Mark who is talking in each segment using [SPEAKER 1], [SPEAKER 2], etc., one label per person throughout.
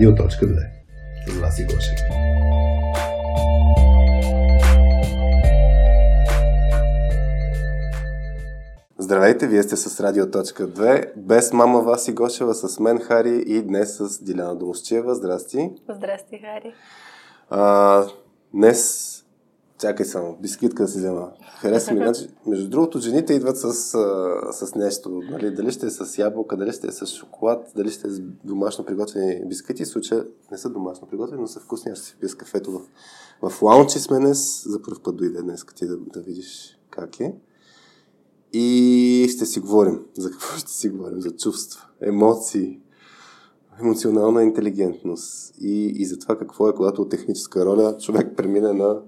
[SPEAKER 1] Радио.2 С вас и Гошев. Здравейте, вие сте с Радио.2, без мама Васи Гошева, с мен Хари и днес с Диляна Домощиева. Здрасти.
[SPEAKER 2] Здрасти, Хари.
[SPEAKER 1] А, днес Чакай само, бисквитка да си взема. Хареса ми. Значи, между другото, жените идват с, с нещо. Нали? Дали ще е с ябълка, дали ще е с шоколад, дали ще е с домашно приготвени бисквити. В случая не са домашно приготвени, но са вкусни. Аз ще си пия с кафето в, в лаунчи сме днес. За първ път дойде днес, ти да, да видиш как е. И ще си говорим. За какво ще си говорим? За чувства, емоции, емоционална интелигентност и, и за това какво е, когато от техническа роля човек премине на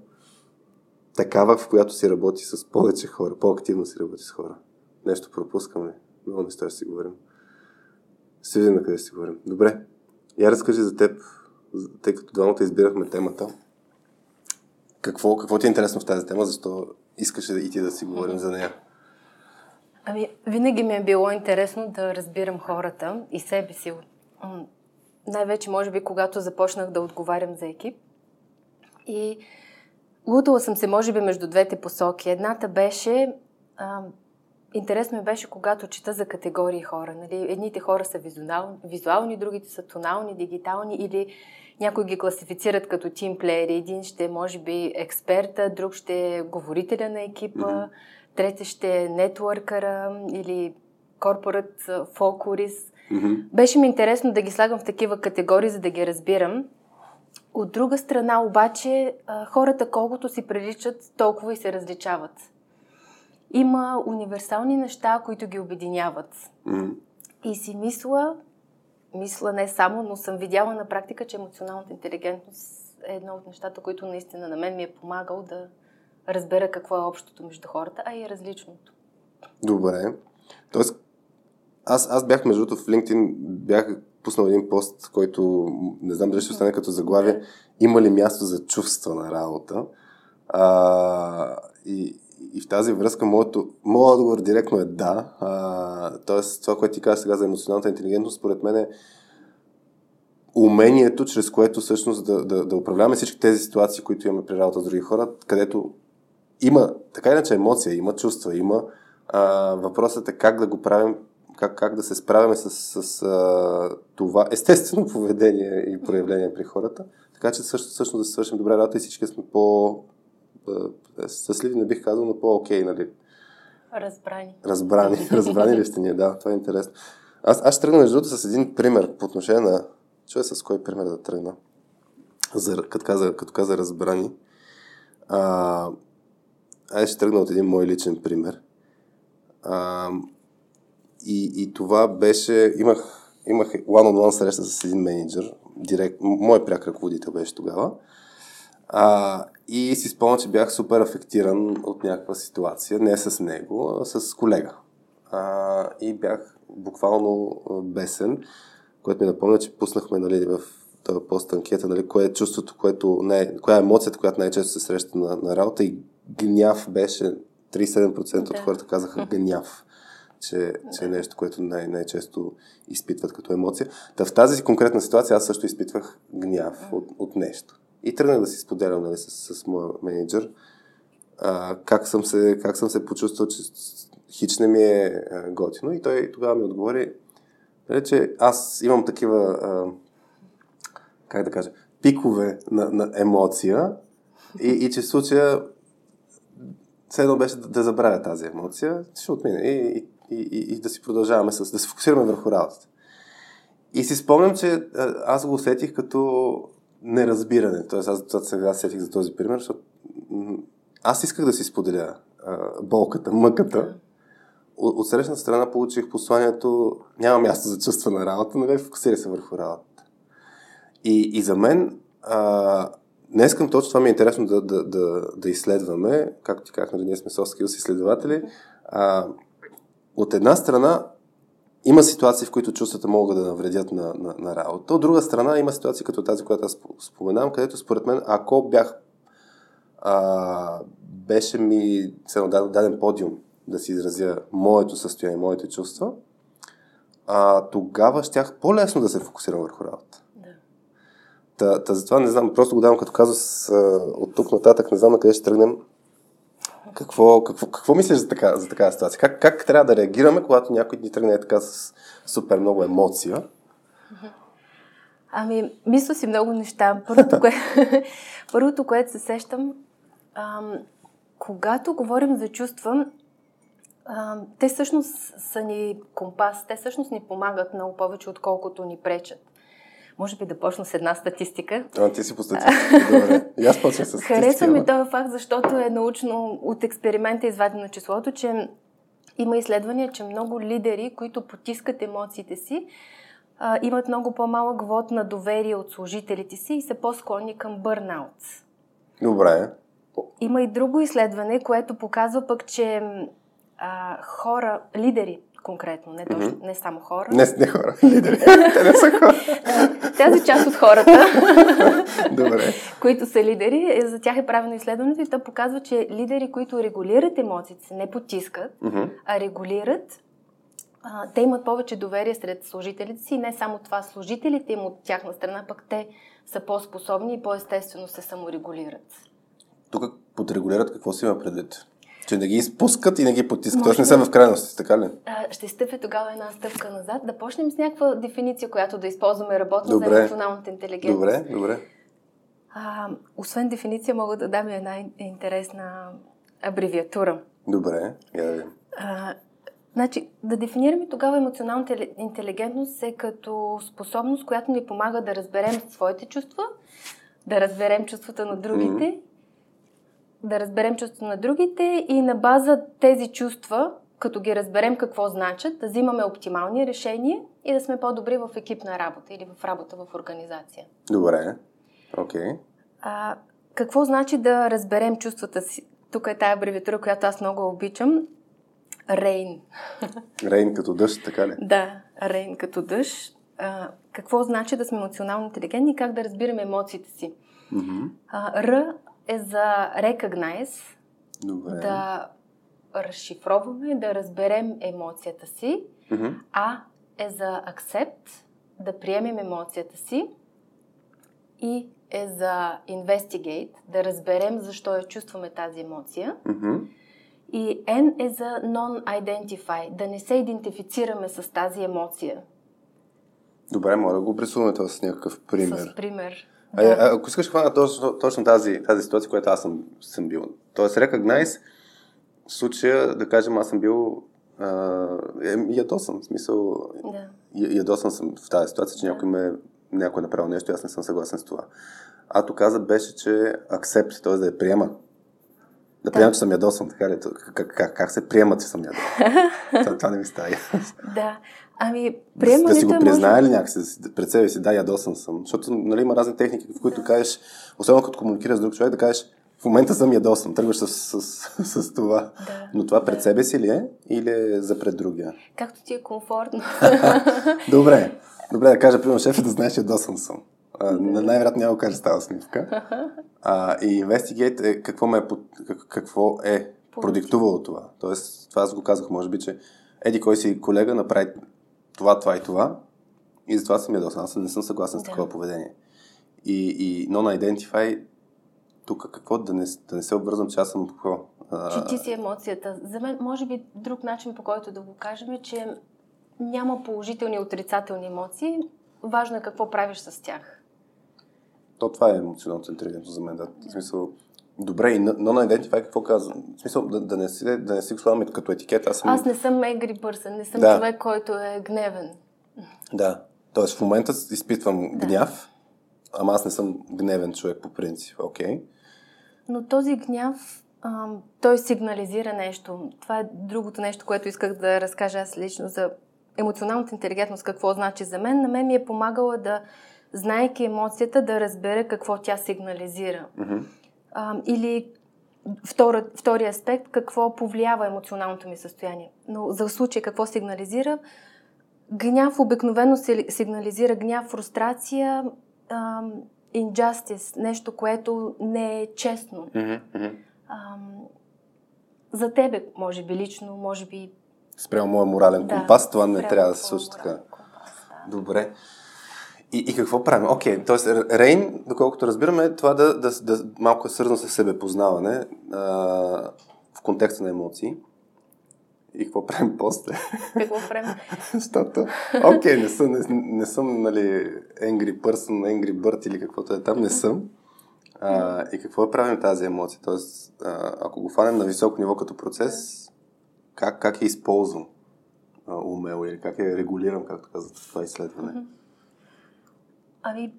[SPEAKER 1] такава, в която си работи с повече хора, по-активно си работи с хора. Нещо пропускаме. Много неща ще си говорим. Ще видим на къде ще си говорим. Добре. Я разкажи за теб, тъй като двамата избирахме темата. Какво, какво ти е интересно в тази тема? Защо искаш и ти да си говорим за нея?
[SPEAKER 2] Ами, винаги ми е било интересно да разбирам хората и себе си. Най-вече, може би, когато започнах да отговарям за екип. И Лутала съм се, може би, между двете посоки. Едната беше... А, интересно ми беше, когато чета за категории хора. Нали? Едните хора са визуални, визуални, другите са тонални, дигитални или някои ги класифицират като тимплеери. Един ще е, може би, експерта, друг ще е говорителя на екипа, mm-hmm. трети ще е нетворкъра или корпорат фолклорист. Mm-hmm. Беше ми интересно да ги слагам в такива категории, за да ги разбирам. От друга страна обаче, хората колкото си приличат, толкова и се различават. Има универсални неща, които ги обединяват. Mm. И си мисля, мисля не само, но съм видяла на практика, че емоционалната интелигентност е едно от нещата, които наистина на мен ми е помагал да разбера какво е общото между хората, а и различното.
[SPEAKER 1] Добре. Тоест, аз, аз бях, между другото, в LinkedIn бях пуснал един пост, който не знам дали ще остане като заглавие. Има ли място за чувства на работа? А, и, и в тази връзка моето, моят отговор директно е да. А, тоест, това, което ти каза сега за емоционалната интелигентност, според мен е умението, чрез което всъщност да, да, да управляваме всички тези ситуации, които имаме при работа с други хора, където има, така иначе емоция, има чувства, има а, въпросът е как да го правим как, как да се справяме с, с а, това естествено поведение и проявление при хората, така че също, също да се свършим добра работа и всички сме по щастливи, не бих казал, но по-окей, нали?
[SPEAKER 2] Разбрани.
[SPEAKER 1] Разбрани. Разбрани ли сте ние? Да, това е интересно. Аз, аз ще тръгна между другото с един пример по отношение на... Чуя с кой пример да тръгна? За, като, каза, като каза разбрани. А, аз ще тръгна от един мой личен пример. А, и, и това беше, имах, имах one-on-one среща с един менеджер, директ, мой пряк ръководител беше тогава. А, и си спомням, че бях супер афектиран от някаква ситуация, не с него, а с колега. А, и бях буквално бесен, което ми напомня, че пуснахме нали, в този пост анкета, нали, кое е чувството, което не, коя е емоцията, която най-често се среща на, на работа и гняв беше 37% от хората казаха гняв че, че е нещо, което най- най-често изпитват като емоция. Та в тази конкретна ситуация аз също изпитвах гняв от, от нещо. И тръгнах да си споделям нали, с, с моя менеджер а, как, съм се, как съм се почувствал, че хич не ми е готино. И той тогава ми отговори, нали, че аз имам такива, а, как да кажа, пикове на, на емоция и, и че в случая все едно беше да, да забравя тази емоция, ще отмине. И, и и, и, и да си продължаваме с, да се фокусираме върху работата. И си спомням, че аз го усетих като неразбиране. Тоест, аз сега сетих за този пример, защото аз исках да си споделя а, болката, мъката. От, от срещната страна получих посланието няма място за чувства на работа, нали? Фокусирай се върху работата. И, и за мен а, днес към точно това ми е интересно да, да, да, да изследваме, както ти казах, нали, ние сме soft skills изследователи, а, от една страна има ситуации, в които чувствата могат да навредят на, на, на работа. От друга страна има ситуации като тази, която аз споменавам, където според мен, ако бях а, беше ми даден подиум да си изразя моето състояние, моите чувства, а, тогава щях по-лесно да се фокусирам върху работа. Да. Та, та затова не знам, просто го давам като казус от тук нататък, не знам на къде ще тръгнем. Какво, какво, какво мислиш за, така, за такава ситуация? Как, как трябва да реагираме, когато някой ни тръгне така с супер много емоция?
[SPEAKER 2] Ами, мисля си много неща. Първото, кое... Първото което се сещам, ам, когато говорим за чувства, ам, те всъщност са ни компас, те всъщност ни помагат много повече, отколкото ни пречат. Може би да почна с една статистика.
[SPEAKER 1] А, ти си по статистика. Добре. И аз почна с статистика.
[SPEAKER 2] Харесва ми този факт, защото е научно от експеримента извадено числото, че има изследвания, че много лидери, които потискат емоциите си, а, имат много по-малък вод на доверие от служителите си и са по-склонни към бърнаут.
[SPEAKER 1] Добре.
[SPEAKER 2] Има и друго изследване, което показва пък, че а, хора, лидери конкретно, не, точно, mm-hmm. не само хора.
[SPEAKER 1] Не, не хора, лидери. Те не са хора.
[SPEAKER 2] Тази част от хората,
[SPEAKER 1] Добре.
[SPEAKER 2] които са лидери, е, за тях е правено изследването и то показва, че лидери, които регулират емоциите не потискат, mm-hmm. а регулират, а, те имат повече доверие сред служителите си и не само това, служителите им от тяхна страна, пък те са по-способни и по-естествено се саморегулират.
[SPEAKER 1] Тук подрегулират какво си има предвид? Че не ги изпускат и не ги потискат. Тоест не са в крайности, така ли?
[SPEAKER 2] А, ще стъпя тогава една стъпка назад. Да почнем с някаква дефиниция, която да използваме работно добре. за емоционалната интелигентност.
[SPEAKER 1] Добре, добре.
[SPEAKER 2] А, освен дефиниция, мога да дам една интересна абревиатура.
[SPEAKER 1] Добре, я
[SPEAKER 2] да а, Значи, да дефинираме тогава емоционалната интелигентност е като способност, която ни помага да разберем своите чувства, да разберем чувствата на другите, mm-hmm. Да разберем чувствата на другите и на база тези чувства, като ги разберем какво значат, да взимаме оптимални решения и да сме по-добри в екипна работа или в работа в организация.
[SPEAKER 1] Добре, окей. Okay.
[SPEAKER 2] А, какво значи да разберем чувствата си? Тук е тая абревиатура, която аз много обичам. Рейн.
[SPEAKER 1] Рейн като дъжд, така ли?
[SPEAKER 2] Да, рейн като дъжд. А, какво значи да сме емоционално интелигентни и как да разбираме емоциите си? Mm-hmm. А, Р е за recognize,
[SPEAKER 1] Добре.
[SPEAKER 2] да разшифроваме, да разберем емоцията си. Mm-hmm. А е за accept, да приемем емоцията си. И е за investigate, да разберем защо я чувстваме тази емоция. Mm-hmm. И N е за non-identify, да не се идентифицираме с тази емоция.
[SPEAKER 1] Добре, моля да го обрисуваме това с някакъв пример.
[SPEAKER 2] С пример.
[SPEAKER 1] Да. А, ако искаш хвана точно, точно тази, тази ситуация, която аз съм, съм бил. Тоест, recognize, в случая, да кажем, аз съм бил е, ядосан, в смисъл, да. ядосан съм в тази ситуация, че да. някой ме някой е направил нещо и аз не съм съгласен с това. А то каза беше, че акцепт, т.е. да я приема да приемам, че съм ядосан, така ли? Как, как, как се приемат, че съм ядосан? това, това не ми става
[SPEAKER 2] Да. Ами, приемането
[SPEAKER 1] да, да си го признае може... ли някакси пред себе си, да, ядосан съм. Защото нали, има разни техники, в които да. кажеш, особено като комуникираш с друг човек, да кажеш, в момента съм ядосан, тръгваш с, с, с, с това. Да. Но това пред себе си ли е или е за пред другия?
[SPEAKER 2] Както ти е комфортно.
[SPEAKER 1] Добре. Добре да кажа, примерно, шефа да знаеш, ядосан съм. най-вероятно няма да кажа става снимка. А, и Investigate е какво, ме, е какво е продиктувало това. Тоест, това аз го казах, може би, че еди кой си колега направи това, това и това и затова съм ядосан. Аз не съм съгласен да. с такова поведение. И, и non-identify тук какво? Да не, да не се обвързвам, че аз съм какво?
[SPEAKER 2] Че ти си емоцията. За мен, може би, друг начин, по който да го кажем е, че няма положителни и отрицателни емоции. Важно е какво правиш с тях.
[SPEAKER 1] То това е емоционалната интелигентност за мен. Да. В смисъл, добре, и но на Identify какво казва? В смисъл, да, да не си, да не си го като етикет.
[SPEAKER 2] Аз, съм... аз не съм angry person, не съм да. човек, който е гневен.
[SPEAKER 1] Да. Тоест в момента изпитвам да. гняв, ама аз не съм гневен човек по принцип. Окей. Okay.
[SPEAKER 2] Но този гняв, а, той сигнализира нещо. Това е другото нещо, което исках да разкажа аз лично за емоционалната интелигентност, какво значи за мен. На мен ми е помагала да знайки емоцията, да разбере какво тя сигнализира. Mm-hmm. А, или втори, втори аспект, какво повлиява емоционалното ми състояние. Но за случай какво сигнализира? Гняв обикновено сигнализира гняв, фрустрация, ам, injustice, нещо, което не е честно. Mm-hmm. Ам, за тебе, може би лично, може би...
[SPEAKER 1] Спрямо моя морален компас, да, това не трябва да се случи така. Компас, да. Добре. И, и какво правим? Окей, okay, т.е. Рейн, доколкото разбираме, е това да, да, да малко е свързано с себепознаване а, в контекста на емоции. И какво правим после?
[SPEAKER 2] Какво правим?
[SPEAKER 1] Защото, окей, okay, не съм, не, не съм нали, angry person, angry bird или каквото е там, не съм. А, и какво правим тази емоция? Тоест, а, ако го фанем на високо ниво като процес, как, как я използвам а, умело или как я регулирам, както казват това изследване?
[SPEAKER 2] Ами,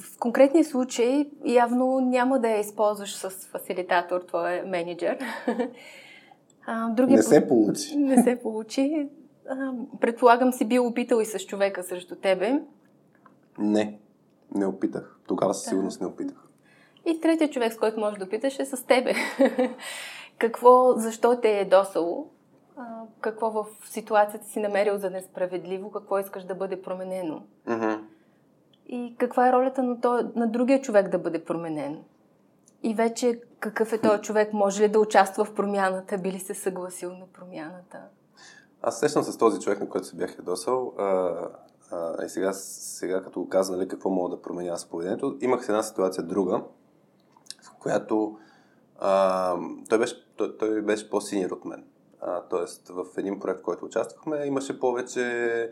[SPEAKER 2] в конкретния случай явно няма да я използваш с фасилитатор, твой менеджер.
[SPEAKER 1] А, другия не се получи.
[SPEAKER 2] Не се получи. А, предполагам си бил опитал и с човека срещу тебе.
[SPEAKER 1] Не, не опитах. Тогава със да. сигурност не опитах.
[SPEAKER 2] И третия човек, с който можеш да опиташ е с тебе. какво, защо те е досало? Какво в ситуацията си намерил за несправедливо? Какво искаш да бъде променено?
[SPEAKER 1] Mm-hmm.
[SPEAKER 2] И каква е ролята на, то, на другия човек да бъде променен? И вече какъв е този човек? Може ли да участва в промяната? Би ли се съгласил на промяната?
[SPEAKER 1] Аз сещам с този човек, на който се бях ядосал. А, а, и сега, сега като го каза, нали, какво мога да променя с поведението, имах една ситуация друга, в която а, той, беше, той, той беше по-синьор от мен. А, тоест, в един проект, в който участвахме, имаше повече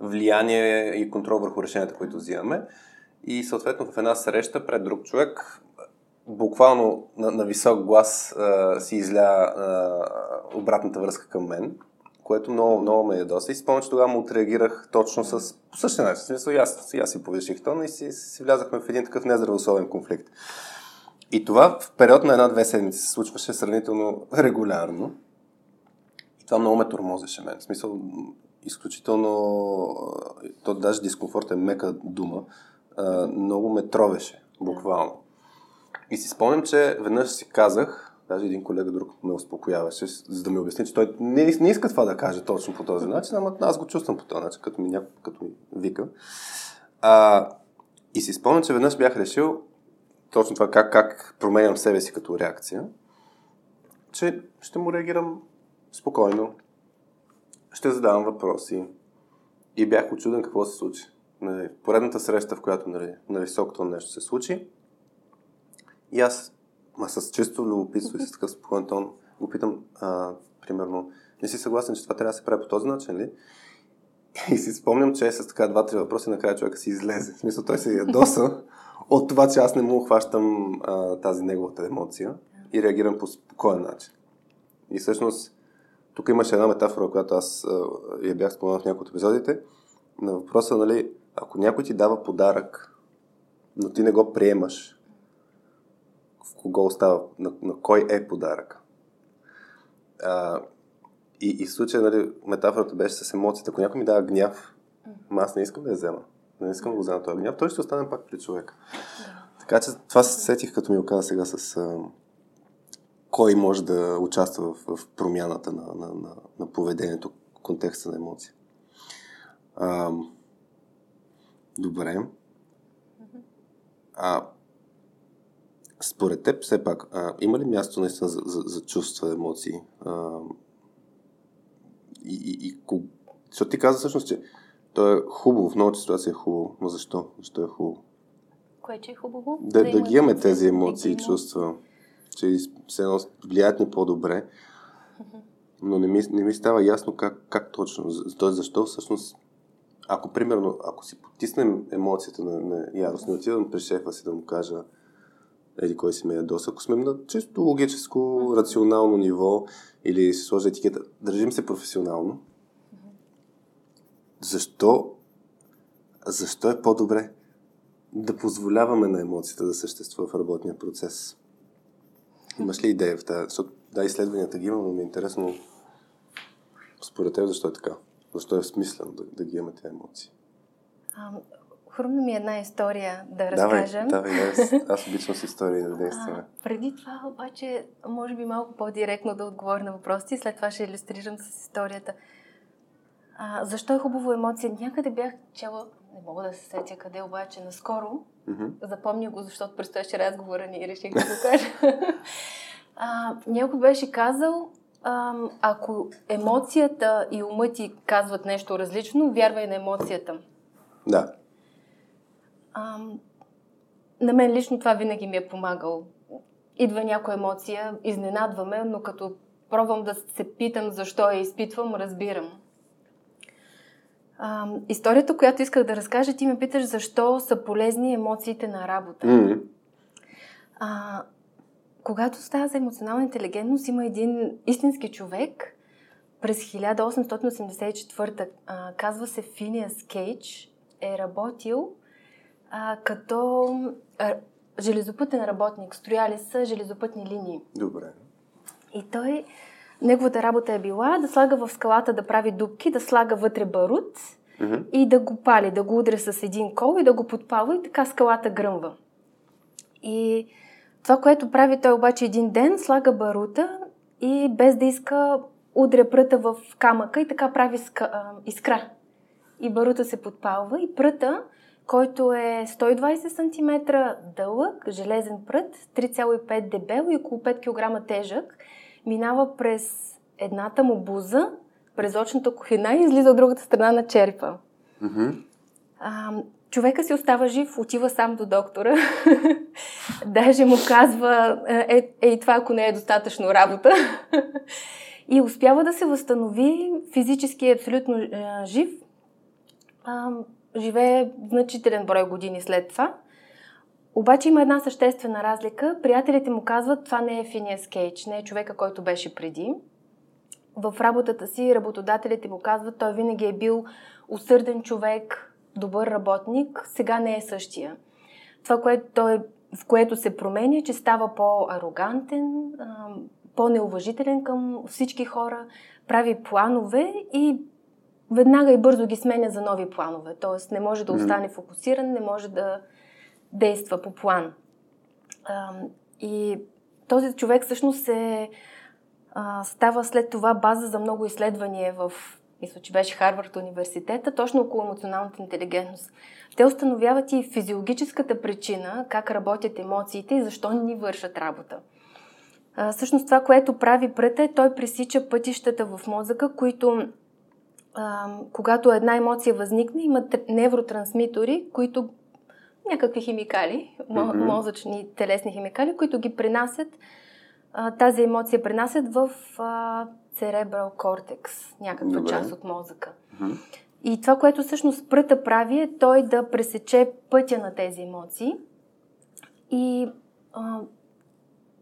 [SPEAKER 1] влияние и контрол върху решенията, които взимаме. И съответно в една среща пред друг човек буквално на, на висок глас а, си изля а, обратната връзка към мен, което много, много ме ядоса. И спомням, че тогава му отреагирах точно с по същия начин. В смисъл, аз, аз си повиших тона и си, си влязахме в един такъв нездравословен конфликт. И това в период на една-две седмици се случваше сравнително регулярно. И това много ме тормозеше мен. В смисъл, изключително, то даже дискомфорт е мека дума, много ме тровеше, буквално. И си спомням, че веднъж си казах, даже един колега друг ме успокояваше, за да ми обясни, че той не, не иска това да каже точно по този начин, ама аз го чувствам по този начин, като ми, няко, като ми вика. А, и си спомням, че веднъж бях решил точно това как, как променям себе си като реакция, че ще му реагирам спокойно, ще задавам въпроси. И бях очуден какво се случи. Нали, поредната среща, в която нали, на високото нещо се случи, и аз, ма с чисто любопитство и с такъв спокоен тон, го питам, а, примерно, не си съгласен, че това трябва да се прави по този начин ли? И си спомням, че с така два-три въпроси накрая човека си излезе. В смисъл, той се ядоса от това, че аз не му хващам а, тази неговата емоция и реагирам по спокоен начин. И всъщност, тук имаше една метафора, която аз я бях споменал в някои от епизодите, на въпроса, нали, ако някой ти дава подарък, но ти не го приемаш, кого остава, на, на кой е подарък. А, и, и в случая, нали, метафората беше с емоцията. Ако някой ми дава гняв, ама аз не искам да я взема. Не искам да го взема този гняв, той ще остане пак при човека. Така че това се сетих, като ми оказа сега с кой може да участва в, в промяната на, на, на, на поведението в контекста на емоция. А, добре. А, според теб, все пак, а, има ли място наистина за, за, за чувства, емоции? А, и, и, и защото ти каза всъщност, че то е хубаво, в новата ситуация е хубаво. Но защо? Защо е хубаво?
[SPEAKER 2] Кое, че е хубаво?
[SPEAKER 1] Да, да, да ги имаме тези емоции и чувства, че се влияят ни по-добре. Но не ми, не ми става ясно как, как точно. Тоест, защо всъщност ако, примерно, ако си потиснем емоцията на, на ярост, не отивам при шефа си да му кажа еди кой си ме ядоса, ако сме на чисто логическо, рационално ниво или се сложи етикета, държим се професионално. Защо, защо е по-добре да позволяваме на емоцията да съществува в работния процес? Имаш ли идея в тази? Защото да, изследванията ги имам, но ми е интересно според теб защо е така? Защо е смислено да, да ги имаме тези емоции?
[SPEAKER 2] Хрумна ми една история да разкажем.
[SPEAKER 1] Давай, давай, аз обичам с истории, наистина.
[SPEAKER 2] преди това обаче, може би малко по-директно да отговоря на въпросите и след това ще иллюстрирам с историята. А, защо е хубаво емоция? Някъде бях чела, не мога да се сетя къде обаче, наскоро.
[SPEAKER 1] Mm-hmm.
[SPEAKER 2] Запомня го, защото предстояше разговора ни и реших да го кажа. а, някой беше казал, а, ако емоцията и умът ти казват нещо различно, вярвай на емоцията.
[SPEAKER 1] Да.
[SPEAKER 2] ам, на мен лично това винаги ми е помагало. Идва някоя емоция, изненадваме, но като пробвам да се питам защо я изпитвам, разбирам. А, историята, която исках да разкажа, ти ме питаш защо са полезни емоциите на работа.
[SPEAKER 1] Mm-hmm.
[SPEAKER 2] А, когато става за емоционална интелигентност, има един истински човек през 1884, а, казва се Финиас Кейдж, е работил а, като а, железопътен работник. Строяли са железопътни линии.
[SPEAKER 1] Добре.
[SPEAKER 2] И той, неговата работа е била да слага в скалата да прави дубки, да слага вътре барут
[SPEAKER 1] Mm-hmm.
[SPEAKER 2] и да го пали, да го удря с един кол и да го подпалва и така скалата гръмва. И това, което прави той обаче един ден, слага барута и без да иска удря пръта в камъка и така прави ска, а, искра. И барута се подпалва и пръта, който е 120 см дълъг, железен прът, 3,5 дебел и около 5 кг тежък, минава през едната му буза, през очната кухина и излиза от другата страна на черпа.
[SPEAKER 1] Mm-hmm.
[SPEAKER 2] А, човека си остава жив, отива сам до доктора. Даже му казва, е, е, това ако не е достатъчно работа. и успява да се възстанови, физически е абсолютно е, жив. А, живее значителен брой години след това. Обаче има една съществена разлика. Приятелите му казват, това не е Финиас Кейдж, не е човека, който беше преди. В работата си работодателите му казват, той винаги е бил усърден човек, добър работник, сега не е същия. Това, което той, в което се променя, е, че става по-арогантен, по-неуважителен към всички хора, прави планове и веднага и бързо ги сменя за нови планове. Тоест не може да остане фокусиран, не може да действа по план. И този човек всъщност е, става след това база за много изследвания в мисля, че беше Харвард университета, точно около емоционалната интелигентност. Те установяват и физиологическата причина, как работят емоциите и защо ни вършат работа. А, всъщност това, което прави пръта е, той пресича пътищата в мозъка, които а, когато една емоция възникне, имат невротрансмитори, които някакви химикали, mm-hmm. мозъчни телесни химикали, които ги принасят, а, тази емоция принасят в а, церебрал кортекс, някаква Добре. част от мозъка.
[SPEAKER 1] Mm-hmm.
[SPEAKER 2] И това, което всъщност пръта прави е той да пресече пътя на тези емоции и а,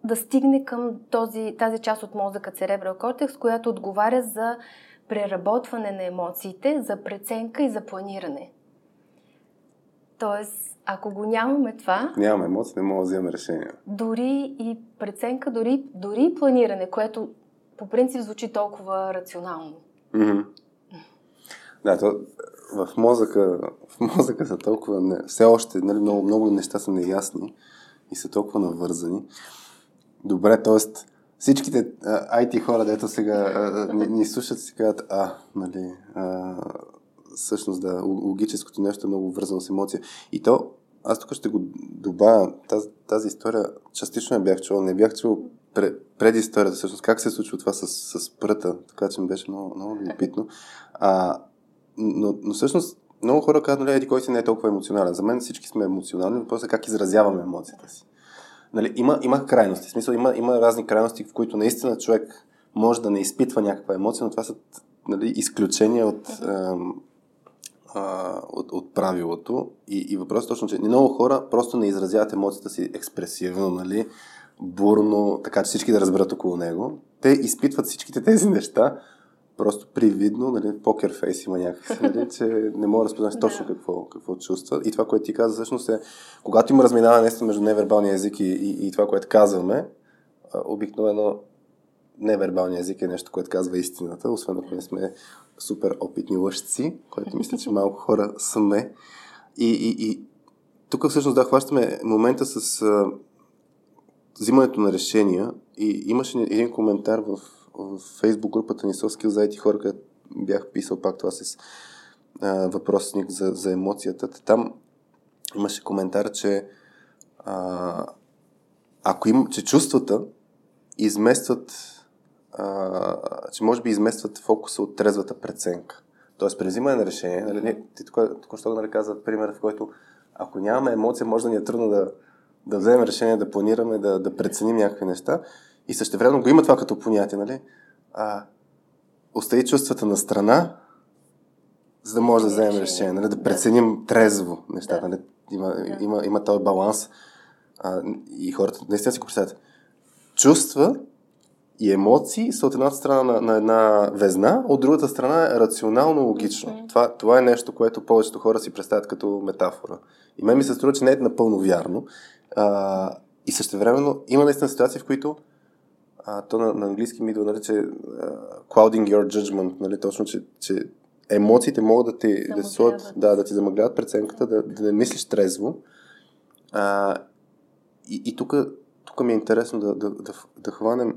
[SPEAKER 2] да стигне към този, тази част от мозъка, церебрал кортекс, която отговаря за преработване на емоциите, за преценка и за планиране. Тоест, ако го нямаме това...
[SPEAKER 1] Нямаме емоции, не мога да вземем решения.
[SPEAKER 2] Дори и преценка, дори, дори и планиране, което по принцип звучи толкова рационално.
[SPEAKER 1] Mm-hmm. Да, то, в мозъка, в мозъка са толкова... Не, все още нали, много, много неща са неясни и са толкова навързани. Добре, т.е. всичките а, IT хора, дето сега а, ни, ни слушат, си казват, а, нали, а, всъщност да, логическото нещо е много вързано с емоция. И то, аз тук ще го добавя, тази, тази история частично не бях чувал, не бях чувал преди историята, всъщност, как се случва това с, с пръта, така че ми беше много, много любопитно. А, но, но всъщност много хора казват, нали, еди кой си не е толкова емоционален. За мен всички сме емоционални, въпросът е как изразяваме емоцията си. Нали, има, има крайности, в смисъл има, има разни крайности, в които наистина човек може да не изпитва някаква емоция, но това са нали, изключения от, а, от, от правилото. И, и въпросът е точно, че много хора просто не изразяват емоцията си експресивно, нали, бурно, така че всички да разберат около него. Те изпитват всичките тези неща, просто привидно, нали, покер фейс има някакси, нали, че не мога да разпознаеш точно какво, какво чувства. И това, което ти каза, всъщност е, когато има разминаване между невербалния език и, и, и това, което казваме, обикновено невербалния език е нещо, което казва истината, освен ако не сме супер опитни лъжци, което мисля, че малко хора сме. И, и, и тук всъщност да хващаме момента с а, взимането на решения и имаше един коментар в, в Facebook групата ни Soft за IT хора, където бях писал пак това с а, въпросник за, за емоцията. Там имаше коментар, че а, ако им, че чувствата изместват а, че може би изместват фокуса от трезвата преценка. Тоест, при взимане на решение, нали, ти тук ще да нали, каза пример, в който ако нямаме емоция, може да ни е трудно да, да вземем решение, да планираме, да, да преценим някакви неща. И също време го има това като понятие, нали? А, остави чувствата на страна, за да може да вземем решение, нали? да преценим да. трезво нещата. Нали? Има, да. има, има този баланс а, и хората наистина си го представят. Чувства и емоции са от едната страна на, на една везна, от другата страна е рационално логично. Mm-hmm. Това, това е нещо, което повечето хора си представят като метафора. И мен ми се струва, че не е напълно вярно. А, и също времено има наистина ситуации, в които а, то на, на английски ми идва, нали, че uh, clouding your judgment, нали, точно, че, че емоциите могат да ти, да, слот, да, да ти замъгляват преценката, да, да не мислиш трезво. А, и и тук ми е интересно да, да, да, да хванем.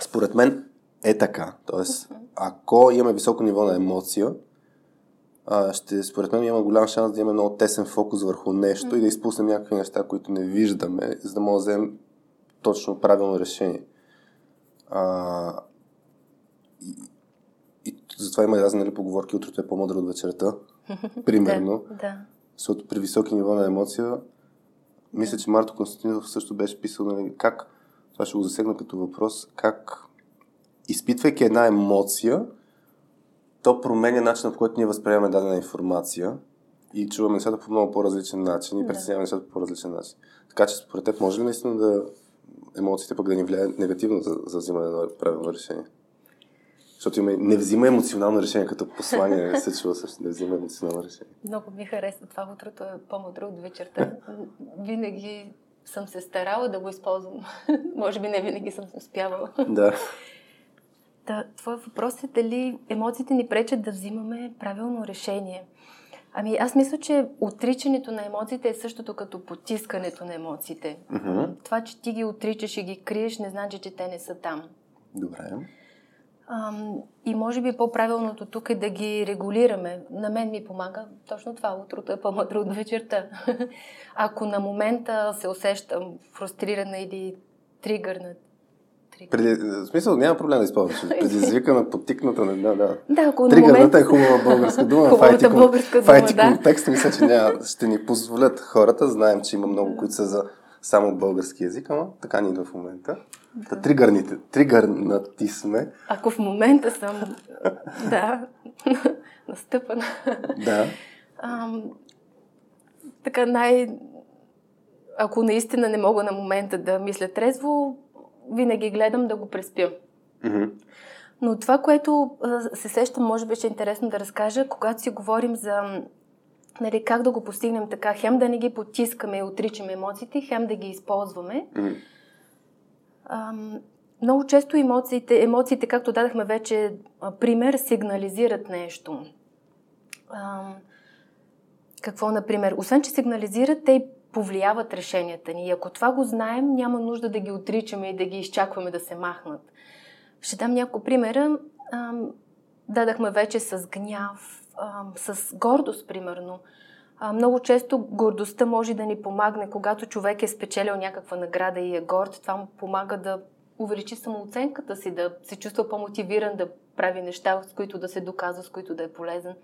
[SPEAKER 1] Според мен е така. Тоест, ако имаме високо ниво на емоция, ще, според мен има голям шанс да имаме много тесен фокус върху нещо и да изпуснем някакви неща, които не виждаме, за да можем да вземем точно правилно решение. А, и, и затова има разни нали, поговорки, утрото е по-мъдро от вечерта. Примерно.
[SPEAKER 2] да, да.
[SPEAKER 1] Защото при високи ниво на емоция, мисля, че Марто Константинов също беше писал нали, как, това ще го засегна като въпрос, как изпитвайки една емоция, то променя начина, по който ние възприемаме дадена информация и чуваме нещата по много по-различен начин и преценяваме нещата по по-различен начин. Така че според теб може ли наистина да емоциите пък да ни влияят негативно за, за взимане на правилно решение? Защото има, не взима емоционално решение, като послание се чува също, не взима емоционално решение.
[SPEAKER 2] Много ми харесва това, утрото е по-мъдро от вечерта. Винаги съм се старала да го използвам. Може би не винаги съм успявала.
[SPEAKER 1] Да.
[SPEAKER 2] Да, твой въпрос е дали емоциите ни пречат да взимаме правилно решение. Ами аз мисля, че отричането на емоциите е същото като потискането на емоциите.
[SPEAKER 1] Mm-hmm.
[SPEAKER 2] Това, че ти ги отричаш и ги криеш, не значи, че те не са там.
[SPEAKER 1] Добре.
[SPEAKER 2] И може би по-правилното тук е да ги регулираме. На мен ми помага точно това. Утрото е по-мъдро от вечерта. Ако на момента се усещам фрустрирана или тригърнат,
[SPEAKER 1] преди, в смисъл, няма проблем да използваш. Предизвикана, потикната, да, да.
[SPEAKER 2] Да, ако
[SPEAKER 1] Тригърната момент... е хубава българска дума.
[SPEAKER 2] Хубавата българска дума,
[SPEAKER 1] да. контекст, мисля, че няма, ще ни позволят хората. Знаем, че има много, които са за само български язик, ама така ни идва в момента. Да. Та, тригърните, тригърнати сме.
[SPEAKER 2] Ако в момента съм, да, настъпана.
[SPEAKER 1] Да.
[SPEAKER 2] Ам, така най... Ако наистина не мога на момента да мисля трезво, винаги гледам да го преспя.
[SPEAKER 1] Mm-hmm.
[SPEAKER 2] Но това, което се сещам, може би ще е интересно да разкажа, когато си говорим за нали, как да го постигнем така, хем да не ги потискаме и отричаме емоциите, хем да ги използваме.
[SPEAKER 1] Mm-hmm.
[SPEAKER 2] Ам, много често емоциите, емоциите, както дадахме вече пример, сигнализират нещо. Ам, какво, например? Освен, че сигнализират, те повлияват решенията ни. И ако това го знаем, няма нужда да ги отричаме и да ги изчакваме да се махнат. Ще дам няколко примера. Ам, дадахме вече с гняв, ам, с гордост, примерно. А, много често гордостта може да ни помагне, когато човек е спечелил някаква награда и е горд. Това му помага да увеличи самооценката си, да се чувства по-мотивиран да прави неща, с които да се доказва, с които да е полезен.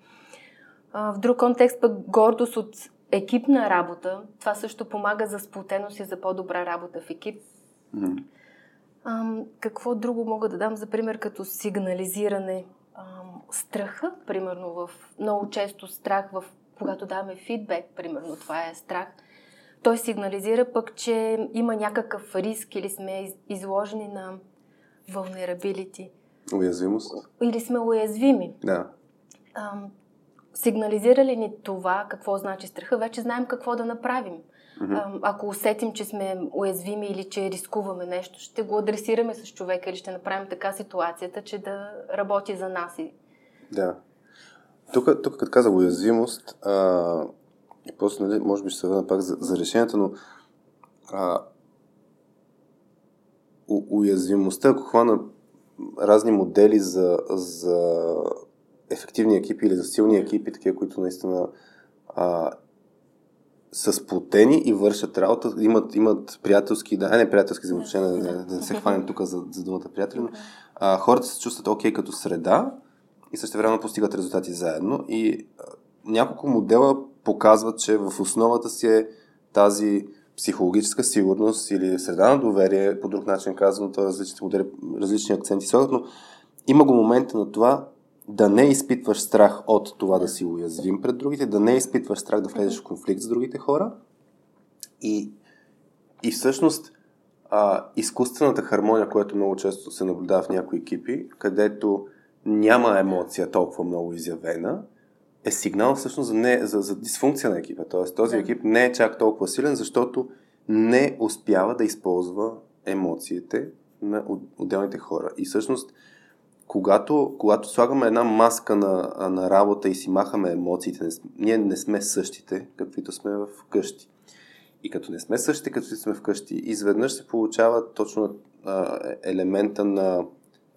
[SPEAKER 2] А, в друг контекст пък гордост от екипна работа. Това също помага за сплотеност и за по-добра работа в екип.
[SPEAKER 1] Mm-hmm.
[SPEAKER 2] Ам, какво друго мога да дам за пример като сигнализиране? Ам, страха, примерно, в много често страх, в, когато даваме фидбек, примерно, това е страх. Той сигнализира пък, че има някакъв риск или сме изложени на vulnerability.
[SPEAKER 1] Уязвимост.
[SPEAKER 2] Или сме уязвими.
[SPEAKER 1] Да.
[SPEAKER 2] Ам, сигнализира ли ни това, какво значи страха, вече знаем какво да направим.
[SPEAKER 1] Mm-hmm.
[SPEAKER 2] Ако усетим, че сме уязвими или че рискуваме нещо, ще го адресираме с човека или ще направим така ситуацията, че да работи за нас.
[SPEAKER 1] Да. Тук, тук като каза уязвимост, а, и после, нали, може би ще се върна пак за, за решението, но а, у, уязвимостта, ако хвана разни модели за, за ефективни екипи или за силни екипи, такива, които наистина а, са сплотени и вършат работа, имат, имат приятелски, да, не приятелски взаимоотношения, да, да, не се хванем тук за, за думата приятели, но а, хората се чувстват окей okay като среда и също време постигат резултати заедно. И а, няколко модела показват, че в основата си е тази психологическа сигурност или среда на доверие, по друг начин казвам, това различни модели, различни акценти но има го момента на това да не изпитваш страх от това да си уязвим пред другите, да не изпитваш страх да влезеш в конфликт с другите хора и, и всъщност а, изкуствената хармония, която много често се наблюдава в някои екипи, където няма емоция толкова много изявена, е сигнал всъщност за, не, за, за дисфункция на екипа. Тоест този екип не е чак толкова силен, защото не успява да използва емоциите на отделните хора. И всъщност, когато, когато слагаме една маска на, на работа и си махаме емоциите, ние не сме същите, каквито сме в къщи. И като не сме същите, като сме вкъщи, изведнъж се получава точно а, елемента на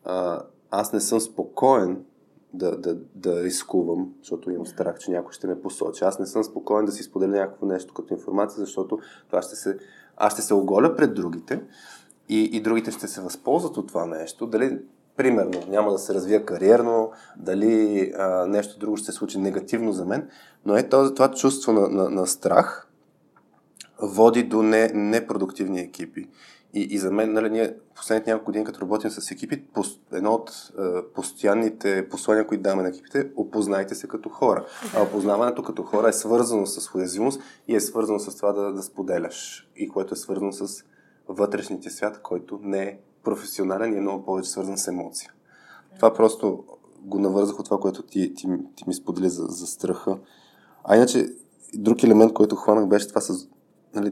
[SPEAKER 1] а, аз не съм спокоен да, да, да рискувам, защото имам страх, че някой ще ме посочи. Аз не съм спокоен да си споделя някакво нещо като информация, защото това ще се, аз ще се оголя пред другите и, и другите ще се възползват от това нещо. Дали, примерно, няма да се развия кариерно, дали а, нещо друго ще се случи негативно за мен, но е това, това чувство на, на, на страх води до не, непродуктивни екипи. И, и за мен, нали, ние последните няколко години, като работим с екипи, едно от е, постоянните послания, които даваме на екипите, опознайте се като хора. Да. А опознаването като хора е свързано с уязвимост и е свързано с това да, да споделяш. И което е свързано с вътрешния свят, който не е професионален и е много повече свързан с емоция. Това просто го навързах от това, което ти, ти, ти ми сподели за, за страха. А иначе, друг елемент, който хванах, беше това с нали,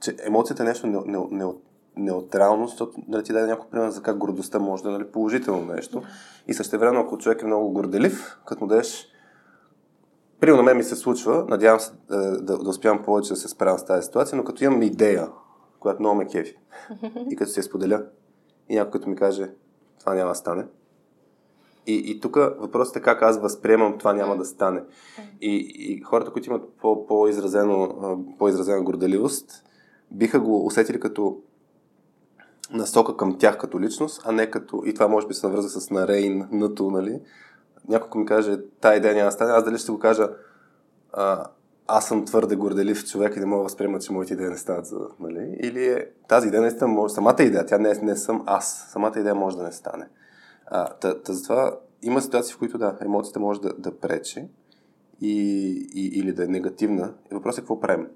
[SPEAKER 1] че емоцията е нещо не, не, не, неутрално, защото да ти даде някой пример за как гордостта може да е нали, положително нещо. И също време, ако човек е много горделив, като му дадеш Примерно на мен ми се случва, надявам се да, е, да, да успявам повече да се справям с тази ситуация, но като имам идея, която много ме кефи, и като се споделя, и някой като ми каже, това няма да стане. И, и тук въпросът е как аз възприемам това няма да стане. И, и хората, които имат по, по-изразено, по-изразена горделивост, биха го усетили като насока към тях като личност, а не като... И това може би се навърза с нарейн, нато, нали? Някой ми каже, тая идея няма да стане, аз дали ще го кажа, а, аз съм твърде горделив човек и не мога да възприема, че моите идеи не стават. Нали? Или е, тази идея наистина може... Самата идея, тя не, не съм аз. Самата идея може да не стане. А, затова има ситуации, в които да, емоцията може да, да пречи и, и, или да е негативна. И въпросът е какво правим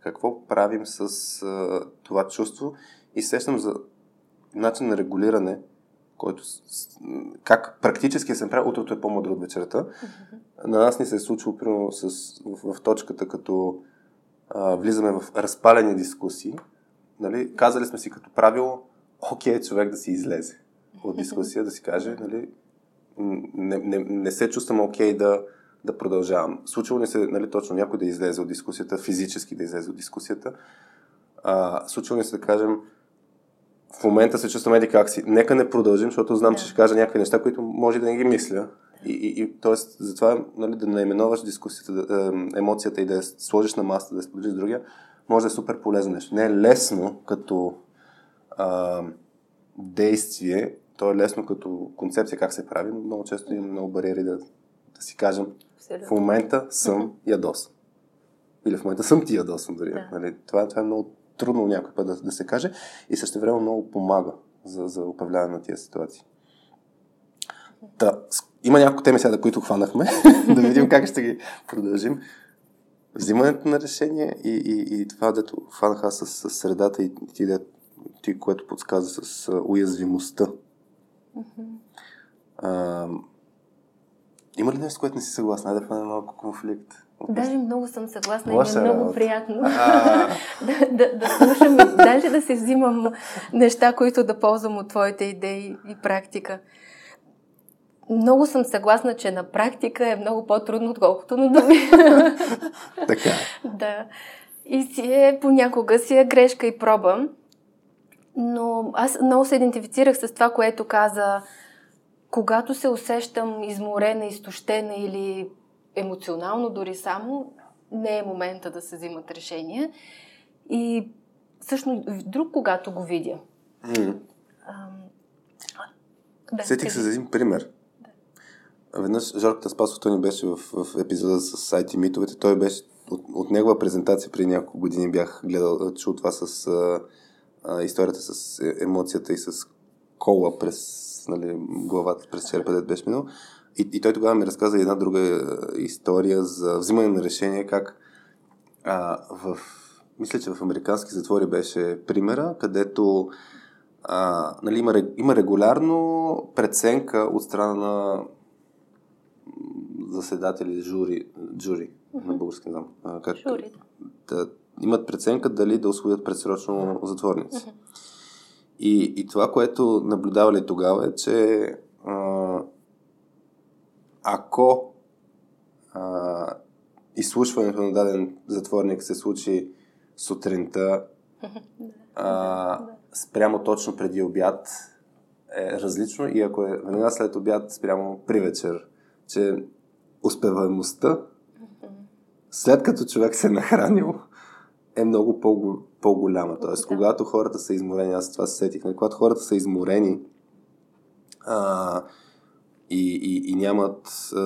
[SPEAKER 1] какво правим с а, това чувство и сещам за начин на регулиране, който как практически се прави, утрото е по-мъдро от вечерта. Mm-hmm. На нас ни се е случило примерно с, в, в точката, като а, влизаме в разпалени дискусии. Нали? Казали сме си като правило, окей, човек да си излезе от дискусия, да си каже, нали, не, не, не се чувствам окей да, да продължавам. Случило ни се нали, точно някой да излезе от дискусията, физически да излезе от дискусията. А, случило ни се да кажем, в момента се чувствам еди как си. Нека не продължим, защото знам, че ще кажа някакви неща, които може да не ги мисля. И, и, и т.е. затова нали, да наименуваш дискусията, да, емоцията и да я сложиш на масата, да я споделиш с другия, може да е супер полезно нещо. Не е лесно като а, действие, то е лесно като концепция как се прави, но много често има много бариери да, да си кажем, Абсолютно. В момента съм ядосан. Или в момента съм ти ядосан дори. Да. Нали? Това, това е много трудно някой път да, да се каже и също време много помага за, за управляване на тия ситуации. Та, има няколко теми сега, които хванахме, да видим как ще ги продължим. Взимането на решение и, и, и това, дето хванаха с, с средата и ти, ти, което подсказа с уязвимостта. Mm-hmm. А, има ли нещо, което не си съгласна? Да фане малко конфликт.
[SPEAKER 2] Даже много съм съгласна Лоша и ми е много приятно да, да, да слушам, даже да се взимам неща, които да ползвам от твоите идеи и практика. Много съм съгласна, че на практика е много по-трудно, отколкото на думи.
[SPEAKER 1] така.
[SPEAKER 2] Да. И си е, понякога си е грешка и проба. Но аз много се идентифицирах с това, което каза когато се усещам изморена, изтощена или емоционално дори само, не е момента да се взимат решения. И всъщност друг, когато го видя. Mm.
[SPEAKER 1] А, да, Сетих се за един пример. Веднъж Жорката Спасов, той ни беше в, в епизода с сайти митовете, той беше от, от негова презентация преди няколко години бях гледал, чул това с а, а, историята с е, емоцията и с кола през нали, главата, през черепа, дет беше минал. И, и той тогава ми разказа една друга история за взимане на решение, как а, в, мисля, че в американски затвори беше примера, където а, нали, има, има регулярно преценка от страна на заседатели, жури, жури mm-hmm. на български не знам. Как, жури. Да, имат преценка дали да освободят предсрочно затворници. Mm-hmm. И, и това, което наблюдавали тогава е, че а, ако а, изслушването на даден затворник се случи сутринта, а, спрямо точно преди обяд е различно и ако е веднага след обяд спрямо при вечер, че успеваемостта след като човек се е нахранил е много по- по-голяма. Тоест, да. когато хората са изморени, аз това се сетих, нали, когато хората са изморени а, и, и, и нямат а,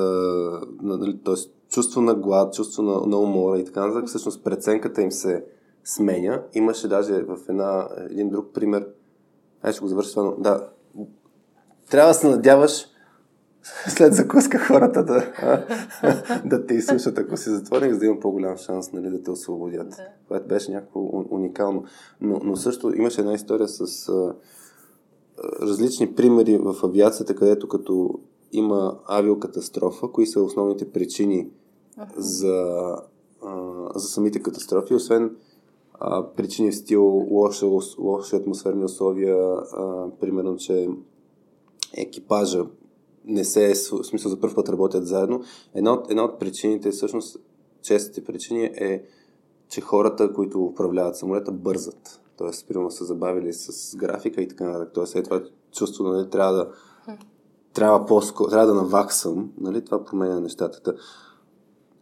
[SPEAKER 1] нали, т.е. чувство на глад, чувство на, на умора и така нататък, всъщност преценката им се сменя. Имаше даже в една, един друг пример, ай ще го завърша но да, трябва да се надяваш след закуска хората да, да те изслушат, ако си затворник, за да има по-голям шанс нали, да те освободят. Да. Което беше някакво уникално. Но, но също имаше една история с а, различни примери в авиацията, където като има авиокатастрофа, кои са основните причини uh-huh. за, а, за самите катастрофи, освен а, причини в стил лоши, лоши атмосферни условия, а, примерно, че екипажа не се е, в смисъл за първ път работят заедно. Една от, една от причините, всъщност, честите причини е, че хората, които управляват самолета, бързат. Тоест, примерно са забавили с графика и така нататък. Тоест, е това чувство, нали, трябва да трябва, по трябва да наваксам, нали, това променя нещата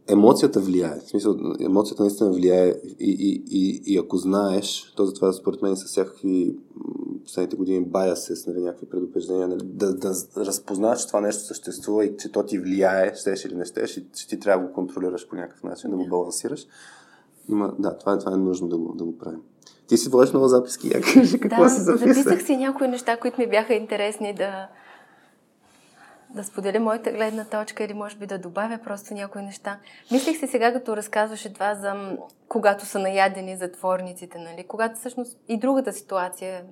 [SPEAKER 1] емоцията влияе. В смисъл, емоцията наистина влияе и, и, и, и ако знаеш, то затова според мен са всякакви последните години biases, нали, някакви предупреждения, нали, да, да разпознаеш, че това нещо съществува и че то ти влияе, щеш или не щеш, и че ти трябва да го контролираш по някакъв начин, да го балансираш. Има, да, това, това е нужно да го, да го правим. Ти си водиш много записки, я кажи какво
[SPEAKER 2] да,
[SPEAKER 1] си записах.
[SPEAKER 2] записах си някои неща, които ми бяха интересни да, да споделя моята гледна точка или може би да добавя просто някои неща. Мислих си сега, като разказваше това за когато са наядени затворниците, нали? Когато всъщност и другата ситуация,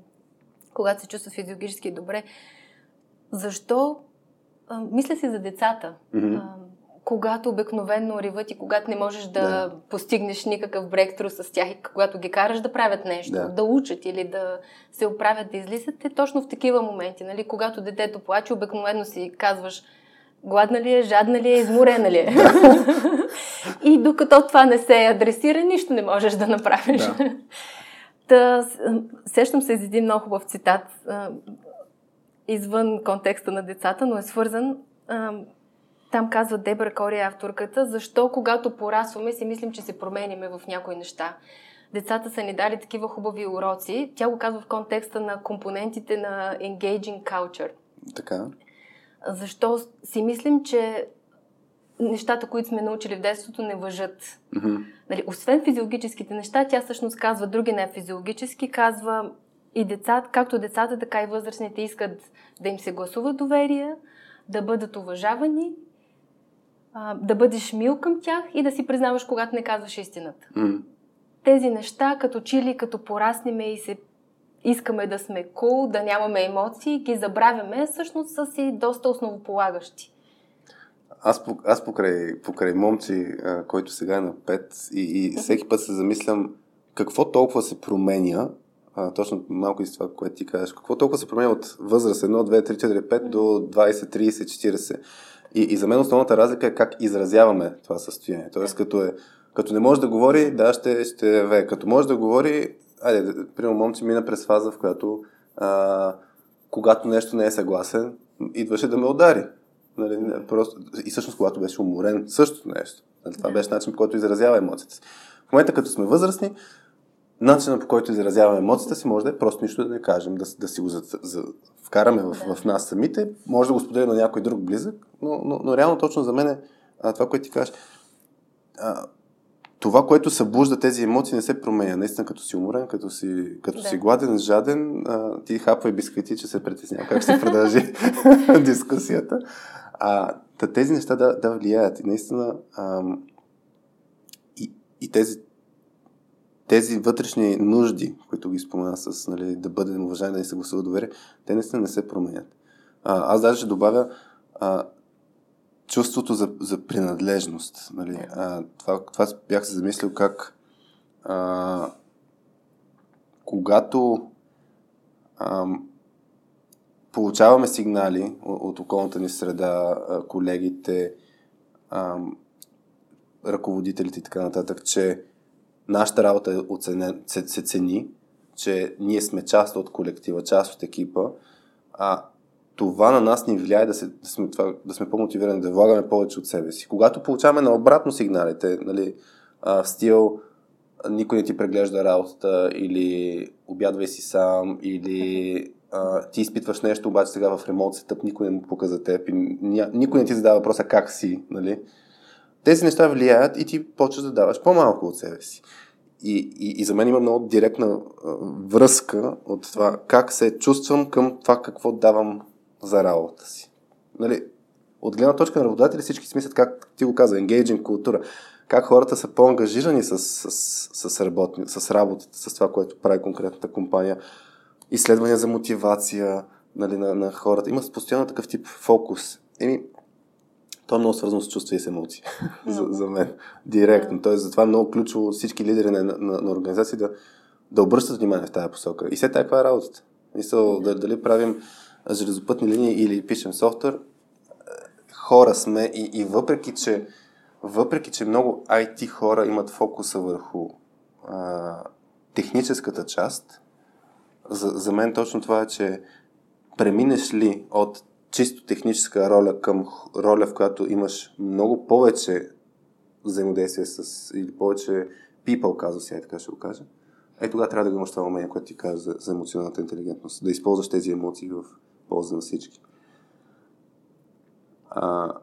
[SPEAKER 2] когато се чувства физиологически добре, защо а, мисля си за децата. Mm-hmm. А, когато обикновенно риват и когато не можеш да, да. постигнеш никакъв бректру с тях и когато ги караш да правят нещо, да, да учат или да се оправят, да излизат, е точно в такива моменти. Нали? Когато детето плаче, обикновено си казваш гладна ли е, жадна ли е, изморена ли е. и докато това не се адресира, нищо не можеш да направиш. Да. Та, сещам се за един много хубав цитат, извън контекста на децата, но е свързан там казва Дебра Кори, авторката, защо когато порасваме си мислим, че се промениме в някои неща. Децата са ни дали такива хубави уроци. Тя го казва в контекста на компонентите на engaging culture.
[SPEAKER 1] Така.
[SPEAKER 2] Защо си мислим, че нещата, които сме научили в детството, не въжат. Mm-hmm. Нали, освен физиологическите неща, тя всъщност казва други не физиологически, казва и децата, както децата, така и възрастните искат да им се гласува доверие, да бъдат уважавани а, да бъдеш мил към тях и да си признаваш, когато не казваш истината. Mm. Тези неща, като чили, като пораснеме и се искаме да сме кул, cool, да нямаме емоции, ги забравяме, всъщност са си доста основополагащи.
[SPEAKER 1] Аз, аз покрай, покрай момчи, а, който сега е на 5 и, и всеки път се замислям какво толкова се променя, а, точно малко и с това, което ти кажеш, какво толкова се променя от възраст 1, 2, 3, 4, 5 до 20, 30, 40. И, и за мен основната разлика е как изразяваме това състояние. Тоест, като, е, като не може да говори, да, ще, ще ве. Като може да говори, айде, примерно момче мина през фаза, в която а, когато нещо не е съгласен, идваше да ме удари. Нали, просто, и всъщност, когато беше уморен, същото нещо. Нали, това беше начин, по който изразява емоциите си. В момента, като сме възрастни, начинът по който изразяваме емоцията си може да е просто нищо да не кажем, да, да си го за, за, вкараме в, в нас самите, може да го споделим на някой друг близък, но, но, но реално точно за мен е а, това, което ти кажеш. А, това, което събужда тези емоции, не се променя. Наистина, като си уморен, като си, като да. си гладен, жаден, а, ти хапвай бисквити, че се притеснява. Как ще продължи дискусията? А, тези неща да, да влияят. И наистина, а, и, и тези, тези вътрешни нужди, които ги спомена с нали, да бъдем уважаеми, да ни се гласува доверие, те наистина не се променят. А, аз даже добавя а, чувството за, за принадлежност. Нали? А, това, това бях се замислил как а, когато а, получаваме сигнали от околната ни среда, колегите, а, ръководителите и така нататък, че нашата работа е оценен, се, се цени, че ние сме част от колектива, част от екипа, а това на нас ни влияе да, се, да, сме, това, да сме по-мотивирани, да влагаме повече от себе си. Когато получаваме на обратно сигналите, нали, а, в стил никой не ти преглежда работата или обядвай си сам или а, ти изпитваш нещо, обаче сега в ремонт сетъп никой не му пука за теб и ня, никой не ти задава въпроса как си. Нали? Тези неща влияят и ти почваш да даваш по-малко от себе си. И, и, и за мен има много директна а, връзка от това как се чувствам към това какво давам за работа си. Нали, от гледна точка на работодатели всички си мислят, как ти го каза, engaging култура, как хората са по-ангажирани с, с, с, работни, с работата, с това, което прави конкретната компания, изследвания за мотивация нали, на, на хората. Има постоянно такъв тип фокус. Еми, то е много свързано с чувства и с емоции за, за мен. Директно. Тоест, затова е много ключово всички лидери на, на, на организации да, да обръщат внимание в тази посока. И все така е работата. Мисъл, да, дали правим железопътни линии или пишем софтуер, хора сме и, и въпреки, че въпреки, че много IT хора имат фокуса върху а, техническата част, за, за мен точно това е, че преминеш ли от чисто техническа роля към роля, в която имаш много повече взаимодействие с, или повече people, казва си, така ще го кажа, е тогава трябва да имаш това умение, което ти каза за, за емоционалната интелигентност. Да използваш тези емоции в полза на всички. А,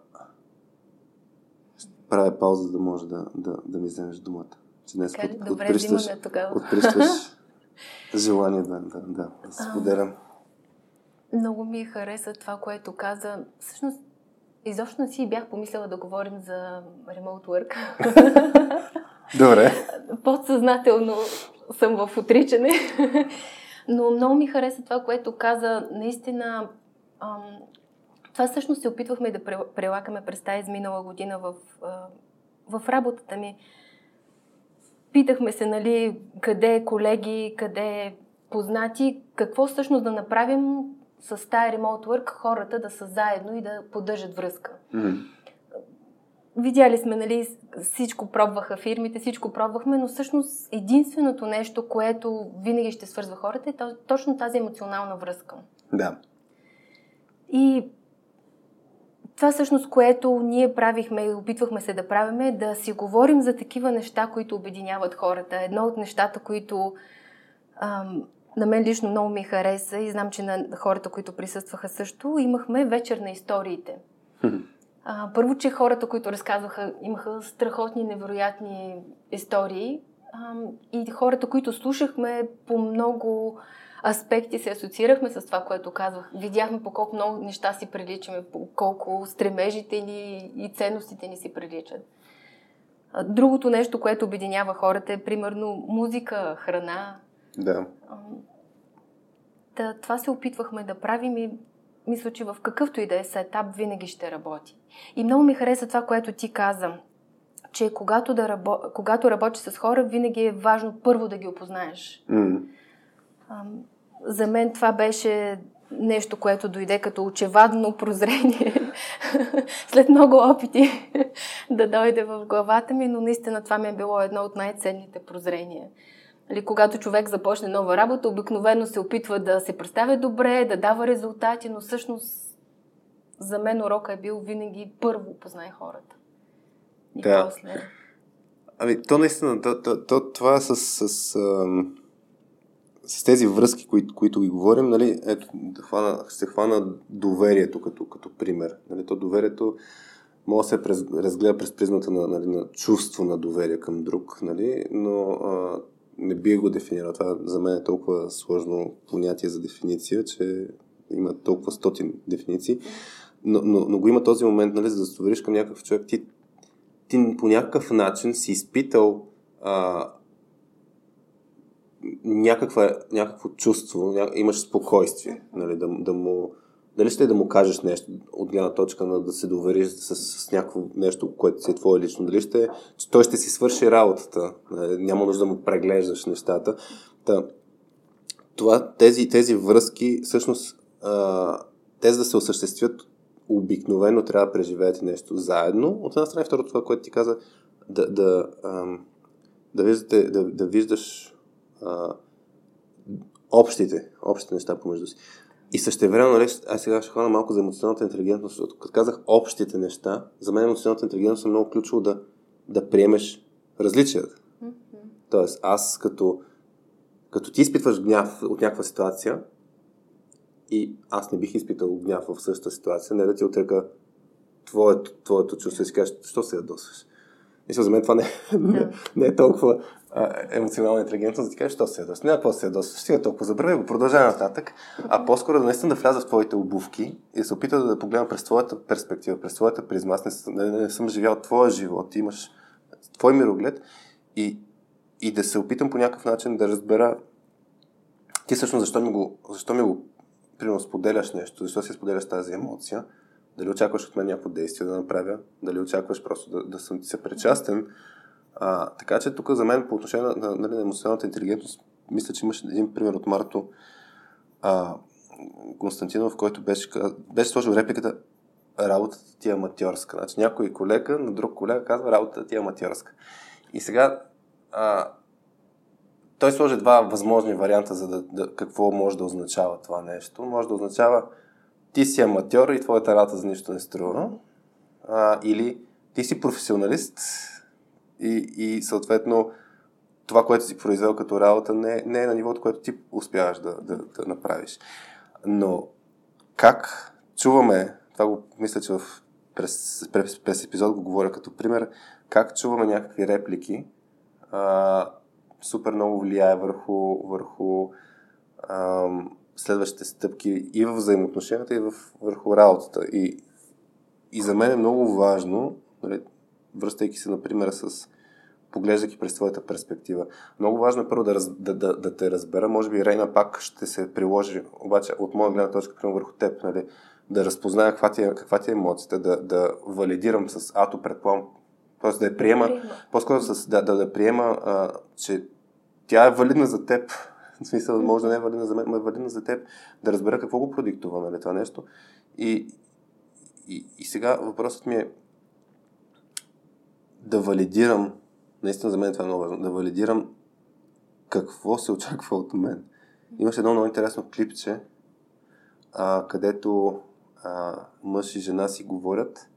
[SPEAKER 1] правя пауза, за да може да, да, да ми вземеш думата.
[SPEAKER 2] Че днес от, Добре, отприщваш,
[SPEAKER 1] отприщваш желание да, да, да, да споделям.
[SPEAKER 2] Много ми хареса това, което каза. Всъщност, изобщо не си бях помислила да говорим за remote work.
[SPEAKER 1] Добре.
[SPEAKER 2] Подсъзнателно съм в отричане. Но много ми хареса това, което каза. Наистина, ам, това всъщност се опитвахме да прилагаме през тази изминала година в, в работата ми. Питахме се, нали, къде е колеги, къде е познати, какво всъщност да направим с тази remote work хората да са заедно и да поддържат връзка. Mm-hmm. Видяли сме, нали, всичко пробваха фирмите, всичко пробвахме, но всъщност единственото нещо, което винаги ще свързва хората е точно тази емоционална връзка.
[SPEAKER 1] Да.
[SPEAKER 2] И това всъщност, което ние правихме и опитвахме се да правим е да си говорим за такива неща, които обединяват хората. Едно от нещата, които ам, на мен лично много ми хареса и знам, че на хората, които присъстваха също, имахме вечер на историите. А, първо, че хората, които разказваха, имаха страхотни, невероятни истории а, и хората, които слушахме по много аспекти се асоциирахме с това, което казвах. Видяхме по колко много неща си приличаме, по колко стремежите ни и ценностите ни си приличат. Другото нещо, което обединява хората е примерно музика, храна.
[SPEAKER 1] Да.
[SPEAKER 2] Та, това се опитвахме да правим и мисля, че в какъвто и да е сетап винаги ще работи. И много ми хареса това, което ти каза, че когато, да рабо... когато работиш с хора, винаги е важно първо да ги опознаеш. Mm. За мен това беше нещо, което дойде като очевадно прозрение след много опити да дойде в главата ми, но наистина това ми е било едно от най-ценните прозрения. Нали, когато човек започне нова работа, обикновено се опитва да се представя добре, да дава резултати, но всъщност за мен урока е бил винаги първо познай хората. И
[SPEAKER 1] да. после. Ами, то наистина, то, то, то, това е с, с, с, с тези връзки, които, които ги говорим, нали, ето, да хвана, ще хвана доверието като, като пример. Нали, то доверието може да се през, разгледа през призмата на, нали, на чувство на доверие към друг, нали, но а, не би го дефинирал. Това за мен е толкова сложно понятие за дефиниция, че има толкова стотин дефиниции. Но, но, но го има този момент, нали, за да се към някакъв човек, ти, ти по някакъв начин си изпитал а, някаква, някакво чувство, ня... имаш спокойствие, нали, да, да му дали ще да му кажеш нещо от гледна точка на да се довериш с, с някакво нещо, което си е твое лично. Дали ще, че той ще си свърши работата. Нали, няма нужда да му преглеждаш нещата. Та, това, тези, тези връзки, всъщност, а, тези да се осъществят обикновено трябва да преживеете нещо заедно. От една страна, второто това, което ти каза, да, да, да, виждате, да, да виждаш а, общите, общите неща помежду си. И също време, нали, аз сега ще хвана малко за емоционалната интелигентност, защото като казах общите неща, за мен емоционалната интелигентност е много ключово да, да приемеш различията. Mm-hmm. Тоест, аз като, като ти изпитваш гняв от някаква ситуация, и аз не бих изпитал гняв в същата ситуация, не да ти отрека твоето, твоето чувство и си кажеш, що се ядосваш. Мисля, за мен това не, не, не е толкова а, емоционална интелигентност, да ти кажеш, що се ядосваш. Не, после се ядосваш, стига толкова забрави го, продължава нататък, а по-скоро да наистина да вляза в твоите обувки и да се опита да погледна през твоята перспектива, през твоята призма. Аз не, не, не съм живял твоя живот, ти имаш твой мироглед и, и да се опитам по някакъв начин да разбера ти всъщност защо ми го, защо ми го примерно споделяш нещо, защо си споделяш тази емоция, дали очакваш от мен някакво действие да направя, дали очакваш просто да, да съм ти се причастен. А, така че тук за мен по отношение на, на, на, на емоционалната интелигентност, мисля, че имаше един пример от Марто а, Константинов, който беше, беше сложил репликата работата ти е аматьорска. Значи някой колега на друг колега казва работата ти е аматьорска. И сега а, той сложи два възможни варианта за да, да, какво може да означава това нещо. Може да означава ти си аматьор и твоята работа за нищо не струва. А, или ти си професионалист и, и съответно това, което си произвел като работа, не, не е на нивото, което ти успяваш да, да, да направиш. Но как чуваме, това го мисля, че в, през, през, през епизод го говоря като пример, как чуваме някакви реплики, а, супер много влияе върху, върху ам, следващите стъпки и в взаимоотношенията, и в, върху работата. И, и за мен е много важно, нали, връщайки се, например, с поглеждайки през твоята перспектива. Много важно е първо да, раз, да, да, да те разбера. Може би Рейна пак ще се приложи, обаче от моя гледна точка, примерно върху теб, нали, да разпозная каква ти е, каква ти е емоцията, да, да валидирам с ато, предполагам, т.е. да я приема, приема. по-скоро с, да, да, да приема, а, че тя е валидна за теб. В смисъл, може да не е валидна за мен, но е валидна за теб. Да разбера какво го продиктува, нали, това нещо. И, и, и сега въпросът ми е да валидирам, наистина за мен това е много важно, да валидирам какво се очаква от мен. Имаше едно много интересно клипче, а, където а, мъж и жена си говорят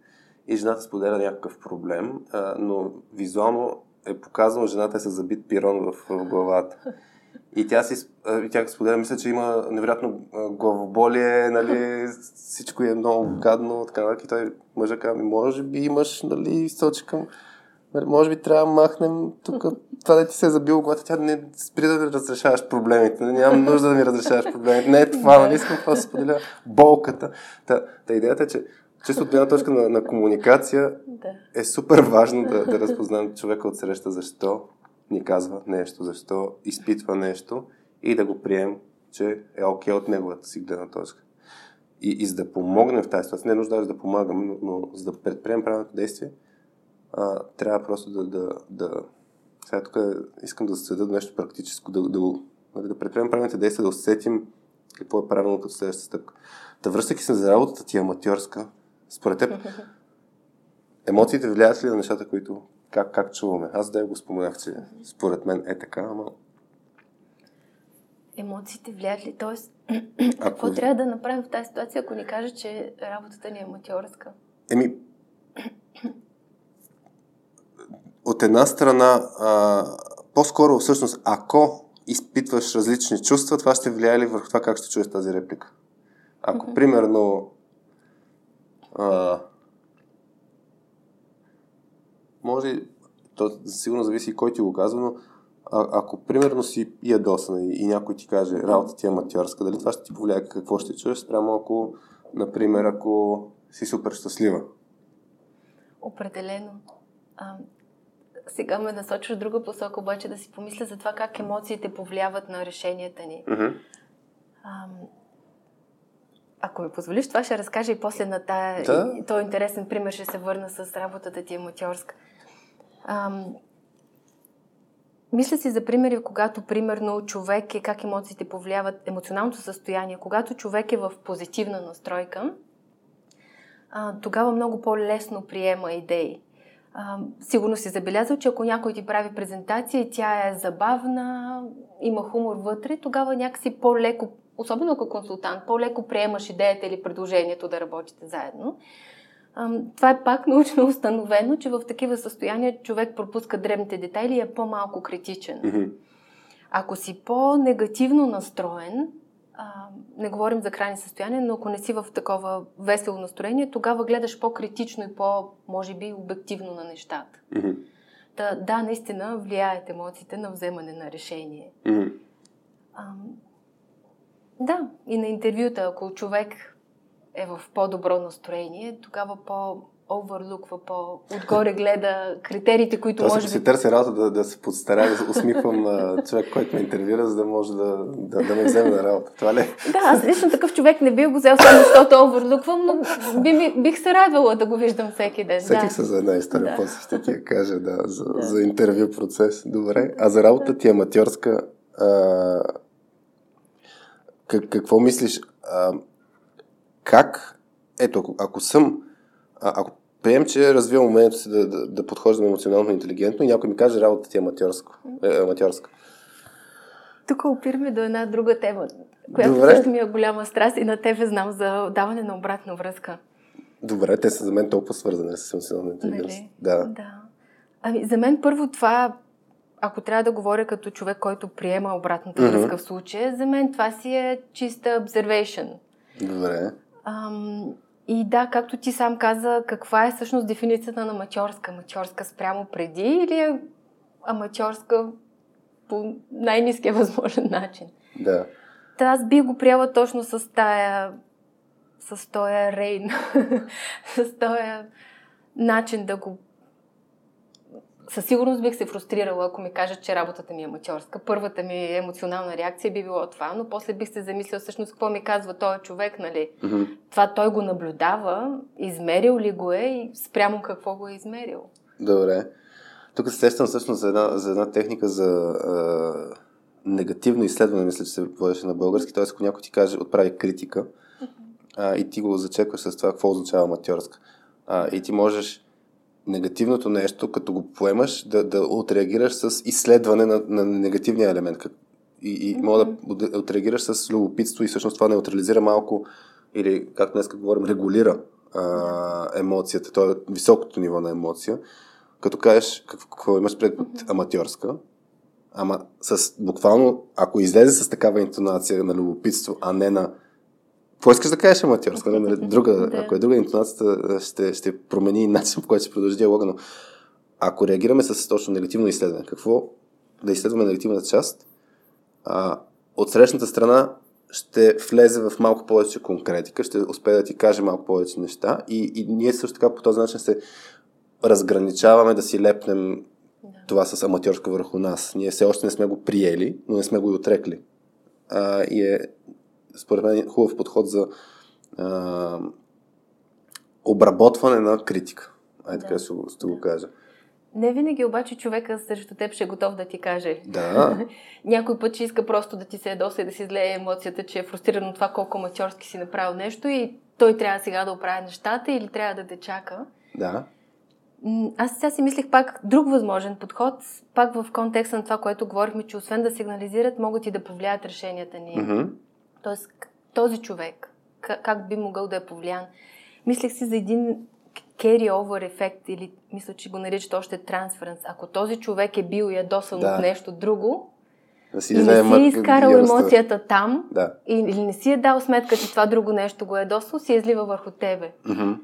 [SPEAKER 1] и жената споделя някакъв проблем, а, но визуално е показано жената е с забит пирон в, в главата. И тя си, и тя споделя, мисля, че има невероятно главоболие, нали, всичко е много гадно, така, и той мъжа казва, може би имаш, нали, сочи към, може би трябва да махнем тук това да ти се е забил главата, тя не спри да разрешаваш проблемите, нали, нямам нужда да ми разрешаваш проблемите, не е това, нали, искам това да споделя болката. Та, та идеята е, че чисто от една точка на, на комуникация да. е супер важно да, да разпознаем човека от среща защо ни казва нещо, защо изпитва нещо и да го прием, че е окей okay от неговата си гледна точка. И, и за да помогнем в тази ситуация, не е нужда да помагаме, но, но за да предприемем правилното действие, а, трябва просто да, да, да... Сега тук искам да следа нещо практическо, да, да, нали, да предприемем правилните действия, да усетим какво е правилно като следваща стъпка. Да връщайки се за работата ти аматьорска, според теб, емоциите влияят ли на нещата, които как, как чуваме? Аз да го споменах, че според мен е така, ама...
[SPEAKER 2] Емоциите влияят ли? Тоест, ако... какво трябва да направим в тази ситуация, ако ни каже, че работата ни е аматьорска?
[SPEAKER 1] Еми, от, една страна, а, по-скоро всъщност, ако изпитваш различни чувства, това ще влияе ли върху това как ще чуеш тази реплика? Ако, mm-hmm. примерно, а, може, то сигурно зависи и кой ти го казва, но а, ако примерно си ядосан и, и някой ти каже работа ти е аматьорска, дали това ще ти повлияе какво ще чуеш, спрямо ако, например, ако си супер щастлива?
[SPEAKER 2] Определено. А, сега ме насочваш друга посока, обаче да си помисля за това как емоциите повлияват на решенията ни.
[SPEAKER 1] Mm-hmm.
[SPEAKER 2] Ако ми позволиш, това ще разкажа и после на тая...
[SPEAKER 1] Да.
[SPEAKER 2] И, то е интересен пример, ще се върна с работата ти аматьорска. Ам, мисля си за примери, когато, примерно, човек е, как емоциите повлияват емоционалното състояние. Когато човек е в позитивна настройка, а, тогава много по-лесно приема идеи. А, сигурно си забелязал, че ако някой ти прави презентация и тя е забавна, има хумор вътре, тогава някакси по-леко, особено ако консултант, по-леко приемаш идеята или предложението да работите заедно. А, това е пак научно установено, че в такива състояния човек пропуска дребните детайли и е по-малко критичен.
[SPEAKER 1] Mm-hmm.
[SPEAKER 2] Ако си по-негативно настроен, а, не говорим за крайни състояния, но ако не си в такова весело настроение, тогава гледаш по-критично и по, може би, обективно на нещата.
[SPEAKER 1] Mm-hmm.
[SPEAKER 2] Да, да, наистина влияят емоциите на вземане на решение.
[SPEAKER 1] Mm-hmm.
[SPEAKER 2] А, да, и на интервюта, ако човек е в по-добро настроение, тогава по овърлуква, по-отгоре гледа критериите, които може би...
[SPEAKER 1] си търся работа да, да се подстарая, да усмихвам човек, който ме интервюра, за да може да, да, да ме вземе на работа. Това ли? е?
[SPEAKER 2] Да, аз лично такъв човек не би го взел само защото овърлуквам, но би, би, бих се радвала да го виждам всеки ден.
[SPEAKER 1] Сетих
[SPEAKER 2] да.
[SPEAKER 1] се за една история,
[SPEAKER 2] Да.
[SPEAKER 1] после ще ти я кажа, да, за,
[SPEAKER 2] Да.
[SPEAKER 1] за интервю процес. Добре. А за работата ти аматьорска, а, как, какво мислиш? А, как, ето, ако, ако съм, а, ако прием, че развивам умението си да, да, да подхождам емоционално интелигентно и някой ми каже работата ти е аматьорска. Е, аматьорска.
[SPEAKER 2] Тук опираме до една друга тема, която
[SPEAKER 1] Добре.
[SPEAKER 2] също ми е голяма страст и на тебе знам за даване на обратна връзка.
[SPEAKER 1] Добре, те са за мен толкова свързани с емоционална интелигентност.
[SPEAKER 2] Нали?
[SPEAKER 1] Да.
[SPEAKER 2] да. Ами, за мен първо това, ако трябва да говоря като човек, който приема обратната
[SPEAKER 1] Мгм.
[SPEAKER 2] връзка в случая, за мен това си е чиста observation.
[SPEAKER 1] Добре.
[SPEAKER 2] Ам, и да, както ти сам каза, каква е всъщност дефиницията на аматьорска? Аматьорска спрямо преди или е аматьорска по най-низкия възможен начин?
[SPEAKER 1] Да.
[SPEAKER 2] Та аз би го приела точно с тая с този рейн, с този начин да го... Със сигурност бих се фрустрирала, ако ми кажат, че работата ми е аматьорска. Първата ми емоционална реакция би било това, но после бих се замислила всъщност какво ми казва този човек, нали?
[SPEAKER 1] Мгм.
[SPEAKER 2] Това той го наблюдава, измерил ли го е и спрямо какво го е измерил.
[SPEAKER 1] Добре. Тук се сещам всъщност за една, за една техника за а, негативно изследване, мисля, че се водеше на български. Т.е. ако някой ти каже, отправи критика а, и ти го зачекваш с това, какво означава аматьорска. А, и ти можеш негативното нещо, като го поемаш, да, да отреагираш с изследване на, на негативния елемент. И, и mm-hmm. мога да от- отреагираш с любопитство и всъщност това неутрализира малко или, както днес говорим, регулира а, емоцията, т.е. високото ниво на емоция, като кажеш какво, какво имаш пред mm-hmm. аматьорска, ама с буквално, ако излезе с такава интонация на любопитство, а не на какво искаш да кажеш аматьорска? Нали? Друга,
[SPEAKER 2] Да.
[SPEAKER 1] ако е друга интонацията, ще, ще промени начин, по който ще продължи диалога, но ако реагираме с точно негативно изследване, какво да изследваме негативната част, а, от срещната страна ще влезе в малко повече конкретика, ще успее да ти каже малко повече неща и, и ние също така по този начин се разграничаваме да си лепнем
[SPEAKER 2] Да.
[SPEAKER 1] това с аматьорска върху нас. Ние все още не сме го приели, но не сме го и отрекли. А, и е, според мен, хубав подход за а, обработване на критика. Ай, така
[SPEAKER 2] Да.
[SPEAKER 1] ще, го, ще го кажа.
[SPEAKER 2] Не винаги обаче човека срещу теб ще е готов да ти каже.
[SPEAKER 1] Да,
[SPEAKER 2] Някой път ще иска просто да ти се ядоса и да си излее емоцията, че е фрустриран от това колко аматьорски си направил нещо и той трябва сега да оправи нещата или трябва да те чака.
[SPEAKER 1] да.
[SPEAKER 2] Аз сега си мислих пак друг възможен подход, пак в контекста на това, което говорихме, че освен да сигнализират, могат и да повлияят решенията ни.
[SPEAKER 1] Мгм.
[SPEAKER 2] Тоест, к- този човек, как би могъл да е повлиян? Мислех си за един carry over ефект или мисля, че го наричат още трансференс. Ако този човек е бил ядосан да. от нещо друго, да си и не си е изкарал емоцията там
[SPEAKER 1] да.
[SPEAKER 2] или не си е дал сметка, че това друго нещо го е ядосно, си излива върху тебе.
[SPEAKER 1] Mm-hmm.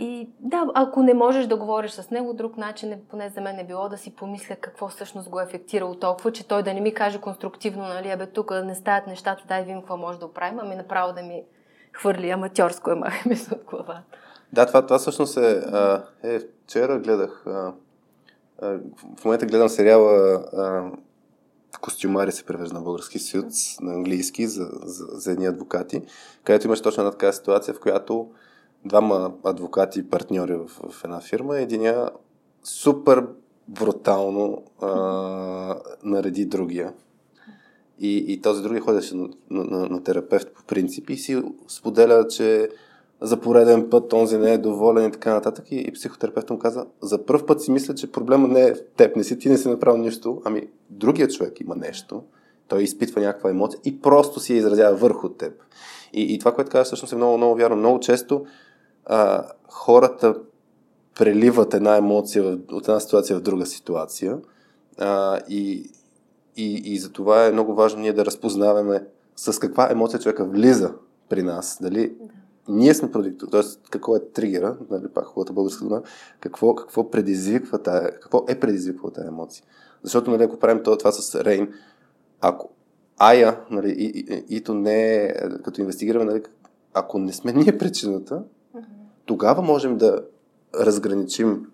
[SPEAKER 2] И да, ако не можеш да говориш с него, друг начин, е, поне за мен е било да си помисля какво всъщност го е ефектирало толкова, че той да не ми каже конструктивно, нали, абе тук не стават нещата, дай видим какво може да оправим, ами направо да ми хвърли аматьорско е махаме от главата.
[SPEAKER 1] Да, това, това всъщност е, е, вчера гледах, в момента гледам сериала Костюмари се превежда на български Сюц, на английски, за, за, за едни адвокати, където имаш точно една такава ситуация, в която двама адвокати и партньори в, в една фирма, единия супер брутално а, нареди другия. И, и този другия ходеше на, на, на, на терапевт по принцип и си споделя, че за пореден път онзи не е доволен и така нататък. И, и психотерапевтът му каза, за първ път си мисля, че проблема не е в теб, не си ти не си направил нищо, ами другият човек има нещо, той изпитва някаква емоция и просто си я изразява върху теб. И, и това, което казваш, всъщност е много, много вярно. Много често а, хората преливат една емоция от една ситуация в друга ситуация. А, и, и, и за това е много важно ние да разпознаваме с каква емоция човека влиза при нас. Дали да. ние сме продиктор, т.е. какво е тригера, нали, пак хубавата българска дума, какво, какво предизвиква тая, какво е предизвиква тази емоция. Защото, нали, ако правим това, с Рейн, ако Ая, нали, и, и, и, то не е, като инвестигираме, нали, ако не сме ние причината, тогава можем да разграничим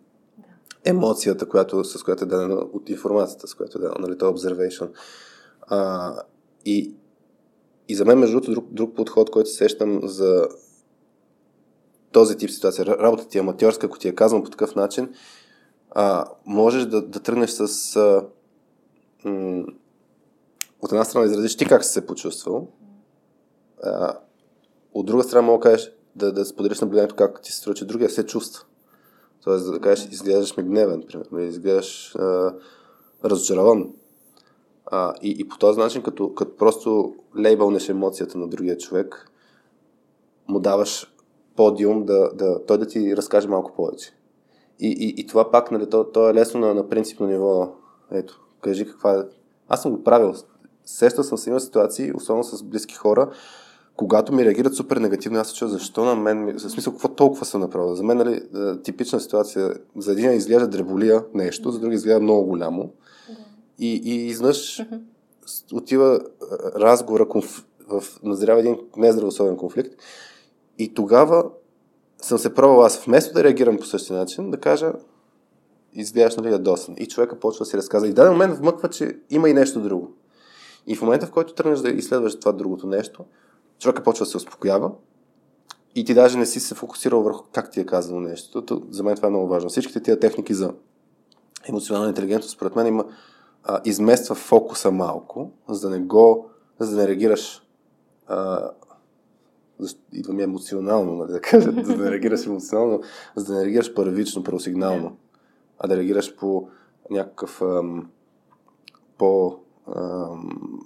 [SPEAKER 1] емоцията, която, с която е дадена от информацията, с която е дадена, нали, това observation. А, и, и за мен, между другото, друг, друг подход, който сещам за този тип ситуация, работата ти е аматьорска, ако ти я казвам по такъв начин, а, можеш да, да тръгнеш с а, м- от една страна изразиш ти как си се почувствал, а, от друга страна мога да кажеш да, да споделиш наблюдението как ти се струва, че другия се чувства. Тоест да кажеш, изглеждаш ме гневен, примерно, или изглеждаш а, разочарован. А, и, и по този начин, като, като просто лейбълнеш емоцията на другия човек, му даваш подиум да, да, той да ти разкаже малко повече. И, и, и това пак, нали, то, то е лесно на, на принципно ниво. Ето, кажи каква е. Аз съм го правил. Сещал съм се има ситуации, особено с близки хора, когато ми реагират супер негативно, аз се чуя защо на мен, за смисъл какво толкова съм направил. За мен, нали, е, типична ситуация, за един изглежда дреболия нещо, за други изглежда много голямо. Да. И, и изнъж uh-huh. отива е, разговора конф... в назрява един нездравословен конфликт. И тогава съм се пробвал аз вместо да реагирам по същия начин, да кажа изглеждаш нали ядосан. И човека почва да си разказва. И в даден момент вмъква, че има и нещо друго. И в момента, в който тръгнеш да изследваш това другото нещо, човека почва да се успокоява и ти даже не си се фокусирал върху как ти е казано нещо. За мен това е много важно. Всичките тия техники за емоционална интелигентност, според мен, има, а, измества фокуса малко, за да не го, за да не реагираш а, идва ми емоционално, нали, да кажа, за да не реагираш емоционално, за да не реагираш първично, първосигнално, а да реагираш по някакъв ам, по ам,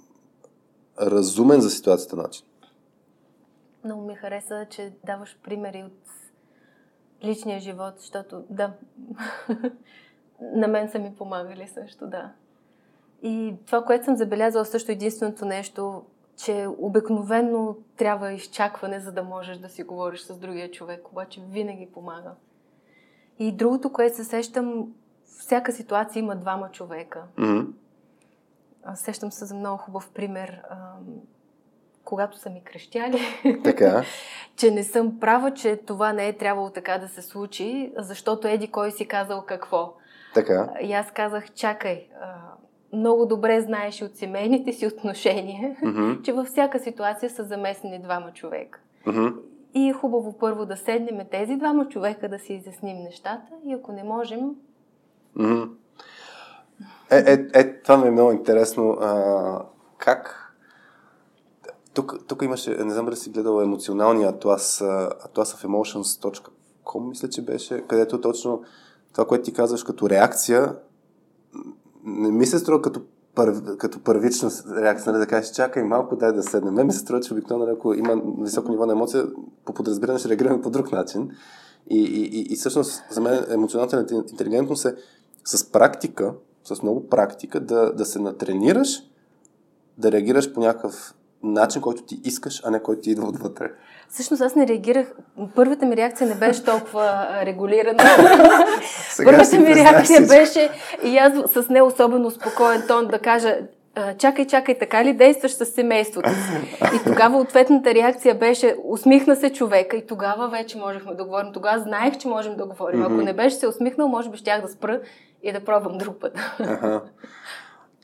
[SPEAKER 1] разумен за ситуацията начин.
[SPEAKER 2] Много ми хареса, че даваш примери от личния живот, защото да, на мен са ми помагали също, да. И това, което съм забелязала също единственото нещо, че обикновено трябва изчакване, за да можеш да си говориш с другия човек, обаче винаги помага. И другото, което се сещам, всяка ситуация има двама човека.
[SPEAKER 1] Mm-hmm.
[SPEAKER 2] Сещам се за много хубав пример когато са ми крещяли,
[SPEAKER 1] така.
[SPEAKER 2] че не съм права, че това не е трябвало така да се случи, защото Еди кой си казал какво.
[SPEAKER 1] Така.
[SPEAKER 2] И аз казах, чакай, много добре знаеш от семейните си отношения,
[SPEAKER 1] mm-hmm.
[SPEAKER 2] че във всяка ситуация са замесени двама човека.
[SPEAKER 1] Mm-hmm.
[SPEAKER 2] И е хубаво първо да седнем тези двама човека, да си изясним нещата и ако не можем...
[SPEAKER 1] Mm-hmm. Е, е, е, това ми е много интересно. А, как тук, тук имаше, не знам дали си гледал емоционалния атлас, Atlas of Emotions.com, мисля, че беше, където точно това, което ти казваш като реакция, не ми се струва като, пър, като първична реакция, нали, да кажеш, чакай малко, дай да седнем. Мен ми се струва, че обикновено, ако има високо ниво на емоция, по подразбиране ще реагираме по друг начин. И, и, и, и всъщност за мен емоционалната интелигентност е с практика, с много практика, да, да се натренираш, да реагираш по някакъв начин, който ти искаш, а не който ти идва отвътре.
[SPEAKER 2] Всъщност аз не реагирах. Първата ми реакция не беше толкова регулирана. Първата ми реакция беше и аз с не особено спокоен тон да кажа чакай, чакай, така ли действаш с семейството си? И тогава ответната реакция беше, усмихна се човека и тогава вече можехме да говорим. Тогава знаех, че можем да говорим. Ако не беше се усмихнал, може би щях да спра и да пробвам друг път. Ага.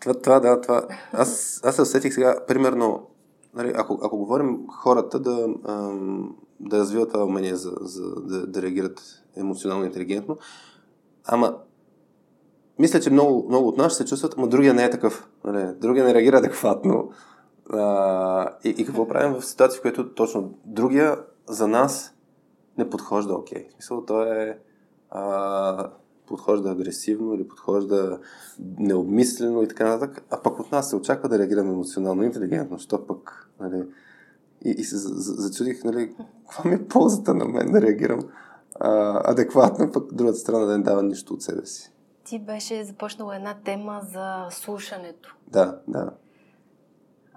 [SPEAKER 1] Това, това, да, това. Аз, аз се усетих сега, примерно, нали, ако, ако говорим хората да, да развиват това умение за, за да, да реагират емоционално интелигентно, ама мисля, че много, много от нас се чувстват, но другия не е такъв. Нали? Другия не реагира адекватно. А, и, и какво правим в ситуация, в която точно другия за нас не подхожда окей. Okay. В то е а, подхожда агресивно или подхожда необмислено и така нататък, а пък от нас се очаква да реагираме емоционално интелигентно, що пък, нали, и, и се зачудих, нали, каква ми е ползата на мен да реагирам а, адекватно, пък другата страна да не дава нищо от себе си.
[SPEAKER 2] Ти беше започнала една тема за слушането.
[SPEAKER 1] Да, да.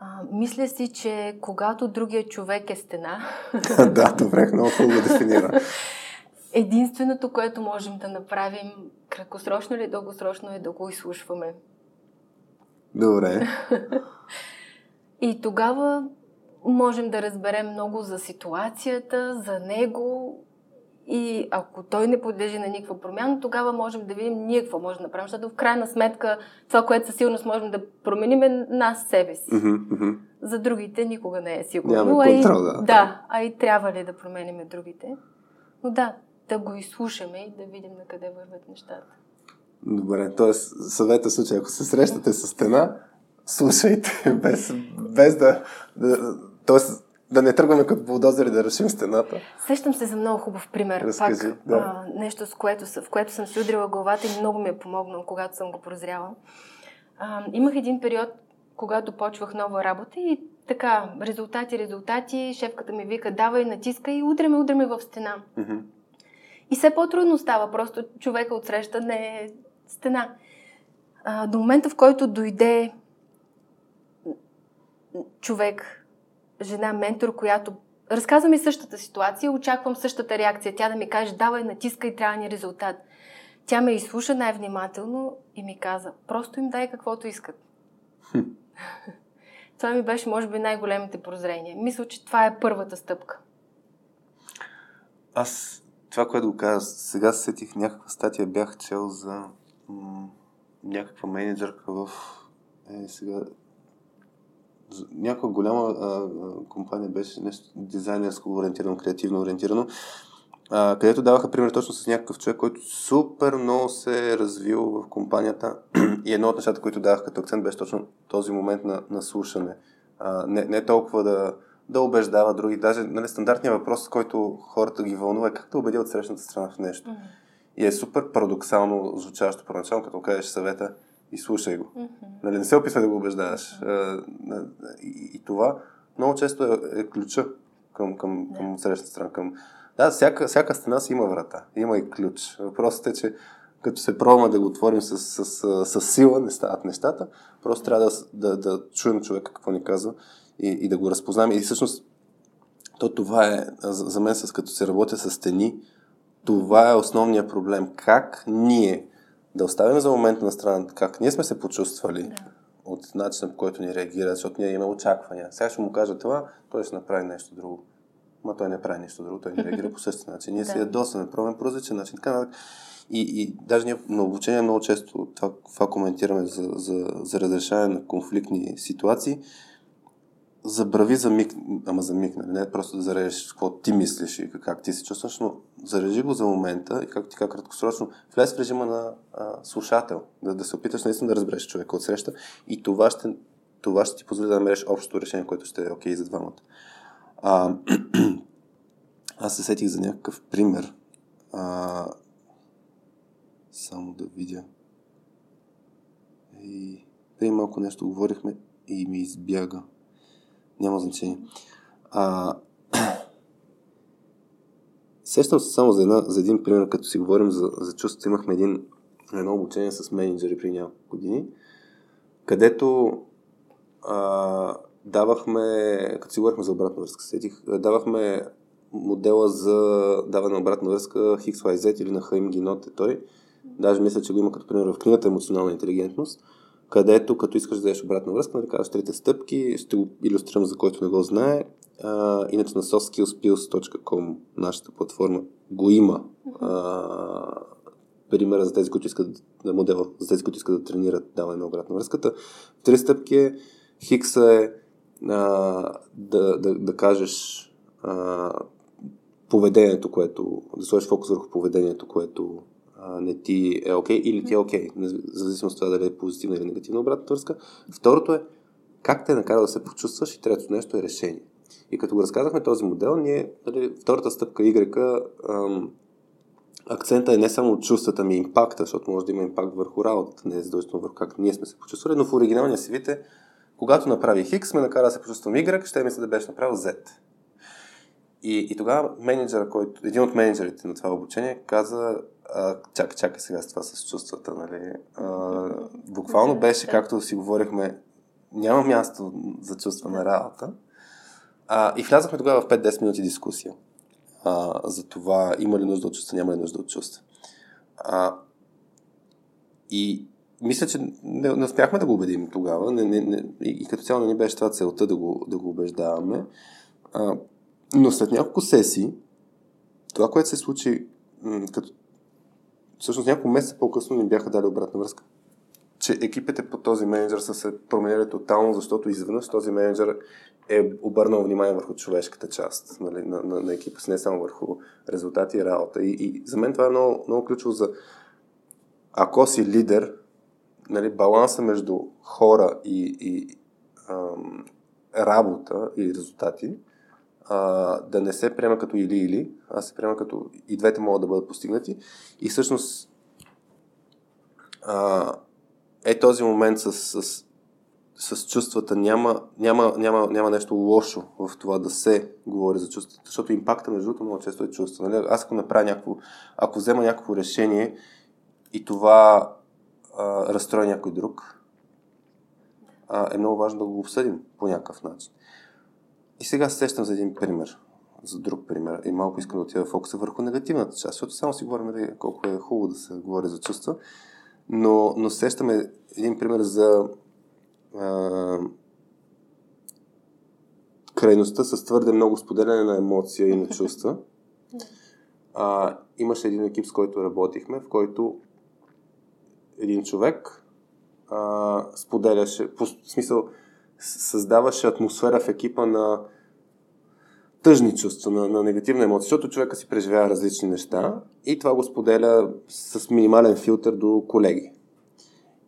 [SPEAKER 2] А, мисля си, че когато другия човек е стена...
[SPEAKER 1] да, добре, много хубаво дефинира.
[SPEAKER 2] Единственото, което можем да направим, краткосрочно или дългосрочно, е да го изслушваме.
[SPEAKER 1] Добре.
[SPEAKER 2] И тогава можем да разберем много за ситуацията, за него и ако той не подлежи на никаква промяна, тогава можем да видим ние какво можем да направим, защото в крайна сметка това, което със сигурност можем да променим е нас себе си.
[SPEAKER 1] Mm-hmm.
[SPEAKER 2] За другите никога не е сигурно.
[SPEAKER 1] Няма контрол, да.
[SPEAKER 2] Да, а и трябва ли да променим другите. Но да, да го изслушаме и да видим на къде върват нещата.
[SPEAKER 1] Добре, т.е. съвета случай, ако се срещате с стена, слушайте, без, без да, да т.е. да не тръгваме като булдозери да решим стената.
[SPEAKER 2] Сещам се за много хубав пример.
[SPEAKER 1] Разкажи,
[SPEAKER 2] Пак, да. а, нещо, с което, в което съм си удрила главата и много ми е помогнало, когато съм го прозряла. А, имах един период, когато почвах нова работа и така, резултати, резултати, шефката ми вика, давай, натискай и удряме, удряме в стена.
[SPEAKER 1] Mm-hmm.
[SPEAKER 2] И все по-трудно става, просто човека отсреща не е стена. А, до момента, в който дойде човек, жена, ментор, която разказва ми същата ситуация, очаквам същата реакция. Тя да ми каже, давай, натискай, трябва ни резултат. Тя ме изслуша най-внимателно и ми каза, просто им дай каквото искат. това ми беше, може би, най-големите прозрения. Мисля, че това е първата стъпка.
[SPEAKER 1] Аз това, което го каза, сега сетих някаква статия, бях чел за м- някаква менеджерка в е, сега някаква голяма а, а, компания беше нещо дизайнерско ориентирано, креативно ориентирано, а, където даваха пример точно с някакъв човек, който супер много се е развил в компанията и едно от нещата, които давах като акцент беше точно този момент на, на слушане. А, не, не толкова да, да убеждава други. Даже нали, стандартният въпрос, който хората ги вълнува е как да убедя от срещната страна в нещо. Mm-hmm. И е супер парадоксално звучащо първоначално, като кажеш съвета и слушай го. Mm-hmm. Нали, не се описва да го убеждаваш. Mm-hmm. И, и това много често е, е ключа към, към, към yeah. срещната страна. Към... Да, всяка, всяка стена си има врата. Има и ключ. Въпросът е, че като се пробваме да го отворим с, с, с, с сила, не стават нещата. Просто трябва да, да, да чуем човека какво ни казва и, и да го разпознаем. И всъщност, то това е, за, мен, с като се работя с стени, това е основният проблем. Как ние да оставим за момента на страна как ние сме се почувствали да. от начина по който ни реагира, защото ние имаме очаквания. Сега ще му кажа това, той ще направи нещо друго. Ма той не прави нещо друго, той не реагира по същия начин. Ние да. си ядосваме, пробваме по различен начин. Така, и, и даже ние на обучение много често това, това коментираме за, за, за разрешаване на конфликтни ситуации забрави за миг, ама за миг, нали? не просто да зарежеш какво ти мислиш и как ти се чувстваш, но зарежи го за момента и как ти как краткосрочно влез в режима на а, слушател, да, да се опиташ наистина да разбереш човека от среща и това ще, това ще ти позволи да намериш общото решение, което ще е окей okay за двамата. А, аз се сетих за някакъв пример. А, само да видя. И преди малко нещо говорихме и ми избяга. Няма значение. А, Сещам се само за, една, за един пример, като си говорим за, за чувството. Имахме един, едно обучение с менеджери при няколко години, където а, давахме, като си говорихме за обратна връзка, сетих, давахме модела за даване на обратна връзка XYZ или на Хаим Гинот е той. Даже мисля, че го има като пример в книгата Емоционална интелигентност, където като искаш да дадеш обратна връзка, нали казваш трите стъпки, ще го илюстрирам за който не го знае. А, иначе на softskillspills.com, нашата платформа, го има а, примера за тези, които искат да модела, за тези, които искат да тренират даване на обратна връзката. Три стъпки е, хикса е а, да, да, да кажеш а, поведението, което, да сложиш фокус върху поведението, което а, не ти е окей okay, или ти е окей, okay, зависимост от това дали е позитивна или негативна обратна връзка. Второто е как те накара да се почувстваш и третото нещо е решение. И като го разказахме този модел, ние, нали, втората стъпка Y, ам, акцента е не само чувствата ми, импакта, защото може да има импакт върху работата, не е задължително върху как ние сме се почувствали, но в оригиналния си вид е, когато направи X, ме накара да се почувствам Y, ще мисля да беше направил Z. И, и тогава менеджера, който, един от менеджерите на това обучение каза, чакай, чакай сега с това с чувствата, нали? А, буквално беше, както си говорихме, няма място за чувства на работа. А, и влязахме тогава в 5-10 минути дискусия а, за това има ли нужда от чувства, няма ли нужда от чувства. А, и мисля, че не, не успяхме да го убедим тогава не, не, не, и, и като цяло не ни беше това целта да го, да го убеждаваме. А, но след няколко сесии, това, което се случи, м- като всъщност няколко месеца по-късно ни бяха дали обратна връзка. Че екипите по този менеджер са се променили тотално, защото изведнъж този менеджер е обърнал внимание върху човешката част нали, на, на, на екипа, не само върху резултати и работа. И, и за мен това е много, много ключово за ако си лидер, нали, баланса между хора и, и ам, работа и резултати а, да не се приема като или-или, а се приема като и двете могат да бъдат постигнати. И всъщност а, е този момент с, с, с чувствата. Няма, няма, няма, няма нещо лошо в това да се говори за чувствата, защото импакта между другото много често е чувство. Нали? Аз ако направя някакво, ако взема някакво решение и това а, разстрои някой друг, а, е много важно да го обсъдим по някакъв начин. И сега се сещам за един пример, за друг пример. И малко искам да отида фокуса върху негативната част, защото само си говорим нали, колко е хубаво да се говори за чувства. Но, но сещаме един пример за а, крайността с твърде много споделяне на емоция и на чувства. А, имаше един екип, с който работихме, в който един човек а, споделяше, по смисъл, създаваше атмосфера в екипа на тъжни чувства, на, на негативна емоция, защото човека си преживява различни неща и това го споделя с минимален филтър до колеги.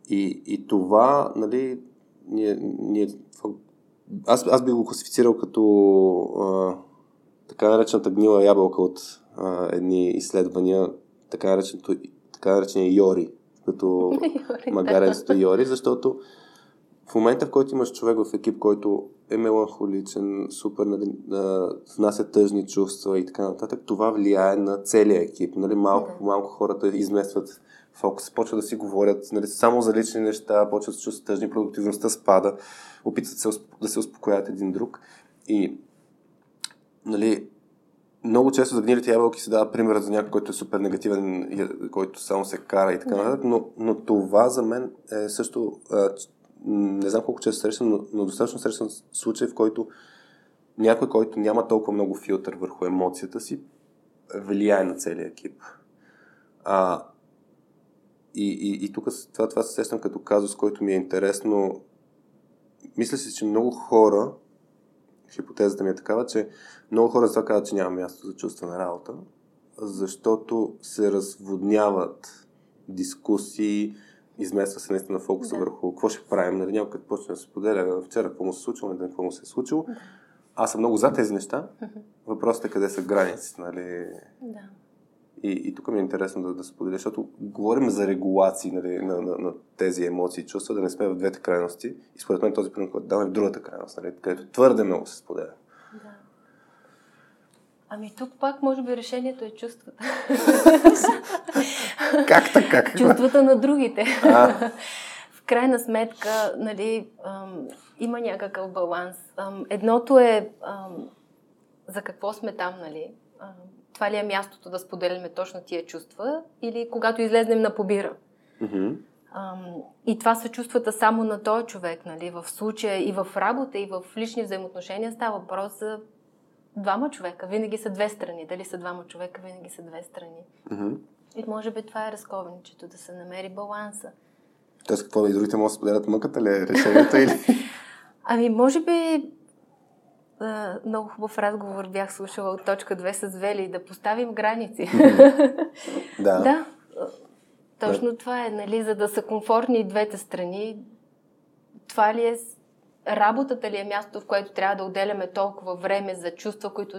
[SPEAKER 1] И, и това, нали, ние, ние, аз, аз би го класифицирал като а, така наречената гнила ябълка от а, едни изследвания, така, нареченото, така наречения Йори, като магаренството Йори, защото в момента, в който имаш човек в екип, който е меланхоличен, супер, нали, внася тъжни чувства и така нататък, това влияе на целия екип. Нали, малко по малко хората изместват фокус, почват да си говорят нали, само за лични неща, почват да се чувстват тъжни, продуктивността спада, опитват се да се успокоят един друг. И нали, много често за гнилите ябълки се дава пример за някой, който е супер негативен, който само се кара и така нататък, но, но това за мен е също не знам колко често срещам, но, но достатъчно срещам случай, в който някой, който няма толкова много филтър върху емоцията си, влияе на целия екип. А, и, и, и тук това, това се сещам като казус, който ми е интересно. Мисля си, че много хора, хипотезата ми е такава, че много хора за това казват, че няма място за чувства на работа, защото се разводняват дискусии, измества се наистина фокуса да. върху какво ще правим. Нали, някой като почне да се споделя вчера какво му се случило, не какво му се е случило. Да. Аз съм много за тези неща. Въпросът е къде са границите. Нали? Да. И, и тук ми е интересно да, да споделя, защото говорим за регулации нали, на, на, на тези емоции и чувства, да не сме в двете крайности. И според мен този пример, който даваме в другата крайност, нали, където твърде много се споделя.
[SPEAKER 2] Ами тук пак, може би, решението е чувствата.
[SPEAKER 1] как така?
[SPEAKER 2] Чувствата на другите. А. В крайна сметка, нали, ам, има някакъв баланс. Ам, едното е ам, за какво сме там, нали? Ам, това ли е мястото да споделяме точно тия чувства или когато излезнем на побира.
[SPEAKER 1] Mm-hmm.
[SPEAKER 2] Ам, и това са чувствата само на този човек, нали? В случая и в работа, и в лични взаимоотношения става въпрос за двама човека. Винаги са две страни. Дали са двама човека, винаги са две страни.
[SPEAKER 1] Mm-hmm.
[SPEAKER 2] И може би това е разковничето, да се намери баланса.
[SPEAKER 1] Тоест, какво и другите могат да споделят мъката ли е решението или?
[SPEAKER 2] Ами, може би много хубав разговор бях слушала от точка 2 с Вели, да поставим граници.
[SPEAKER 1] да.
[SPEAKER 2] да. Точно да. това е, нали, за да са комфортни двете страни. Това ли е работата ли е мястото, в което трябва да отделяме толкова време за чувства, които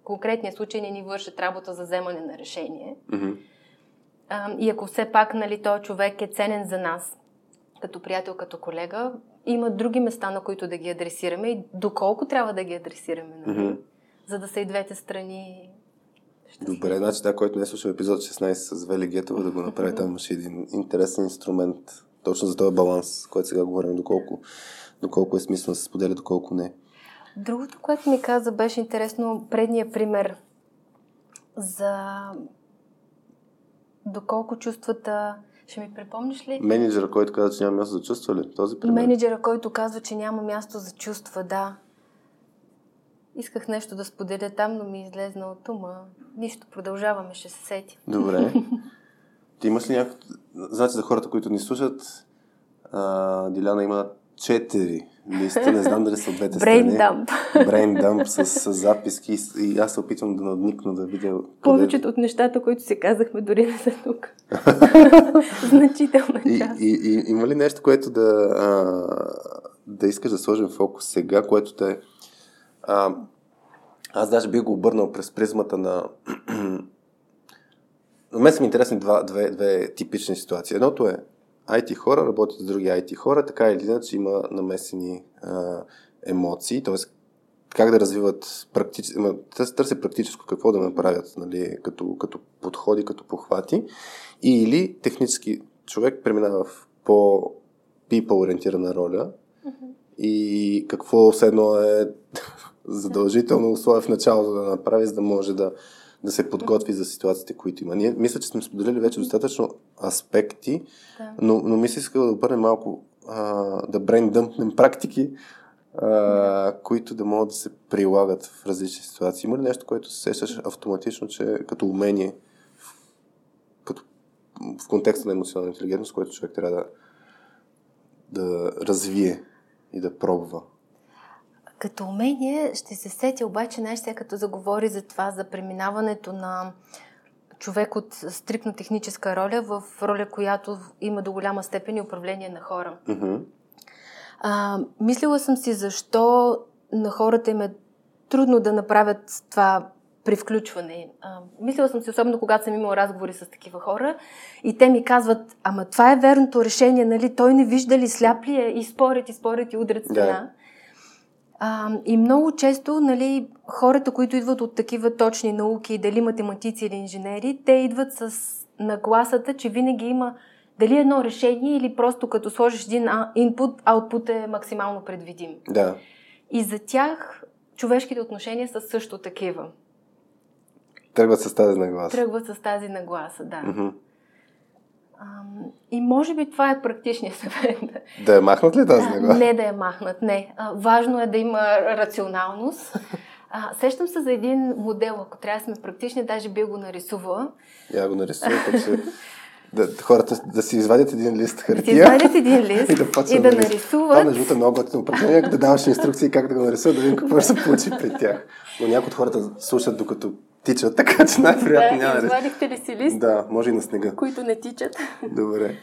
[SPEAKER 2] в конкретния случай не ни вършат работа за вземане на решение.
[SPEAKER 1] Mm-hmm.
[SPEAKER 2] А, и ако все пак нали, този човек е ценен за нас, като приятел, като колега, има други места, на които да ги адресираме и доколко трябва да ги адресираме, нали?
[SPEAKER 1] mm-hmm.
[SPEAKER 2] за да са и двете страни.
[SPEAKER 1] Добре, значи да, който не е слушал епизод 16 с Вели Гетова, да го направи, там имаше един интересен инструмент, точно за този баланс, който сега говорим, доколко, доколко е смислено да се споделя, доколко не.
[SPEAKER 2] Другото, което ми каза, беше интересно предния пример за доколко чувствата ще ми припомниш ли?
[SPEAKER 1] Менеджера, който казва, че няма място за чувства ли? Този пример?
[SPEAKER 2] Менеджера, който казва, че няма място за чувства, да. Исках нещо да споделя там, но ми е излезна от ума. Нищо, продължаваме, ще се сети.
[SPEAKER 1] Добре. Ти имаш ли някакво... Значи за хората, които ни слушат, а, Диляна има четири листа, не знам дали са от двете
[SPEAKER 2] страни. Brain dump.
[SPEAKER 1] Brain dump с, с записки и аз се опитвам да надникна да видя... Къде...
[SPEAKER 2] Повечето от нещата, които си казахме, дори не са тук. Значителна част.
[SPEAKER 1] И, и, и, има ли нещо, което да, а, да искаш да сложим фокус сега, което те... А, аз даже бих го обърнал през призмата на... На мен са ми интересни два, две, две типични ситуации. Едното е IT хора работят с други IT хора, така или иначе има намесени а, емоции, т.е. как да развиват практически, търси практическо какво да направят, нали, като, като подходи, като похвати, или технически човек преминава в по people ориентирана роля
[SPEAKER 2] mm-hmm.
[SPEAKER 1] и какво все едно е задължително условие в началото да направи, за да може да, да се подготви за ситуациите, които има. Ние мисля, че сме споделили вече достатъчно аспекти,
[SPEAKER 2] да.
[SPEAKER 1] но, но ми се иска да обърнем малко а, да брейндъмпнем практики, а, да. които да могат да се прилагат в различни ситуации. Има ли нещо, което се сещаш автоматично, че като умение, като, в контекста на емоционална интелигентност, което човек трябва да, да развие и да пробва?
[SPEAKER 2] Като умение ще се сети обаче най-ще като заговори за това, за преминаването на човек от стрикна техническа роля в роля, която има до голяма степен и управление на хора.
[SPEAKER 1] Mm-hmm.
[SPEAKER 2] А, мислила съм си защо на хората им е трудно да направят това при включване. А, мислила съм си, особено когато съм имала разговори с такива хора и те ми казват, ама това е верното решение, нали? Той не вижда ли, сляп ли е и спорят, и спорят и удрят стена. Yeah. А, и много често, нали, хората, които идват от такива точни науки, дали математици или инженери, те идват с нагласата, че винаги има дали едно решение или просто като сложиш един инпут, аутпут е максимално предвидим.
[SPEAKER 1] Да.
[SPEAKER 2] И за тях човешките отношения са също такива.
[SPEAKER 1] Тръгват с тази нагласа.
[SPEAKER 2] Тръгват с тази нагласа, да.
[SPEAKER 1] Mm-hmm.
[SPEAKER 2] И може би това е практичният съвет.
[SPEAKER 1] Да я махнат ли тази нега?
[SPEAKER 2] Не да я махнат, не. Важно е да има рационалност. А, сещам се за един модел, ако трябва да сме практични, даже би го нарисувала.
[SPEAKER 1] Я го нарисувам, пък се... Да, хората да си извадят един лист хартия. Да
[SPEAKER 2] си извадят един лист и да,
[SPEAKER 1] и
[SPEAKER 2] да нарисуват. Това
[SPEAKER 1] между е много готино упражнение, да даваш инструкции как да го нарисуват, да видим какво ще се получи при тях. Но някои от хората слушат докато тичат, така че най-вероятно
[SPEAKER 2] да, няма да... Извадихте ли си лист?
[SPEAKER 1] Да, може и на снега.
[SPEAKER 2] Които не тичат.
[SPEAKER 1] Добре.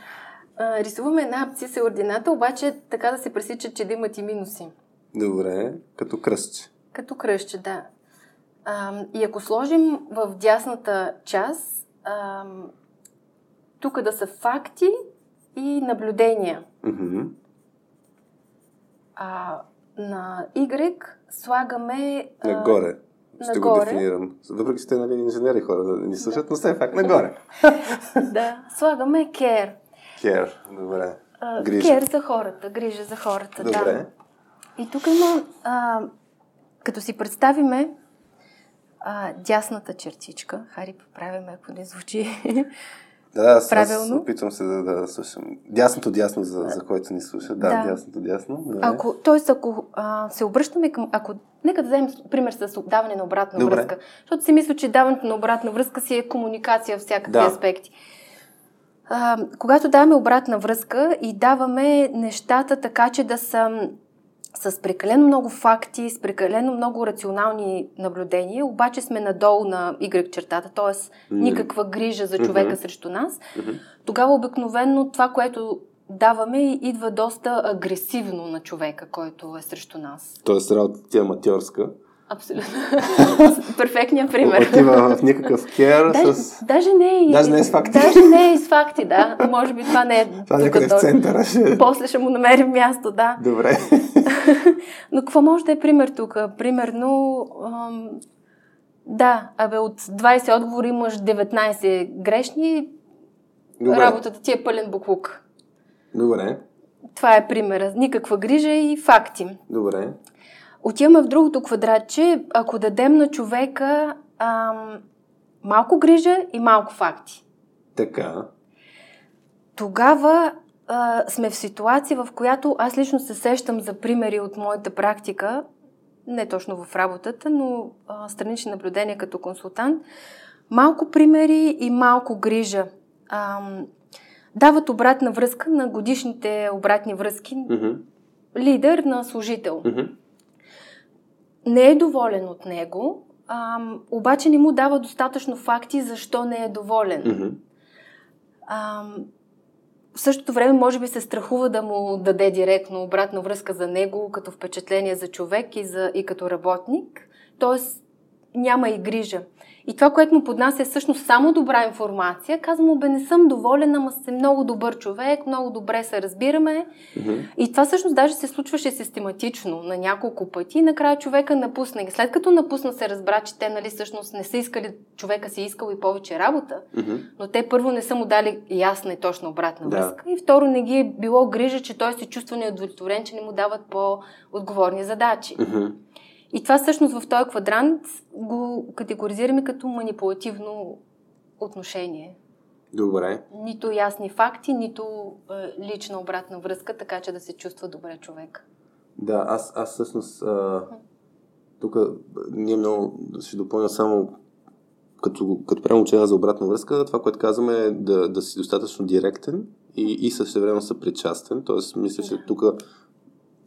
[SPEAKER 2] А, рисуваме една абсциса ордината, обаче така да се пресича, че да имат и минуси.
[SPEAKER 1] Добре, като кръстче.
[SPEAKER 2] Като кръстче, да. А, и ако сложим в дясната част а, тук да са факти и наблюдения.
[SPEAKER 1] Mm-hmm.
[SPEAKER 2] А на Y слагаме...
[SPEAKER 1] Нагоре. Ще го
[SPEAKER 2] Нагоре.
[SPEAKER 1] дефинирам. Въпреки те нали, инженери хора да ни слушат, но все пак нагоре.
[SPEAKER 2] да, слагаме care.
[SPEAKER 1] Care, добре.
[SPEAKER 2] А,
[SPEAKER 1] Грижа.
[SPEAKER 2] Care за хората, грижа за хората, да.
[SPEAKER 1] Добре.
[SPEAKER 2] И тук има, а, като си представиме а, дясната чертичка, Хари, поправяме, ако не звучи.
[SPEAKER 1] Да, аз, аз
[SPEAKER 2] Правилно.
[SPEAKER 1] опитвам се да, да слушам. Дясното дясно, за, за който ни слуша. Да,
[SPEAKER 2] Да.
[SPEAKER 1] дясното дясно. Добре.
[SPEAKER 2] Ако, тоест, ако а, се обръщаме към... Ако, нека да вземем пример с даване на обратна
[SPEAKER 1] Добре.
[SPEAKER 2] връзка. Защото си мисля, че даването на обратна връзка си е комуникация в всякакви
[SPEAKER 1] Да.
[SPEAKER 2] аспекти. А, когато даваме обратна връзка и даваме нещата така, че да са с прекалено много факти, с прекалено много рационални наблюдения, обаче сме надолу на Y чертата, т.е. никаква грижа за човека
[SPEAKER 1] Мгм.
[SPEAKER 2] срещу нас,
[SPEAKER 1] Мгм.
[SPEAKER 2] тогава обикновенно това, което даваме, идва доста агресивно на човека, който е срещу нас.
[SPEAKER 1] Тоест работата ти е аматьорска.
[SPEAKER 2] Абсолютно. Перфектният пример.
[SPEAKER 1] Отива в никакъв кер
[SPEAKER 2] Даже,
[SPEAKER 1] с...
[SPEAKER 2] даже, не е,
[SPEAKER 1] Даже не е с факти.
[SPEAKER 2] Даже не е с факти, да. Може би това не е.
[SPEAKER 1] Това някъде в центъра ще...
[SPEAKER 2] После ще му намерим място, да.
[SPEAKER 1] Добре.
[SPEAKER 2] Но какво може да е пример тук? Примерно, ам, да, абе от 20 отговори имаш 19 грешни,
[SPEAKER 1] Добре.
[SPEAKER 2] работата ти е пълен буклук.
[SPEAKER 1] Добре.
[SPEAKER 2] Това е примера. Никаква грижа и факти.
[SPEAKER 1] Добре.
[SPEAKER 2] Отиваме в другото квадратче, ако дадем на човека ам, малко грижа и малко факти.
[SPEAKER 1] Така.
[SPEAKER 2] Тогава а, сме в ситуация, в която аз лично се сещам за примери от моята практика, не точно в работата, но а, странични наблюдения като консултант. Малко примери и малко грижа. Ам, дават обратна връзка на годишните обратни връзки.
[SPEAKER 1] Мгм.
[SPEAKER 2] Лидер на служител.
[SPEAKER 1] Мгм.
[SPEAKER 2] Не е доволен от него, ам, обаче не му дава достатъчно факти защо не е доволен.
[SPEAKER 1] Мгм.
[SPEAKER 2] Ам, в същото време, може би се страхува да му даде директно обратна връзка за него, като впечатление за човек и, за, и като работник. Тоест, няма и грижа. И това, което му поднася е всъщност само добра информация. Казвам му, бе, не съм доволен, ама си много добър човек, много добре се разбираме.
[SPEAKER 1] Мгм.
[SPEAKER 2] И това всъщност даже се случваше систематично на няколко пъти и накрая човека напусна. И след като напусна се разбра, че те нали, всъщност не са искали, човека си е искал и повече работа,
[SPEAKER 1] Мгм.
[SPEAKER 2] но те първо не са му дали ясна и точна обратна
[SPEAKER 1] Да.
[SPEAKER 2] връзка и второ не ги е било грижа, че той се чувства неудовлетворен, че не му дават по-отговорни задачи.
[SPEAKER 1] Мгм.
[SPEAKER 2] И това всъщност в този квадрант го категоризираме като манипулативно отношение.
[SPEAKER 1] Добре.
[SPEAKER 2] Нито ясни факти, нито е, лична обратна връзка, така че да се чувства добре човек.
[SPEAKER 1] Да, аз, аз всъщност а, тук ние много ще допълня само като, като правим учение за обратна връзка, това, което казваме е да, да си достатъчно директен и, и същевременно съпричастен. Тоест, мисля, че
[SPEAKER 2] Да.
[SPEAKER 1] тук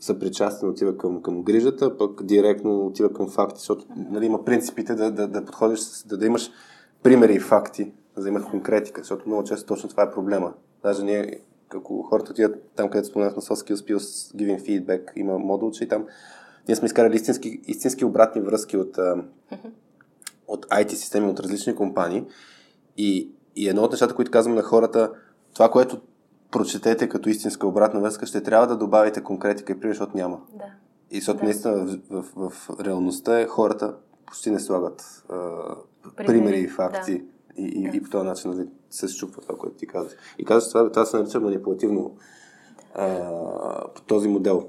[SPEAKER 1] съпричастен отива към, към грижата, пък директно отива към факти, защото нали, има принципите да, да, да подходиш, да, да имаш примери и факти, за да имаш конкретика, защото много често точно това е проблема. Даже ние, ако хората отидат там, където споменах на Soft Skills Pills, Giving Feedback, има модул, че и там ние сме изкарали истински, истински обратни връзки от, от IT системи от различни компании. И, и едно от нещата, които казваме на хората, това, което прочетете като истинска обратна връзка, ще трябва да добавите конкретика и пример, защото няма.
[SPEAKER 2] Да.
[SPEAKER 1] И защото
[SPEAKER 2] Да.
[SPEAKER 1] наистина в, в, в реалността е, хората почти не слагат а,
[SPEAKER 2] Примери,
[SPEAKER 1] примери и факти. И, и,
[SPEAKER 2] Да.
[SPEAKER 1] и по този начин нали, се счупва това, което ти казваш. И казваш, това, това се нарича манипулативно а, по този модел.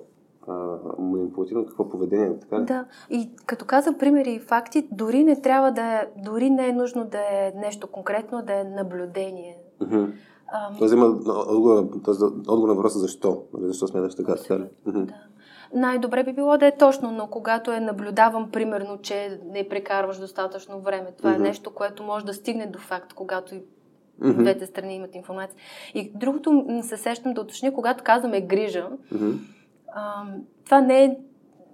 [SPEAKER 1] Манипулативно какво поведение, така ли?
[SPEAKER 2] Да, и като каза примери и факти, дори не трябва да е, дори не е нужно да е нещо конкретно, да е наблюдение.
[SPEAKER 1] Мгм.
[SPEAKER 2] Ам,
[SPEAKER 1] Тоест има отговор, на- тоест отговор на въпроса защо. Нали, Защо смяташ така?
[SPEAKER 2] да. Най-добре би било да е точно, но когато е наблюдавам, примерно, че не прекарваш достатъчно време, това
[SPEAKER 1] Мгм.
[SPEAKER 2] е нещо, което може да стигне до факт, когато и
[SPEAKER 1] Мгм.
[SPEAKER 2] двете страни имат информация. И другото се сещам да уточня, когато казваме грижа,
[SPEAKER 1] Мгм.
[SPEAKER 2] ам, това не е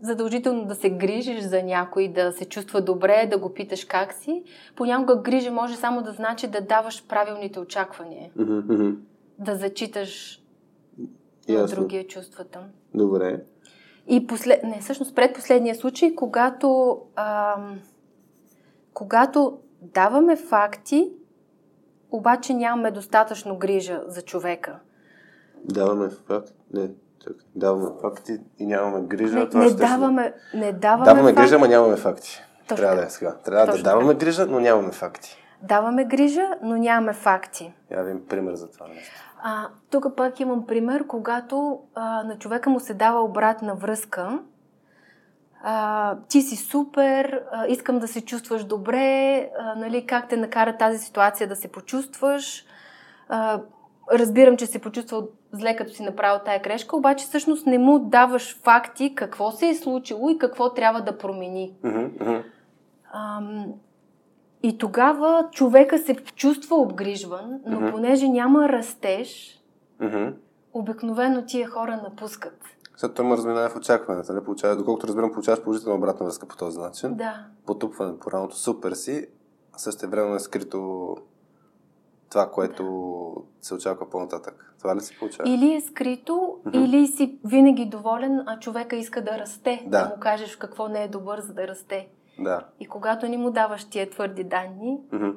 [SPEAKER 2] задължително да се грижиш за някой, да се чувства добре, да го питаш как си. Понякога грижа може само да значи да даваш правилните очаквания, да зачиташ на
[SPEAKER 1] Ясно.
[SPEAKER 2] другия чувствата.
[SPEAKER 1] Добре.
[SPEAKER 2] И послед... не, всъщност предпоследния случай, когато, ам, когато даваме факти, обаче нямаме достатъчно грижа за човека.
[SPEAKER 1] Даваме факт. Не. Даваме факти и нямаме грижа.
[SPEAKER 2] Не,
[SPEAKER 1] това
[SPEAKER 2] не
[SPEAKER 1] ще-
[SPEAKER 2] даваме, не даваме,
[SPEAKER 1] Даваме
[SPEAKER 2] факти.
[SPEAKER 1] грижа, ама нямаме факти.
[SPEAKER 2] Точно
[SPEAKER 1] Трябва да е сега. Трябва да
[SPEAKER 2] Точно
[SPEAKER 1] даваме грижа, но нямаме факти.
[SPEAKER 2] Даваме грижа, но нямаме факти.
[SPEAKER 1] Я ви пример за това нещо.
[SPEAKER 2] А, тук пак имам пример, когато а, на човека му се дава обратна връзка. А, ти си супер, а, искам да се чувстваш добре, а, нали, как те накара тази ситуация да се почувстваш. А, разбирам, че се почувствал зле, като си направил тая грешка, обаче всъщност не му даваш факти какво се е случило и какво трябва да промени. Ам, и тогава човека се чувства обгрижван, но понеже няма растеж, обикновено тия хора напускат.
[SPEAKER 1] След това има разминаване в очакването. Нали? Получава, доколкото разбирам, получаваш положителна обратна връзка по този начин.
[SPEAKER 2] Да.
[SPEAKER 1] Потупване по раното, супер си, а също време е скрито това, което се очаква по-нататък. Това ли се получава?
[SPEAKER 2] Или е скрито,
[SPEAKER 1] Мгм.
[SPEAKER 2] или си винаги доволен, а човека иска да расте.
[SPEAKER 1] Да.
[SPEAKER 2] Да му кажеш какво не е добър, за да расте.
[SPEAKER 1] Да.
[SPEAKER 2] И когато ни му даваш тия твърди данни,
[SPEAKER 1] Мгм.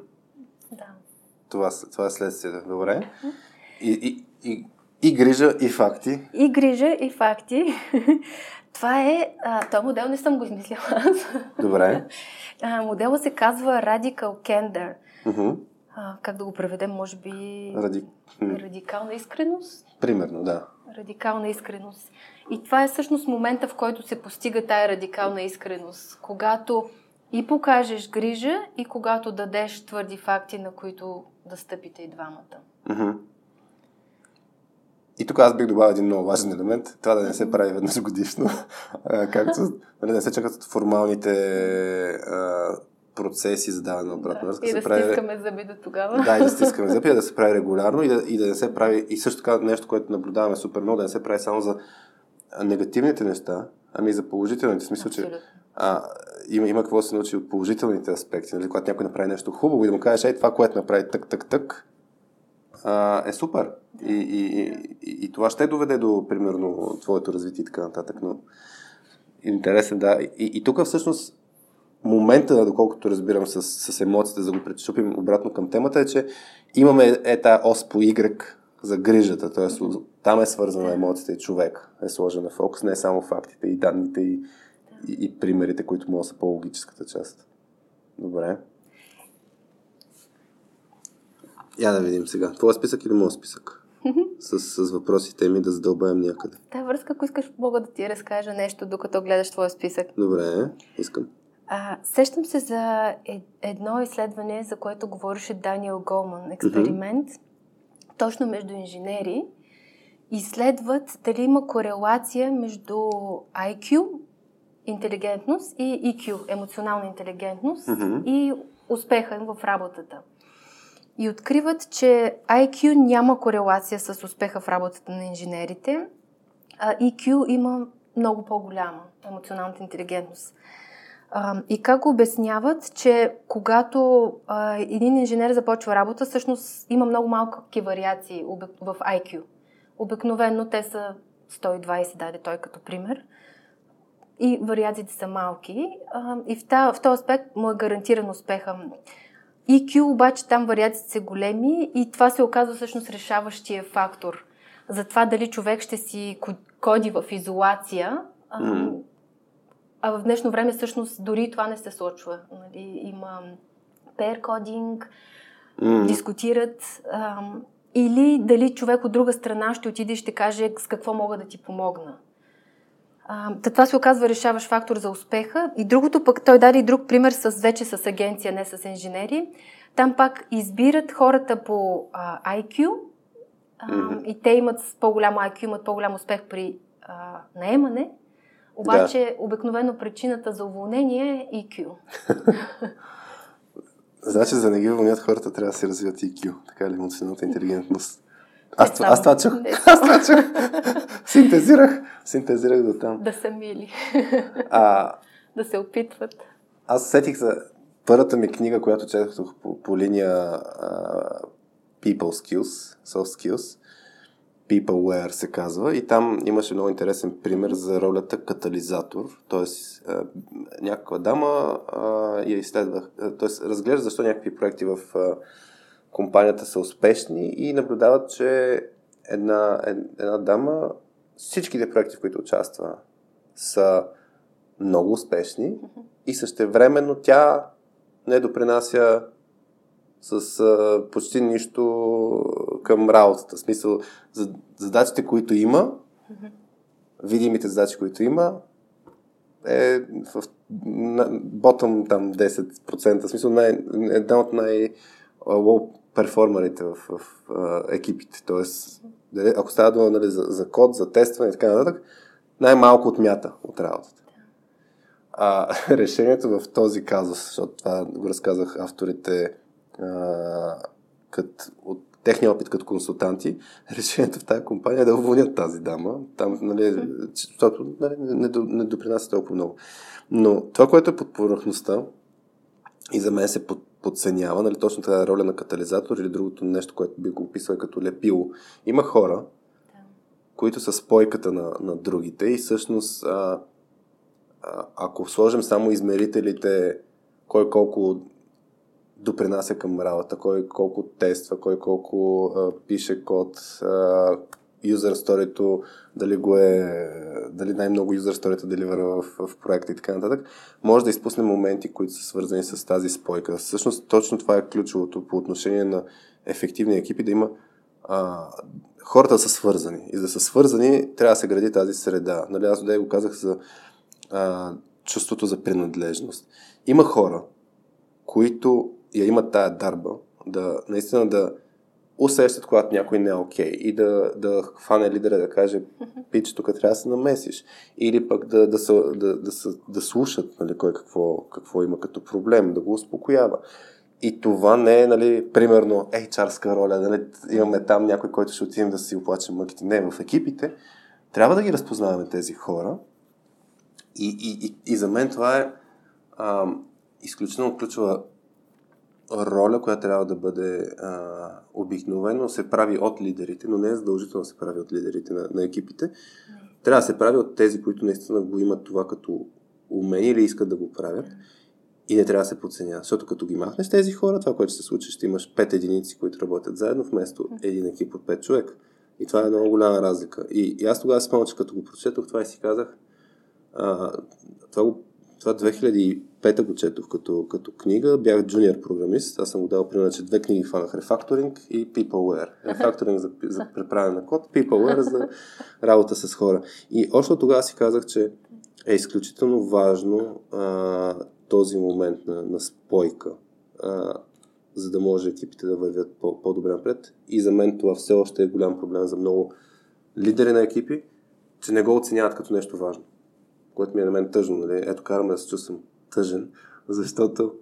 [SPEAKER 2] да.
[SPEAKER 1] Това, това е следствието. Добре. И, и, и, и грижа, и факти.
[SPEAKER 2] И грижа, и факти. Това е... А, този модел не съм го измислила аз.
[SPEAKER 1] Добре.
[SPEAKER 2] А, модела се казва Radical Candor.
[SPEAKER 1] Мгм.
[SPEAKER 2] А, как да го преведем, може би...
[SPEAKER 1] Ради...
[SPEAKER 2] Радикална искреност?
[SPEAKER 1] Примерно, да.
[SPEAKER 2] Радикална искреност. И това е всъщност момента, в който се постига тая радикална искреност. Когато и покажеш грижа, и когато дадеш твърди факти, на които да стъпите и двамата.
[SPEAKER 1] Мгм. И тук аз бих добавил един много важен елемент. Това да не се прави веднъж годишно. Както нали, да не се чакат формалните а, процеси за даване на обратна връзка.
[SPEAKER 2] и да
[SPEAKER 1] прави...
[SPEAKER 2] стискаме зъби до тогава.
[SPEAKER 1] Да, и да стискаме зъби, да се прави регулярно и да, и да не се прави. И също така нещо, което наблюдаваме супер много, да не се прави само за негативните неща, ами и за положителните. В смисъл, че а, има, има какво да се научи от положителните аспекти. Нали? Когато някой направи нещо хубаво и да му кажеш, ей, това, което направи тък, тък, тък, а, е супер. И, и, и, и, и това ще доведе до, примерно, твоето развитие и така нататък. Но интересен, да. И, и тук всъщност момента, доколкото разбирам с, с емоциите, за да го пречупим обратно към темата, е, че имаме е тази ос по Y за грижата, т.е. там е свързана емоцията и човек е сложен на фокус, не само фактите и данните и, и, и примерите, които могат да са по-логическата част. Добре. Я да видим сега. Твоя списък или моят списък? с, с въпросите ми да задълбаем някъде.
[SPEAKER 2] Та връзка, ако искаш, мога да ти разкажа нещо, докато гледаш твоя списък.
[SPEAKER 1] Добре, искам.
[SPEAKER 2] А, сещам се за е- едно изследване, за което говореше Даниел Голман. Експеримент, mm-hmm. точно между инженери. Изследват дали има корелация между IQ, интелигентност и EQ, емоционална интелигентност
[SPEAKER 1] Мгм.
[SPEAKER 2] и успеха им в работата. И откриват, че IQ няма корелация с успеха в работата на инженерите, а EQ има много по-голяма емоционалната интелигентност. И как го обясняват, че когато а, един инженер започва работа, всъщност има много малки вариации в IQ. Обикновено те са 120, даде той като пример. И вариациите са малки. А, и в, та, в този аспект му е гарантиран успеха. EQ обаче там вариациите са големи и това се оказва всъщност решаващия фактор за това дали човек ще си ко- коди в изолация.
[SPEAKER 1] Мгм.
[SPEAKER 2] А в днешно време всъщност дори това не се случва. Нали? Има pair кодинг,
[SPEAKER 1] М,
[SPEAKER 2] дискутират. Ам, или дали човек от друга страна ще отиде и ще каже с какво мога да ти помогна. А, това се оказва решаващ фактор за успеха. И другото пък, той даде и друг пример с, вече с агенция, не с инженери. Там пак избират хората по а, IQ а,
[SPEAKER 1] Мгм.
[SPEAKER 2] и те имат с по-голям IQ, имат по-голям успех при а, наемане. Обаче, обикновено причината за уволнение е EQ.
[SPEAKER 1] Значи, за да не ги вълнят хората, трябва да се развият EQ, така ли, емоционалната интелигентност. Аз, аз това чух. Аз това чух. Синтезирах. Синтезирах до там.
[SPEAKER 2] Да са мили,
[SPEAKER 1] А,
[SPEAKER 2] да се опитват.
[SPEAKER 1] аз сетих за първата ми книга, която четох по, по линия а, People Skills, Soft Skills. Peopleware се казва. И там имаше много интересен пример за ролята катализатор. А, някаква дама я изследвах. Тоест, разглежда защо някакви проекти в компанията са успешни и наблюдават, че една, ед- една дама, всичките проекти, в които участва, са много успешни и същевременно тя не допринася с а, почти нищо към работата. В смисъл, задачите, които има, видимите задачи, които има, е в ботъм там 10%. В смисъл, най, една от най-лоу перформерите в, в, в екипите. Тоест, ако става дума нали, за, за код, за тестване и така нататък, най-малко отмята от работата. А решението в този казус, защото това го разказах авторите а, кът, от техния опит като консултанти, решението в тази компания е да уволнят тази дама, там, нали, защото нали, не, не допринася толкова много. Но това, което е под повърхността и за мен се под, подценява, нали, точно тази роля на катализатор или другото нещо, което би го описал като лепило. Има хора, да. които са спойката на, на другите и всъщност а, а, ако сложим само измерителите кой колко допринася към работа, кой колко тества, кой колко а, пише код, а, юзер сторито, дали го е, дали най-много юзер сторито деливера в, в проекта и така нататък, може да изпусне моменти, които са свързани с тази спойка. Всъщност точно това е ключовото по отношение на ефективни екипи, да има а, хората са свързани. И за да са свързани, трябва да се гради тази среда. Нали, аз го казах за а, чувството за принадлежност. Има хора, които я имат тая дарба, да наистина да усещат, когато някой не е окей okay, и да, да хване лидера да каже, пич, тук трябва да се намесиш. Или пък да, да, са, да, да, са, да слушат нали, кой какво, какво има като проблем, да го успокоява. И това не е, нали, примерно, HR-ска роля, нали, имаме там някой, който ще отидем да си оплачем мъките. Не, в екипите трябва да ги разпознаваме тези хора. И, и, и, и за мен това е а, изключително ключова роля, която трябва да бъде а, обикновено се прави от лидерите, но не е задължително да се прави от лидерите на, на екипите. Трябва да се прави от тези, които наистина го имат това като умение или искат да го правят. И не трябва да се подценява. Защото като ги махнеш тези хора, това, което ще се случи, ще имаш пет единици, които работят заедно, вместо един екип от пет човек. И това е много голяма разлика. И, и аз тогава спомням, че като го прочетох това и си казах, а, това, го, това 2005 го четох като, като книга. Бях джуниор програмист. Аз съм го дал пример, че две книги хванах. Refactoring и Peopleware. Refactoring за, за преправяне на код, Peopleware за работа с хора. И още от тогава си казах, че е изключително важно а, този момент на, на спойка, а, за да може екипите да вървят по, по-добре напред. И за мен това все още е голям проблем за много лидери на екипи, че не го оценяват като нещо важно което ми е на мен тъжно. Нали? Ето караме да се чувствам тъжен, защото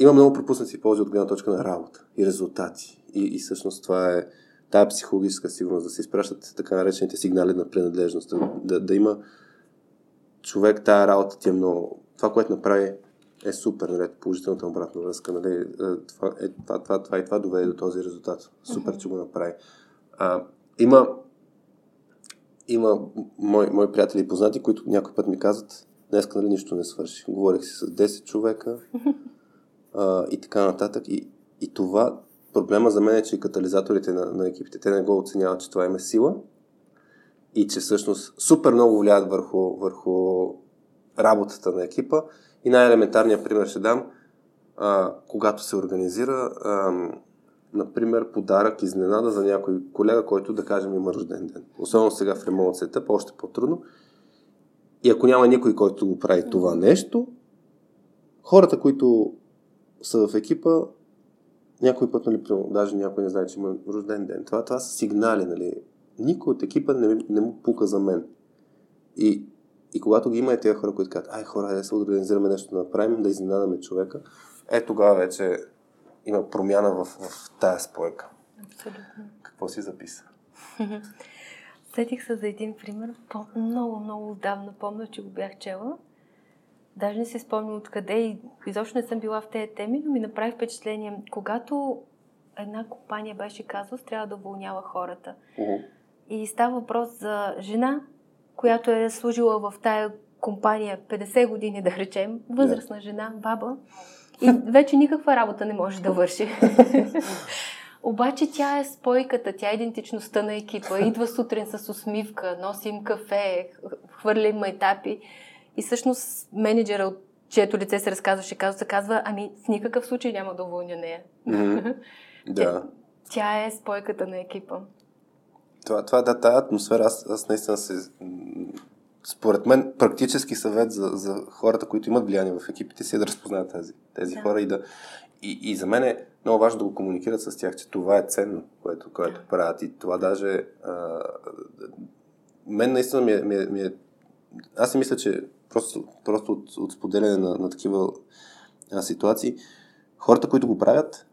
[SPEAKER 1] има много пропуснати ползи от гледна точка на работа и резултати. И, и всъщност това е тая психологическа сигурност, да се изпращат така наречените сигнали на принадлежност, да, да, да има човек, тая работа ти е много... Това, което направи е супер, нали, положителната обратна връзка, нали, е, това, е, това, това, това и това доведе до този резултат. Супер, че го направи. А, има има мои, мои приятели и познати, които някой път ми казват, днес нали нищо не свърши. Говорих си с 10 човека а, и така нататък. И, и това, проблема за мен е, че катализаторите на, на екипите, те не го оценяват, че това има сила и че всъщност супер много влияят върху, върху работата на екипа. И най-елементарният пример ще дам, а, когато се организира а, например, подарък, изненада за някой колега, който да кажем има рожден ден. Особено сега в ремонт сета, още по-трудно. И ако няма никой, който го прави това нещо, хората, които са в екипа, някой път, нали, даже някой не знае, че има рожден ден. Това, това са сигнали, нали. Никой от екипа не, не му пука за мен. И, и когато ги има и тези хора, които казват, ай хора, да се организираме нещо да направим, да изненадаме човека, е тогава вече има промяна в, в тая спойка.
[SPEAKER 2] Абсолютно.
[SPEAKER 1] Какво си записа?
[SPEAKER 2] Сетих се за един пример. Много, много отдавна помня, че го бях чела. Даже не си спомням откъде и изобщо не съм била в тези теми, но ми направи впечатление. Когато една компания беше казала, трябва да уволнява хората. Uh-huh. И става въпрос за жена, която е служила в тая компания 50 години, да речем, възрастна yeah. жена, баба, и вече никаква работа не може да върши. Обаче тя е спойката, тя е идентичността на екипа. Идва сутрин с усмивка, носи им кафе, хвърля им етапи. И всъщност менеджера, от чието лице се разказваше, казва, казва, ами в никакъв случай няма да уволня нея.
[SPEAKER 1] Mm-hmm. да.
[SPEAKER 2] Тя е спойката на екипа.
[SPEAKER 1] Това, това да, тази атмосфера, аз, аз наистина се... Според мен, практически съвет за, за хората, които имат влияние в екипите си е да разпознаят тези, тези да. хора и да... И, и за мен е много важно да го комуникират с тях, че това е ценно, което, което правят. И това даже... А, мен наистина ми е, ми е, ми е... Аз си мисля, че просто, просто от, от споделяне на, на такива а, ситуации, хората, които го правят,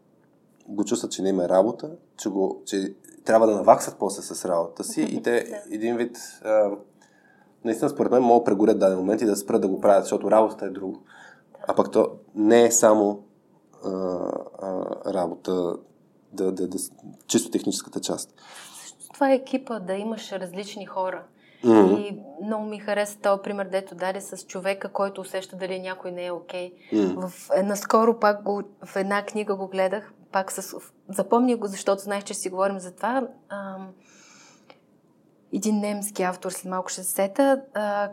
[SPEAKER 1] го чувстват, че не има работа, че, го, че трябва да наваксат после с работата си и те един вид а, наистина според мен могат да прегорят даден момент и да спрат да го правят, защото работата е друго. А пък то не е само а, а, работа, да, да, да, чисто техническата част.
[SPEAKER 2] Това е екипа, да имаш различни хора. Mm-hmm. И много ми хареса този пример, дето даде с човека, който усеща дали някой не е окей. Okay. Mm-hmm. В, наскоро пак го, в една книга го гледах, пак с, запомня го, защото знаех, че си говорим за това. А, един немски автор, след малко ще се сета, а,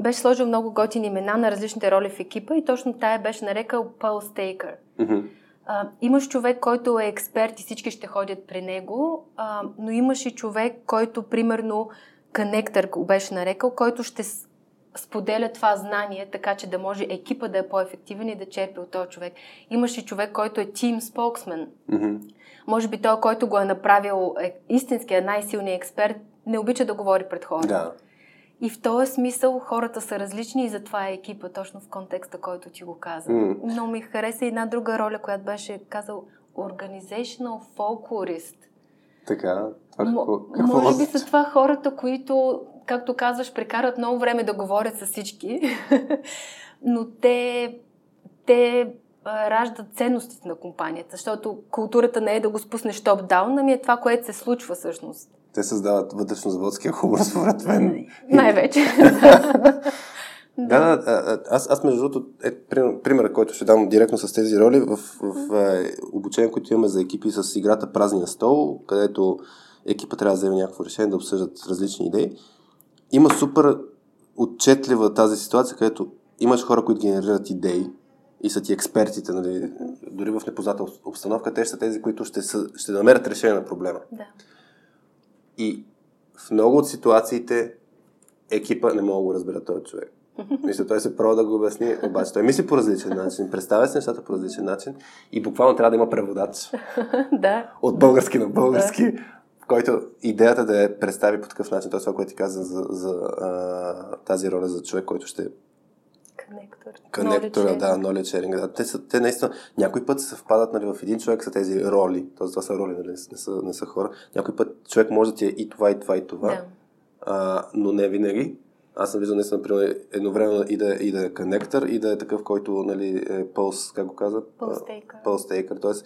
[SPEAKER 2] беше сложил много готини имена на различните роли в екипа и точно тая беше нарекал Пол Стейкър. Mm-hmm. А, имаш човек, който е експерт и всички ще ходят при него, а, но имаш и човек, който примерно конектор го беше нарекал, който ще споделя това знание, така че да може екипа да е по-ефективен и да черпи от този човек. Имаш и човек, който е team spokesman. Mm-hmm. Може би той, който го е направил е, истинския най-силният експерт, не обича да говори пред хора.
[SPEAKER 1] Да.
[SPEAKER 2] И в този смисъл хората са различни и затова е екипа, точно в контекста, който ти го каза. Mm. Но ми хареса една друга роля, която беше казал organizational folklorist.
[SPEAKER 1] Така, това
[SPEAKER 2] какво, какво Може би са това хората, които, както казваш, прекарат много време да говорят с всички, но те, те раждат ценностите на компанията, защото културата не е да го спуснеш топ-даун, ами е това, което се случва всъщност.
[SPEAKER 1] Те създават вътрешно-заводския хумор, според мен.
[SPEAKER 2] Най-вече.
[SPEAKER 1] Да, да, аз, аз между другото, е, пример, който ще дам директно с тези роли, в, в, в е, обучение, които имаме за екипи с играта Празния стол, където екипа трябва да вземе някакво решение, да обсъждат различни идеи. Има супер отчетлива тази ситуация, където имаш хора, които генерират идеи и са ти експертите, нали, дори в непозната обстановка, те ще са тези, които ще, са, ще намерят решение на проблема.
[SPEAKER 2] Да.
[SPEAKER 1] И в много от ситуациите екипа не мога да го разбера този човек. Мисля, той се пробва да го обясни, обаче той мисли по различен начин, представя се нещата по различен начин и буквално трябва да има преводач.
[SPEAKER 2] да.
[SPEAKER 1] От български на български, да. в който идеята да я представи по такъв начин. Това, което ти каза за, за а, тази роля за човек, който ще
[SPEAKER 2] Конектор.
[SPEAKER 1] Конектора, да, knowledge sharing. Да. Те, са, те наистина, някой път се съвпадат нали, в един човек са тези роли. Тоест, това са роли, нали, не, са, не са хора. Някой път човек може да ти е и това, и това, и това. Да. А, но не винаги. Аз съм виждал наистина, например, едновременно и да, и да е коннектор, и да е такъв, който нали, е пълс, как го каза?
[SPEAKER 2] Пълстейкър.
[SPEAKER 1] Тоест,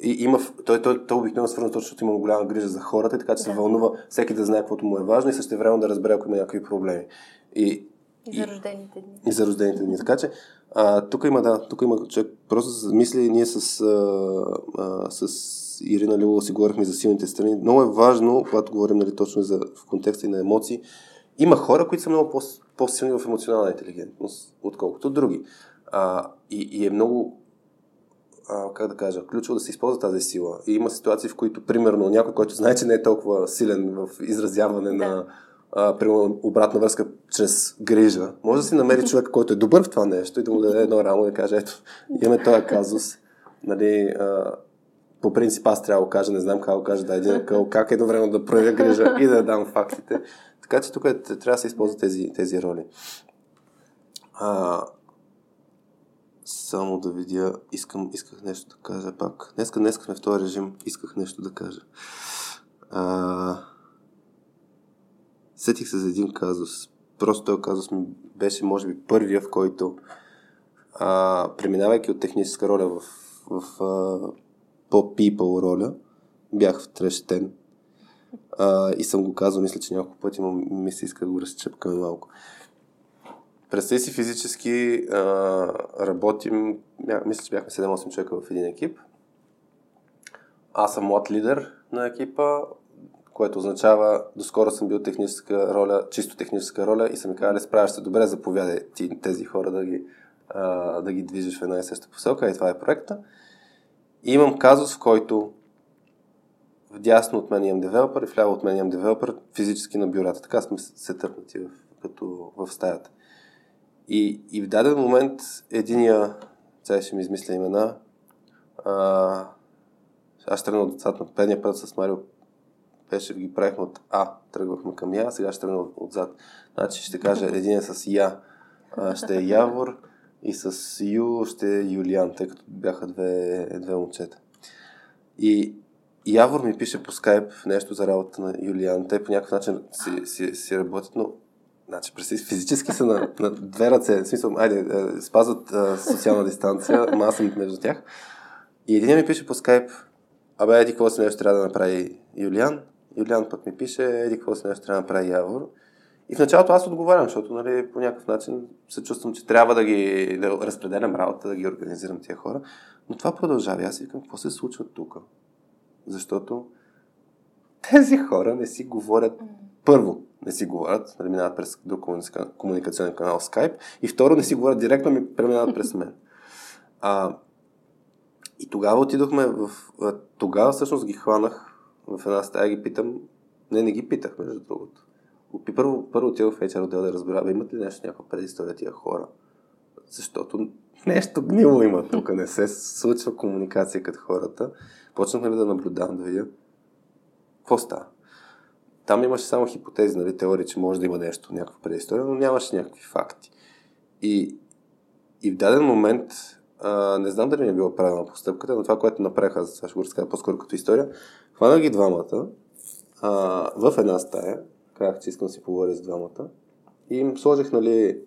[SPEAKER 1] и има, той, той, той обикновено е свързано точно, защото има голяма грижа за хората, така че да. се вълнува всеки да знае каквото му е важно и също време да разбере, ако има някакви проблеми.
[SPEAKER 2] И, и за рождените дни.
[SPEAKER 1] И за рождените дни. Така че, а, тук има, да, тук има човек, просто мисли, ние с, а, а, с Ирина Лилова си говорихме за силните страни. Много е важно, когато говорим нали, точно за, в контекста и на емоции, има хора, които са много по- по-силни в емоционална интелигентност, отколкото други. А, и, и е много, а, как да кажа, ключово да се използва тази сила. И има ситуации, в които, примерно, някой, който знае, че не е толкова силен в изразяване да. на а, примерно, обратна връзка чрез грижа, може да си намери човек, който е добър в това нещо и да му даде едно рамо и да каже, ето, имаме този казус. Нали, а, по принцип аз трябва да го кажа, не знам как да кажа, да един как едно време да проявя грижа и да дам фактите. Така че тук е, трябва да се използват тези, тези роли. А, само да видя, искам, исках нещо да кажа пак. Днеска, днеска сме в този режим, исках нещо да кажа. А, сетих се за един казус. Просто този казус ми беше, може би, първия, в който а, преминавайки от техническа роля в, в, в по-people роля, бях втрещен а, и съм го казал, мисля, че няколко пъти но ми се иска да го разчепкаме малко. Представи си физически а, работим, мисля, че бяхме 7-8 човека в един екип. Аз съм млад лидер на екипа, което означава, доскоро съм бил техническа роля, чисто техническа роля и са ми казали, справяш се добре, заповядай ти тези хора да ги, а, да ги движиш в една и съща посока и това е проекта. И имам казус, в който вдясно от мен имам девелопър и вляво от мен имам девелопър физически на бюрата. Така сме се търпнати в, като в стаята. И, и в даден момент единия, сега ще ми измисля имена, а, аз тръгнах от децата на предния път с Марио беше ги правихме от А, тръгвахме към Я, сега ще тръгна отзад. Значи ще кажа, един е с Я, ще е Явор и с Ю ще е Юлиан, тъй като бяха две, две момчета. И Явор ми пише по скайп нещо за работа на Юлиан. Те по някакъв начин си, си, си работят, но Значи, физически са на, на две ръце. В смисъл, айде, е, спазват а, социална дистанция, ама аз съм между тях. И един ми пише по скайп, абе, еди, какво си нещо трябва да направи Юлиан? Юлиан пък ми пише, еди, какво си нещо трябва да направи Явор. И в началото аз отговарям, защото нали, по някакъв начин се чувствам, че трябва да ги да разпределям работа, да ги организирам тия хора. Но това продължава. Аз викам, какво се случва тук? Защото тези хора не си говорят първо, не си говорят, нали, минават през друг комуникационен канал Skype и второ, не си говорят директно, ми преминават през мен. А, и тогава отидохме в... Тогава всъщност ги хванах в една стая ги питам. Не, не ги питах, между другото. Първо, първо отидох в HR отдел да разбера, имат ли нещо някаква предистория тия хора? Защото нещо гнило има тук, не се случва комуникация като хората. Почнахме да наблюдавам, да видя какво става. Там имаше само хипотези, нали, теории, че може да има нещо, някаква предистория, но нямаше някакви факти. И, и в даден момент, а, не знам дали ми е било правилна постъпката, но това, което направих, аз сега ще го разкажа по-скоро като история, хванах ги двамата а, в една стая, казах, че искам да си поговоря с двамата и им сложих, нали,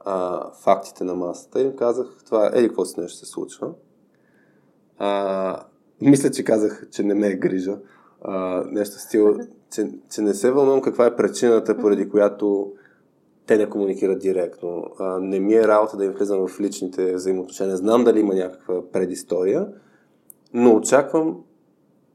[SPEAKER 1] а, фактите на масата и им казах, това е, какво си нещо се случва. А, мисля, че казах, че не ме е грижа. А, нещо стил, че, че не се вълнувам каква е причината, поради която те не комуникират директно. А, не ми е работа да им влизам в личните взаимоотношения. Знам дали има някаква предистория, но очаквам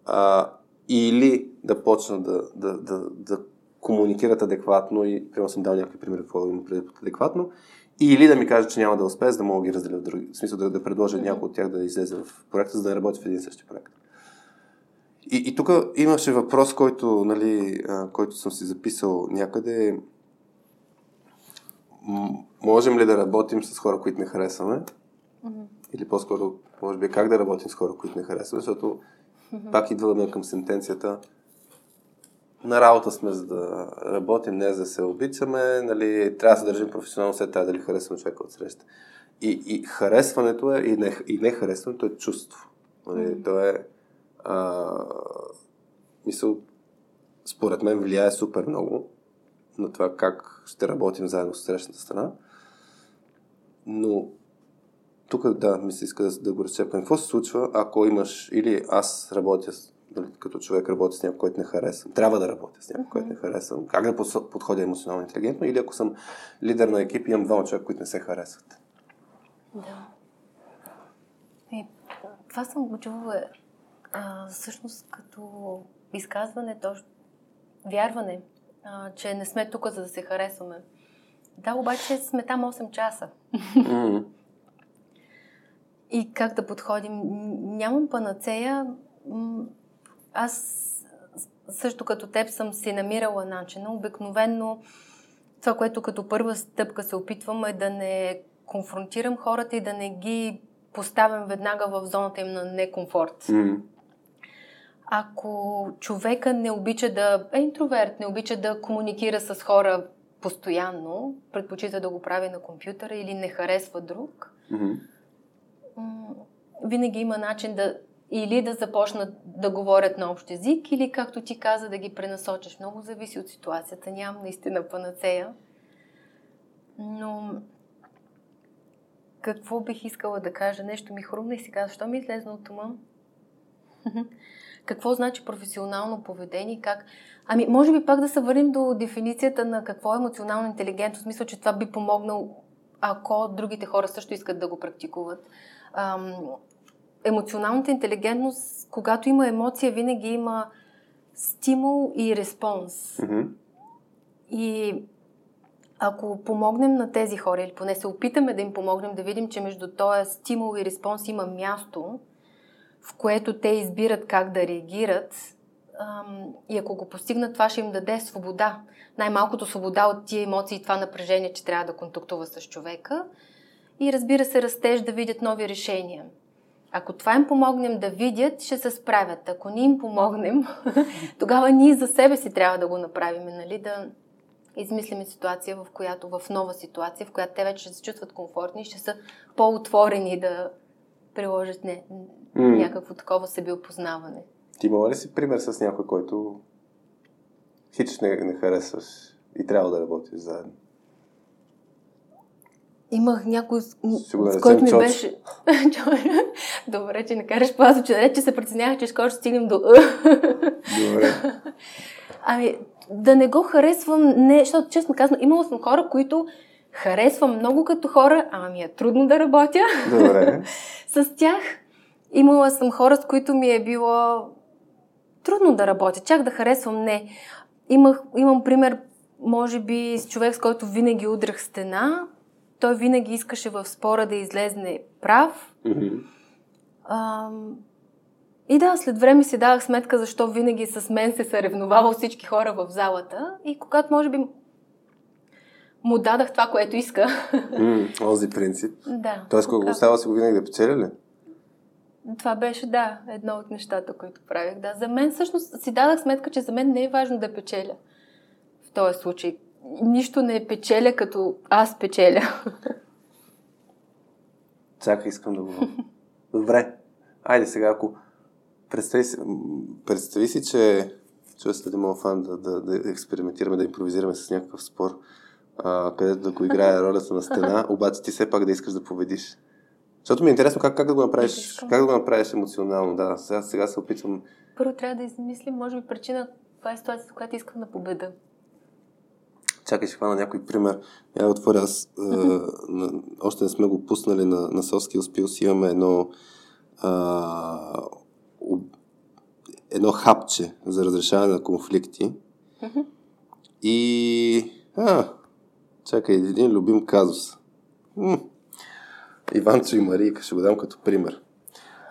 [SPEAKER 1] а, или да почнат да, да, да, да комуникират адекватно и, примерно съм дал някакви примери, какво да преди адекватно, или да ми кажат, че няма да успее, за да мога да ги разделя в други. В смисъл да, да предложа mm-hmm. някой от тях да излезе в проекта, за да работи в един същи проект. И, и тук имаше въпрос, който, нали, а, който съм си записал някъде. Можем ли да работим с хора, които не харесваме? Mm-hmm. Или по-скоро, може би, как да работим с хора, които не харесваме? Защото. Пак идваме към сентенцията на работа сме за да работим, не за да се обичаме, нали, трябва да се държим професионално, след трябва дали харесваме човека от среща. И, и харесването е, и не, и не харесването е чувство. Нали, mm-hmm. То е а, мисъл, според мен влияе супер много на това как ще работим заедно с срещната страна. Но тук, да, ми се иска да, да го разчепкам. Какво се случва, ако имаш, или аз работя с, нали, като човек работя с някой, който не харесвам, трябва да работя с някой, който не харесвам, как да подходя емоционално интелигентно, или ако съм лидер на екип и имам двама човека, които не се харесват.
[SPEAKER 2] Да. И, това съм го чувала а, всъщност като изказване, то вярване, а, че не сме тук, за да се харесваме. Да, обаче сме там 8 часа. Mm-hmm. И как да подходим? Нямам панацея. Аз също като теб съм си намирала начина. Обикновенно това, което като първа стъпка се опитвам е да не конфронтирам хората и да не ги поставям веднага в зоната им на некомфорт. Mm. Ако човека не обича да е интроверт, не обича да комуникира с хора постоянно, предпочита да го прави на компютъра или не харесва друг, mm-hmm. Винаги има начин да или да започнат да говорят на общ език, или както ти каза, да ги пренасочиш. Много зависи от ситуацията. Нямам наистина панацея. Но какво бих искала да кажа? Нещо ми хрумна и сега, защо ми излезе от ума? какво значи професионално поведение? Как... Ами, може би пак да се върнем до дефиницията на какво е емоционална интелигентност. Мисля, че това би помогнал, ако другите хора също искат да го практикуват. Ам, емоционалната интелигентност, когато има емоция, винаги има стимул и респонс.
[SPEAKER 1] Мгм.
[SPEAKER 2] И ако помогнем на тези хора, или поне се опитаме да им помогнем да видим, че между този стимул и респонс има място, в което те избират как да реагират, и ако го постигнат, това ще им даде свобода. Най-малкото свобода от тия емоции и това напрежение, че трябва да контактува с човека. И разбира се, растеж да видят нови решения. Ако това им помогнем да видят, ще се справят. Ако ни им помогнем, тогава ние за себе си трябва да го направим, нали? Да измислиме ситуация, в която, в нова ситуация, в която те вече ще се чувстват комфортни ще са по-отворени да приложат не,
[SPEAKER 1] М.
[SPEAKER 2] някакво такова себеопознаване.
[SPEAKER 1] Ти имала ли си пример с някой, който хич не, не харесваш и трябва да работиш заедно?
[SPEAKER 2] Имах някой, с,
[SPEAKER 1] Сигурно
[SPEAKER 2] с който ми беше... Добре, че не караш по че че се притеснявах, че скоро ще стигнем до...
[SPEAKER 1] Добре.
[SPEAKER 2] Ами, да не го харесвам, не, защото честно казвам, имала съм хора, които харесвам много като хора, ама ми е трудно да работя
[SPEAKER 1] Добре.
[SPEAKER 2] с тях. Имала съм хора, с които ми е било трудно да работя, чак да харесвам не. Имах, имам пример, може би, с човек, с който винаги удрях стена. Той винаги искаше в спора да излезне прав.
[SPEAKER 1] Мгм.
[SPEAKER 2] Ам, и да, след време си давах сметка защо винаги с мен се съревновавал всички хора в залата. И когато може би му дадах това, което иска.
[SPEAKER 1] Онзи принцип.
[SPEAKER 2] да.
[SPEAKER 1] Тоест, когато го остава си го винаги да печеля ли?
[SPEAKER 2] Това беше, да, едно от нещата, които правих. Да, за мен всъщност си дадах сметка, че за мен не е важно да печеля. В този случай. Нищо не печеля, като аз печеля.
[SPEAKER 1] Чакай, искам да го... Добре. Айде сега, ако... Представи си, представи си че чува се да моят фан да, да, да експериментираме, да импровизираме с някакъв спор, а, където да го играе ролята на стена, обаче ти все пак да искаш да победиш. Защото ми е интересно как, как да го направиш, как да го направиш емоционално. Да, сега, сега се опитвам.
[SPEAKER 2] Първо трябва да измислим, може би, причина, това е ситуацията, която искам да победа.
[SPEAKER 1] Чакай, ще хвана някой пример. Я отворя аз. А, на, още не сме го пуснали на, на Соски успил си имаме едно а, об- едно хапче за разрешаване на конфликти. И... А, чакай, един любим казус. М. Иванчо и Марийка, ще го дам като пример.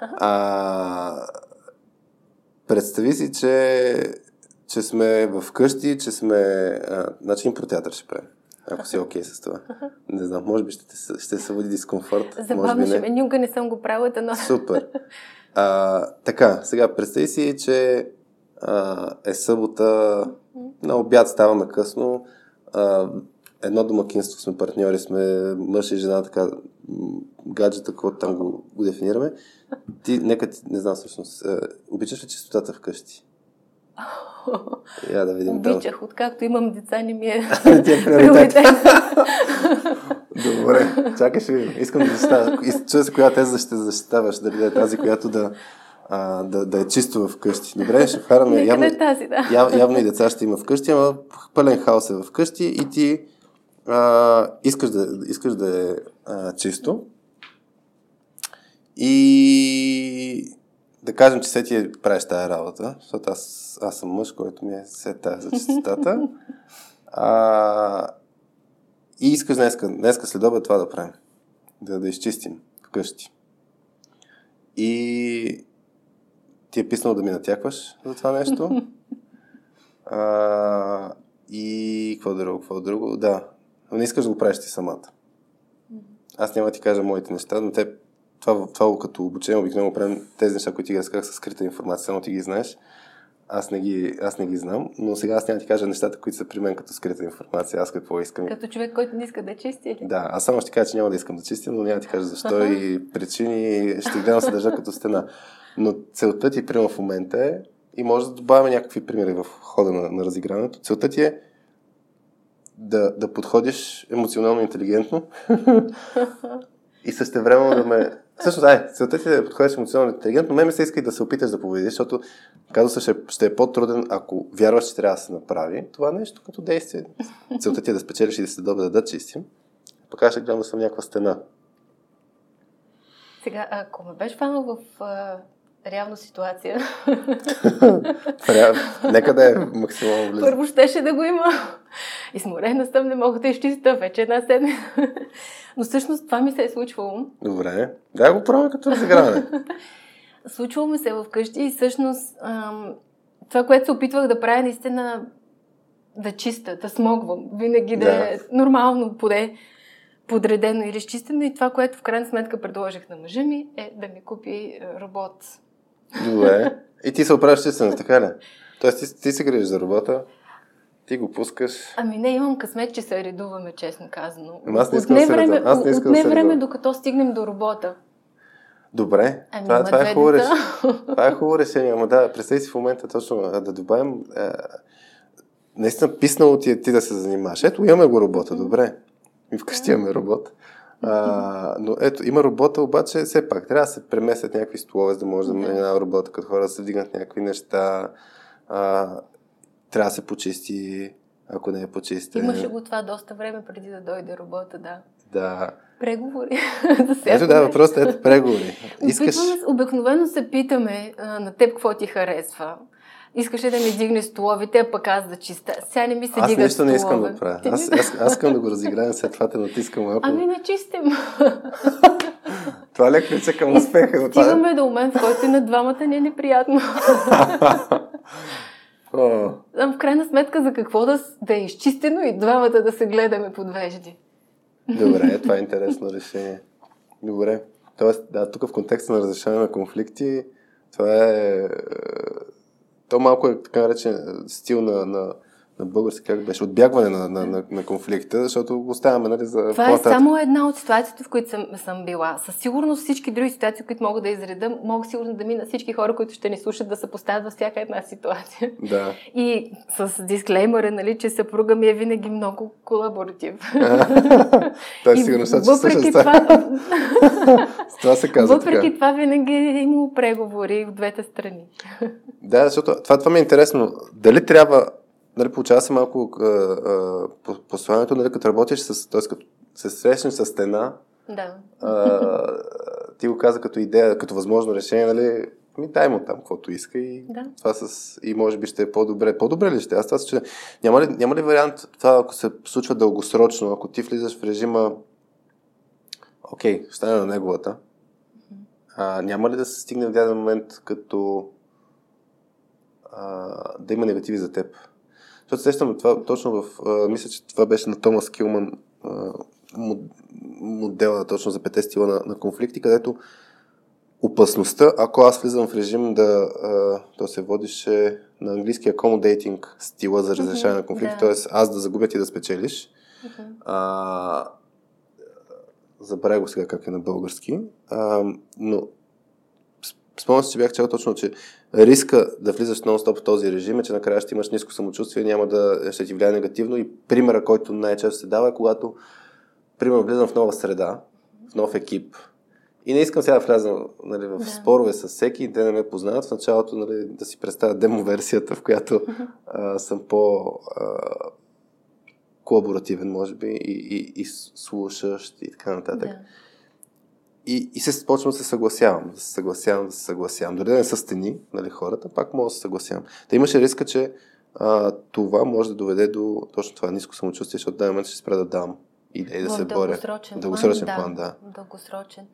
[SPEAKER 1] А, представи си, че, че сме в къщи, че сме... А, значи импротеатър ще правим. Ако си окей с това. Не знам, може би ще, ще се води дискомфорт.
[SPEAKER 2] Забавно ще ме. Никога не съм го правила, но...
[SPEAKER 1] Супер. А, така, сега представи си, че а, е събота, на обяд ставаме късно, а, едно домакинство сме партньори, сме мъж и жена, така, гаджета, какво там го, го дефинираме. Ти, нека не знам всъщност, а, обичаш ли чистотата вкъщи? Я да видим там.
[SPEAKER 2] Обичах, откакто имам деца, не ми е
[SPEAKER 1] приоритет. Добре, ще видим. Искам да защитаваш. Чуя се коя теза ще защитаваш. Дали да е тази, която да, а, да, да е чисто вкъщи. Добре, ще вкараме. Явно,
[SPEAKER 2] е тази, да.
[SPEAKER 1] яв, явно и деца ще има вкъщи, ама пълен хаос е вкъщи и ти а, искаш, да, искаш да е а, чисто. И да кажем, че се ти е правиш тази работа, защото аз, аз съм мъж, който ми е се за чистотата. А, и искаш днеска, днеска след обед това да правим. Да, да изчистим вкъщи. И ти е писнало да ми натякваш за това нещо. А, и какво друго, какво друго? Да. Но не искаш да го правиш ти самата. Аз няма да ти кажа моите неща, но те, това, това като обучение обикновено правим тези неща, които ти ги разказах с скрита информация, само ти ги знаеш. Аз не ги, аз не ги знам, но сега аз няма да ти кажа нещата, които са при мен като скрита информация, аз какво искам.
[SPEAKER 2] Като човек, който не иска да чисти. Или?
[SPEAKER 1] Да, аз само ще кажа, че няма да искам да чистя, но няма да ти кажа защо и причини. Ще гледам да се държа като стена. Но целта ти, примерно в момента е, и може да добавяме някакви примери в хода на, на разиграването, целта ти е да, да подходиш емоционално интелигентно и същевременно да ме... Всъщност, ай, целта ти е да подходиш емоционално интелигентно, мен ми се иска и да се опиташ да победиш, защото казва ще, ще е по-труден, ако вярваш, че трябва да се направи това нещо като действие. Целта ти е да спечелиш и да се добре да, да чистим. Пък ще гледам да съм някаква стена.
[SPEAKER 2] Сега, ако ме беше фанал в реална ситуация.
[SPEAKER 1] Нека да е максимално близо.
[SPEAKER 2] Първо щеше да го има. Изморена съм, не мога да изчиста вече една седмица. Но всъщност това ми се е случвало.
[SPEAKER 1] Добре. Дай го пробваме като разиграване.
[SPEAKER 2] Случвало ми се вкъщи и всъщност ам, това, което се опитвах да правя, наистина да чиста, да смогвам. Винаги да, да е нормално, поне подредено и разчистено. И това, което в крайна сметка предложих на мъжа ми, е да ми купи е, робот.
[SPEAKER 1] Добре. И ти се оправяш чистено, така ли? Тоест ти, ти се грижиш за робота, ти го пускаш.
[SPEAKER 2] Ами не, имам късмет, че се редуваме, честно казано.
[SPEAKER 1] Ама аз не искам да се време, аз не искам
[SPEAKER 2] не време, докато стигнем до робота.
[SPEAKER 1] Добре, ами, това, това, е хубаво решение. това е хубаво решение, ама да, представи си в момента точно да добавим е, наистина писнало ти е ти да се занимаваш. Ето, имаме го робота, добре. И вкъщи имаме робот. А, но ето, има робота, обаче все пак трябва да се преместят някакви столове, за да може да има една робота, като хора да се вдигнат някакви неща. А, трябва да се почисти, ако не е почистен.
[SPEAKER 2] Имаше го това доста време преди да дойде робота, да.
[SPEAKER 1] Да.
[SPEAKER 2] Преговори.
[SPEAKER 1] ето да, въпросът е преговори.
[SPEAKER 2] Искаш... Обикновено се питаме а, на теб какво ти харесва искаше да ми дигне столовите, а пък аз да чиста. Сега не ми се
[SPEAKER 1] аз
[SPEAKER 2] дига
[SPEAKER 1] нищо не искам да правя. Аз, аз, аз искам да го разиграя, след това те натискам малко.
[SPEAKER 2] Ами не чистим.
[SPEAKER 1] това е лекница към успеха.
[SPEAKER 2] Е- стигаме до момент, в който на двамата не е неприятно.
[SPEAKER 1] О.
[SPEAKER 2] В крайна сметка за какво да, да е изчистено и двамата да се гледаме под вежди.
[SPEAKER 1] Добре, това е интересно решение. Добре. Тоест, да, тук в контекста на разрешаване на конфликти, това е то малко е така наречен стил на, на, на български, как беше, отбягване на, на, на, на конфликта, защото оставяме нали, за
[SPEAKER 2] Това по-нататък. е само една от ситуациите, в които съм, съм била. Със сигурност всички други ситуации, които мога да изреда, мога сигурно да мина всички хора, които ще ни слушат, да се поставят във всяка една ситуация.
[SPEAKER 1] Да.
[SPEAKER 2] И с дисклеймъра, нали, че съпруга ми е винаги много колаборатив.
[SPEAKER 1] Той сигурно ще
[SPEAKER 2] въпреки това,
[SPEAKER 1] това се казва
[SPEAKER 2] Въпреки
[SPEAKER 1] така.
[SPEAKER 2] това винаги е имало преговори от двете страни.
[SPEAKER 1] Да, защото това, това ми е интересно. Дали трябва нали, получава се малко а, а, посланието, нали, като работиш с, т.е. като се срещнеш с стена,
[SPEAKER 2] да.
[SPEAKER 1] а, ти го каза като идея, като възможно решение, нали, ми дай му там, каквото иска и
[SPEAKER 2] да.
[SPEAKER 1] това с... И може би ще е по-добре. По-добре ли ще? Аз това че няма ли, няма ли вариант това, ако се случва дългосрочно, ако ти влизаш в режима окей, okay, стане на неговата, а, няма ли да се стигне в даден момент като а, да има негативи за теб? Защото сещам това точно в... А, мисля, че това беше на Томас Килман а, модела точно за пете стила на, на конфликти, където опасността, ако аз влизам в режим да... А, то се водише на английски accommodating стила за разрешаване mm-hmm, на конфликти, да. т.е. аз да загубя ти да спечелиш. Mm-hmm. А, забравя го сега как е на български. А, но спомням си, че бях чел точно, че риска да влизаш нон-стоп в този режим е, че накрая ще имаш ниско самочувствие, няма да ще ти влияе негативно и примера, който най-често се дава е когато примерно влизам в нова среда, в нов екип и не искам сега да вляза нали, в да. спорове с всеки, те не ме познават в началото нали, да си представя демо версията, в която а, съм по а, колаборативен, може би, и, и, и слушащ и така нататък. Да. И, и се почвам да се съгласявам, да се съгласявам, да се съгласявам. Дори да не са стени, нали, хората, пак мога да се съгласявам. Та имаше риска, че а, това може да доведе до точно това ниско самочувствие, защото в даден момент ще спра да дам идеи да се боря.
[SPEAKER 2] Дългосрочен,
[SPEAKER 1] дългосрочен
[SPEAKER 2] план,
[SPEAKER 1] план, да.
[SPEAKER 2] Дългосрочен.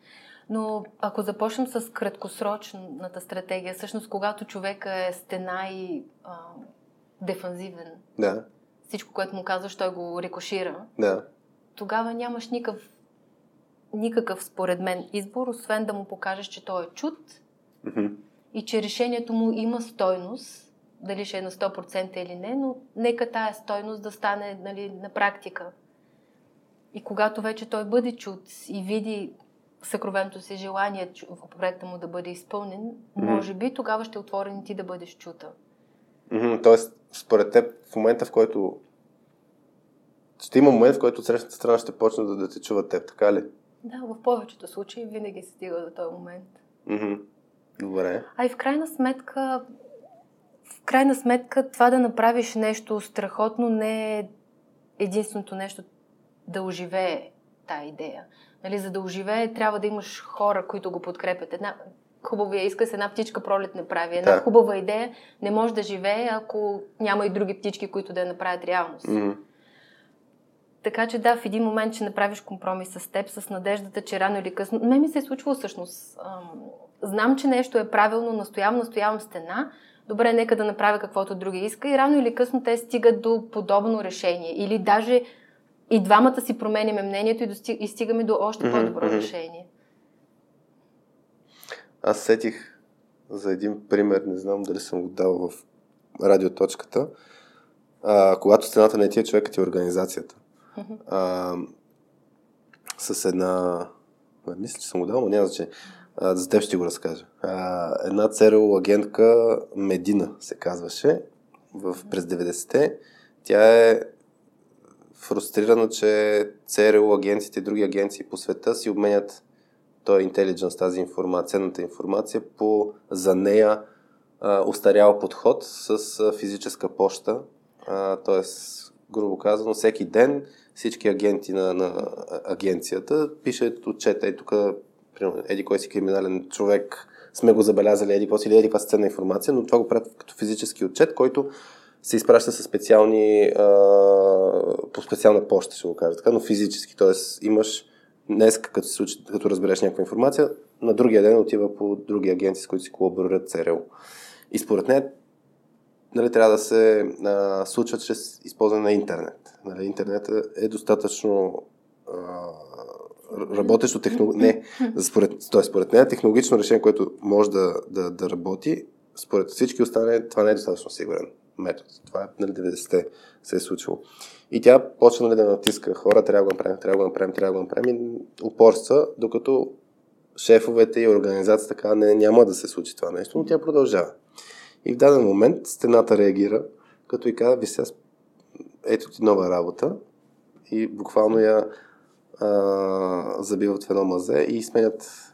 [SPEAKER 2] Но ако започнем с краткосрочната стратегия, всъщност когато човека е стена и а, дефанзивен,
[SPEAKER 1] да.
[SPEAKER 2] всичко, което му казваш, той го рекошира,
[SPEAKER 1] да.
[SPEAKER 2] тогава нямаш никакъв никакъв, според мен, избор, освен да му покажеш, че той е чут
[SPEAKER 1] mm-hmm.
[SPEAKER 2] и че решението му има стойност, дали ще е на 100% или не, но нека тая стойност да стане нали, на практика. И когато вече той бъде чут и види съкровеното си желание проекта му да бъде изпълнен, mm-hmm. може би тогава ще е отворен и ти да бъдеш чута.
[SPEAKER 1] Mm-hmm. Тоест, според теб, в момента, в който ще има момент, в който срещната страна ще почне да, да те чува теб, така ли?
[SPEAKER 2] Да, в повечето случаи винаги се стига до този момент.
[SPEAKER 1] Mm-hmm. Добре.
[SPEAKER 2] А и в крайна сметка, в крайна сметка това да направиш нещо страхотно не е единственото нещо да оживее тая идея. Нали, за да оживее, трябва да имаш хора, които го подкрепят. Една, хубавия иска с една птичка пролет не прави. Една
[SPEAKER 1] Да.
[SPEAKER 2] хубава идея не може да живее, ако няма и други птички, които да я направят реалност.
[SPEAKER 1] М,
[SPEAKER 2] Така че да, в един момент ще направиш компромис с теб, с надеждата, че рано или късно... Мен ми се е случвало всъщност. Ам, знам, че нещо е правилно, настоявам, настоявам стена. Добре, нека да направя каквото други иска и рано или късно те стигат до подобно решение. Или даже и двамата си променяме мнението и, достиг... и стигаме до още по-добро
[SPEAKER 1] мгм.
[SPEAKER 2] решение.
[SPEAKER 1] Аз сетих за един пример, не знам дали съм го дал в радиоточката. А, когато стената не ти е човекът и организацията.
[SPEAKER 2] Мгм.
[SPEAKER 1] А, с една... Мисля, че съм го дал, но няма значение. А, за теб ще го разкажа. А, една ЦРУ агентка Медина се казваше в, през 90-те. Тя е фрустрирана, че ЦРУ агенциите и други агенции по света си обменят този интелидженс, тази информация, ценната информация по за нея а, устарял подход с физическа почта. А, тоест, грубо казано, всеки ден всички агенти на, на агенцията пишат отчета. Е тук, примерно, еди кой си криминален човек, сме го забелязали, еди какво си, еди каква ценна информация, но това го правят като физически отчет, който се изпраща с специални, а, по специална почта, ще го кажа така, но физически, т.е. имаш днес, като, случи, като разбереш някаква информация, на другия ден отива по други агенции, с които си колаборират ЦРУ. И според нея нали, трябва да се а, случва чрез използване на интернет. Нали, интернет е достатъчно а, работещо технологично. Не, според, т.е. според нея технологично решение, което може да, да, да работи, според всички останали, това не е достатъчно сигурен метод. Това е нали, 90-те се е случило. И тя почна нали, да натиска хора, трябва да го направим, трябва да го направим, трябва да го направим и упорства, докато шефовете и организацията така не, няма да се случи това нещо, но тя продължава. И в даден момент стената реагира, като и каза, ви сега, ето ти нова работа и буквално я а, забиват в едно мазе и сменят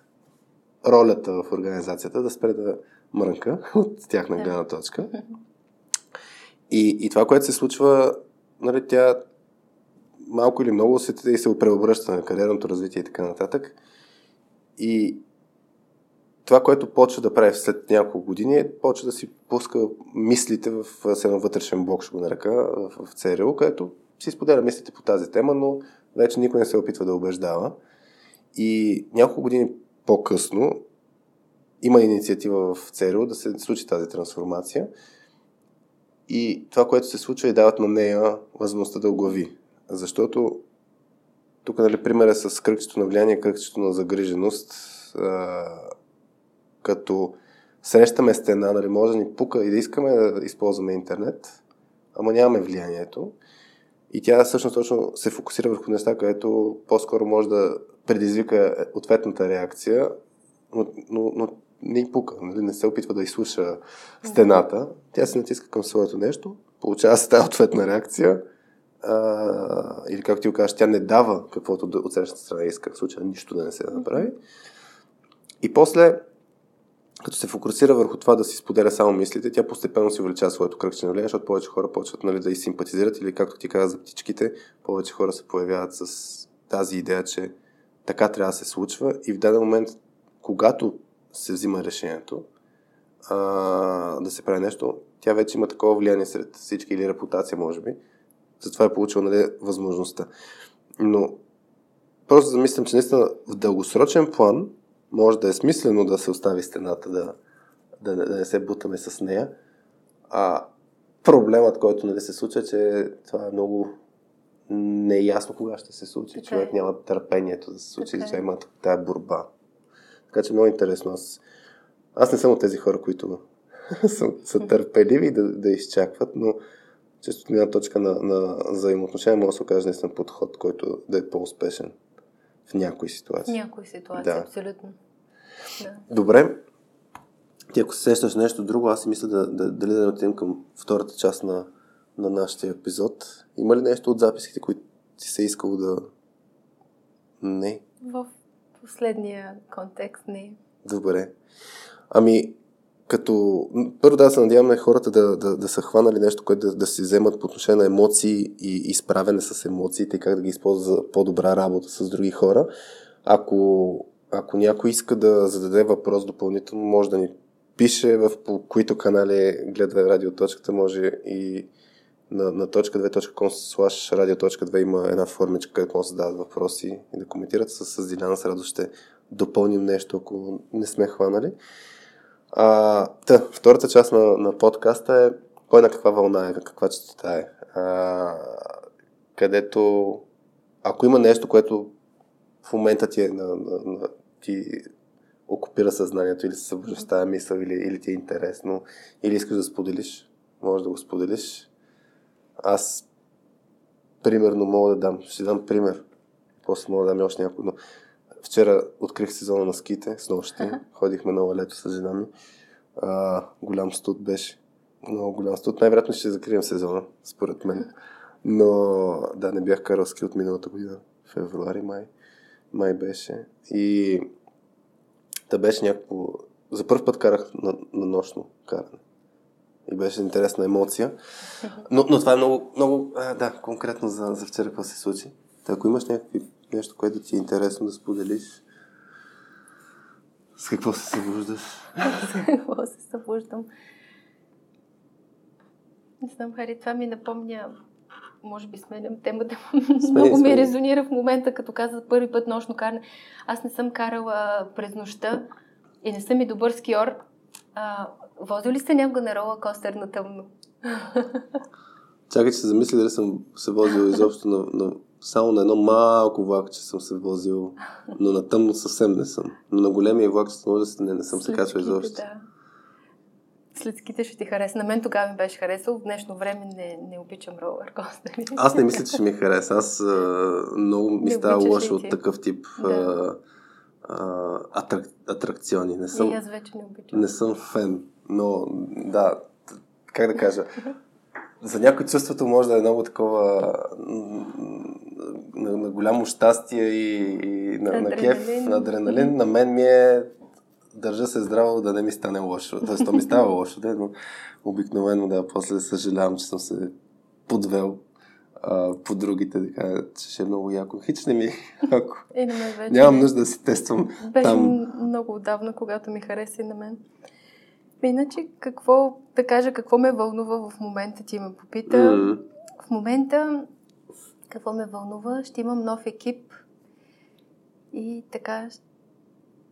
[SPEAKER 1] ролята в организацията да спре да мрънка от тяхна гледна точка. И, и това, което се случва, нали, тя малко или много се, и се преобръща на кариерното развитие и така нататък. И това, което почва да прави след няколко години, е почва да си пуска мислите в едно вътрешен блок, ще го нарека, в, в ЦРУ, където си споделя мислите по тази тема, но вече никой не се опитва да убеждава. И няколко години по-късно има инициатива в ЦРУ да се случи тази трансформация. И това, което се случва, е дават на нея възможността да оглави. Защото тук, нали, пример е с кръгчето на влияние, кръгчето на загриженост. Като срещаме стена, нали, може да ни пука и да искаме да използваме интернет, ама нямаме влиянието. И тя всъщност точно се фокусира върху неща, където по-скоро може да предизвика ответната реакция, но, но, но не й пука, нали? не се опитва да изслуша стената. Тя се натиска към своето нещо, получава се тази ответна реакция, а, или както ти го кажеш, тя не дава каквото от срещната страна иска, в случая нищо да не се направи. И после, като се фокусира върху това да си споделя само мислите, тя постепенно си увеличава своето кръгче на влияние, защото повече хора почват нали, да и симпатизират или както ти каза за птичките, повече хора се появяват с тази идея, че така трябва да се случва и в даден момент, когато се взима решението а, да се прави нещо, тя вече има такова влияние сред всички или репутация, може би. Затова е получила нали, възможността. Но просто замислям, че наистина в дългосрочен план може да е смислено да се остави стената, да, да, не- да не се бутаме с нея. А проблемът, който нали, се случва, е, че това е много неясно кога ще се случи.
[SPEAKER 2] Така
[SPEAKER 1] Човек
[SPEAKER 2] е.
[SPEAKER 1] няма търпението да се случи,
[SPEAKER 2] Така е.
[SPEAKER 1] защото има тая борба. Така че много интересно. Аз, аз не съм от тези хора, които са, са търпеливи да, да изчакват, но често от една точка на, на взаимоотношение може да се окаже наистина подход, който да е по-успешен в някои
[SPEAKER 2] В
[SPEAKER 1] ситуации.
[SPEAKER 2] някои ситуации,
[SPEAKER 1] Да.
[SPEAKER 2] абсолютно. Да.
[SPEAKER 1] Добре. Ти ако се сещаш нещо друго, аз си мисля да, да, дали да отидем към втората част на, на нашия епизод. Има ли нещо от записките, които ти се е искало да... Не.
[SPEAKER 2] В последния контекст не.
[SPEAKER 1] Добре. Ами, като... Първо да се надяваме хората да, да, да са хванали нещо, което да, да си вземат по отношение на емоции и изправене с емоциите и как да ги използват за по-добра работа с други хора. Ако ако някой иска да зададе въпрос допълнително, може да ни пише в по които канали гледа радиоточката, може и на, на точка 2.com slash radio.2 има една формичка, където може да задават въпроси и да коментират. С, с Диляна с радост ще допълним нещо, ако не сме хванали. А, та, втората част на, на подкаста е кой на каква вълна е, каква частота е. А, където, ако има нещо, което в момента ти, е на, на, на, ти окупира съзнанието или се събужда с тази мисъл, или, или ти е интересно, или искаш да споделиш, може да го споделиш. Аз примерно мога да дам, ще дам пример. После мога да дам още някой, но вчера открих сезона на ските с нощи. Ходихме на лето с жена ми. А, голям студ беше. Много голям студ. Най-вероятно ще закрием сезона, според мен. Но да, не бях карал ски от миналата година. Февруари, май. Май беше. И да беше някакво... За първ път карах на, на нощно каране. И беше интересна емоция. Но, но това е много, много а, да, конкретно за, за вчера какво се случи. Та, ако имаш някакви, нещо, което ти е интересно да споделиш, с какво се събуждаш?
[SPEAKER 2] с какво се събуждам? Не знам, Хари, това ми напомня може би сменям темата. Много ми резонира в момента, като каза за първи път нощно каране. Аз не съм карала през нощта и не съм и добър скиор. А, возил ли сте някога на рола костер на тъмно?
[SPEAKER 1] Чакай, че се замисли дали съм се возил изобщо на, на, само на едно малко влак, че съм се возил, но на тъмно съвсем не съм. Но на големия влак, може да не, не съм се качвал изобщо. Да
[SPEAKER 2] след ските ще ти хареса. На мен тогава ми беше харесал, в днешно време не, не обичам костери.
[SPEAKER 1] Аз не мисля, че ми хареса. Аз а, много ми става лошо от такъв тип да. а, атрак, атракциони. Не съм,
[SPEAKER 2] и аз вече не обичам.
[SPEAKER 1] Не съм фен, но да, как да кажа, за някой чувството може да е много такова на, на голямо щастие и, и на, на кеф, на адреналин. На мен ми е държа се здраво да не ми стане лошо. Тоест, то ми става лошо, да, но обикновено да, после съжалявам, че съм се подвел а, по другите, така, че ще е много яко. Хич не ми, ако
[SPEAKER 2] и на мен вече.
[SPEAKER 1] Нямам нужда да си тествам
[SPEAKER 2] Беше там. много отдавна, когато ми хареса и на мен. Иначе, какво, да кажа, какво ме вълнува в момента, ти ме попита. Mm. В момента, какво ме вълнува, ще имам нов екип и така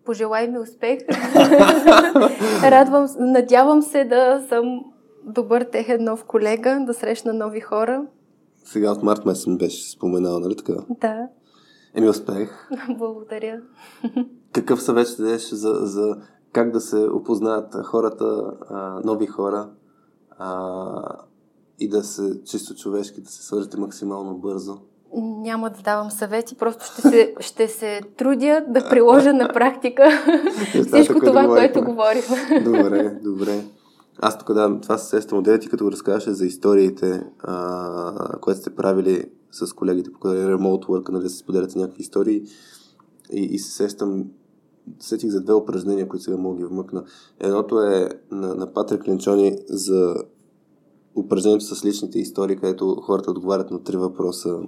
[SPEAKER 2] Пожелай ми успех. Радвам, надявам се да съм добър техен нов колега, да срещна нови хора.
[SPEAKER 1] Сега от март месец беше споменал, нали така?
[SPEAKER 2] Да.
[SPEAKER 1] Еми успех.
[SPEAKER 2] Благодаря.
[SPEAKER 1] Какъв съвет ще дадеш за, за как да се опознаят хората, а, нови хора а, и да се чисто човешки, да се свържете максимално бързо?
[SPEAKER 2] няма да давам съвети, просто ще се, ще се трудя да приложа на практика всичко това, което говорим.
[SPEAKER 1] добре, добре. Аз тук да, това се сещам от ти като разказваш за историите, а, което сте правили с колегите по remote work, нали, да се споделяте някакви истории и, и се сещам сетих за две упражнения, които сега мога ги вмъкна. Едното е на, на Патрик Ленчони за упражнението с личните истории, където хората отговарят на три въпроса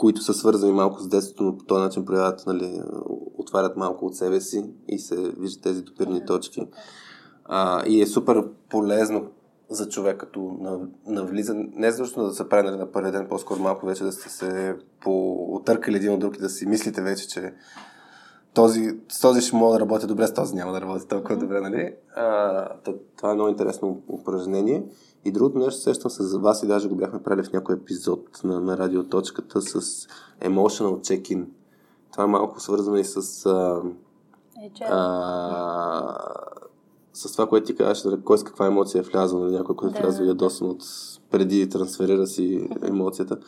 [SPEAKER 1] които са свързани малко с детството, но по този начин проявяват, нали, отварят малко от себе си и се виждат тези допирни точки. А, и е супер полезно за човек, като навлиза, не защото да се прави нали, на първи ден, по-скоро малко вече да сте се поотъркали един от друг и да си мислите вече, че този, с този ще мога да работя добре, с този няма да работи толкова добре, нали? А, това е много интересно упражнение. И другото нещо, сещам се за вас и даже го бяхме правили в някой епизод на, на радиоточката с Emotional Check-in. Това е малко свързано и с а, а, с това, което ти казваш, нали, кой с каква емоция е влязъл, нали, някой, който да, е влязъл ядосан от преди трансферира си емоцията.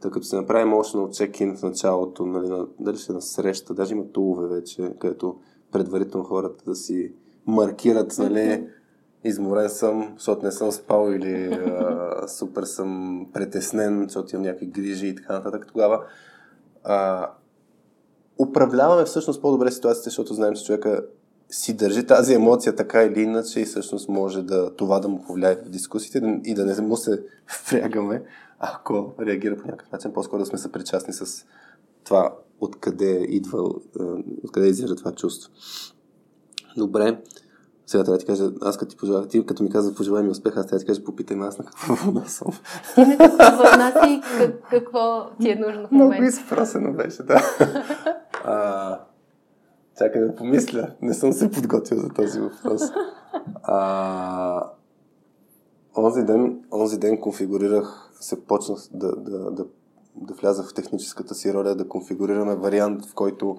[SPEAKER 1] Така като се направи emotional check-in в началото, нали, на, дали ще е на среща, даже има тулове вече, където предварително хората да си маркират, нали, изморен съм, защото не съм спал или а, супер съм притеснен, защото имам някакви грижи и така нататък. Тогава а, управляваме всъщност по-добре ситуацията, защото знаем, че човека си държи тази емоция така или иначе и всъщност може да това да му повлияе в дискусиите и да не му се впрягаме, ако реагира по някакъв начин, по-скоро да сме съпричастни с това откъде идва, откъде изяжда това чувство. Добре. Сега трябва да ти кажа, аз като ти пожелах, ти като ми каза пожелай ми успех, аз трябва да ти кажа, попитай аз на какво вълна съм.
[SPEAKER 2] Ти на какво вълна си и как, какво ти е нужно в момента?
[SPEAKER 1] Много изпросено беше, да. а, чакай да помисля. Не съм се подготвил за този въпрос. А, онзи, ден, онзи ден конфигурирах, се почнах да, да, да, да влязах в техническата си роля, да конфигурираме вариант, в който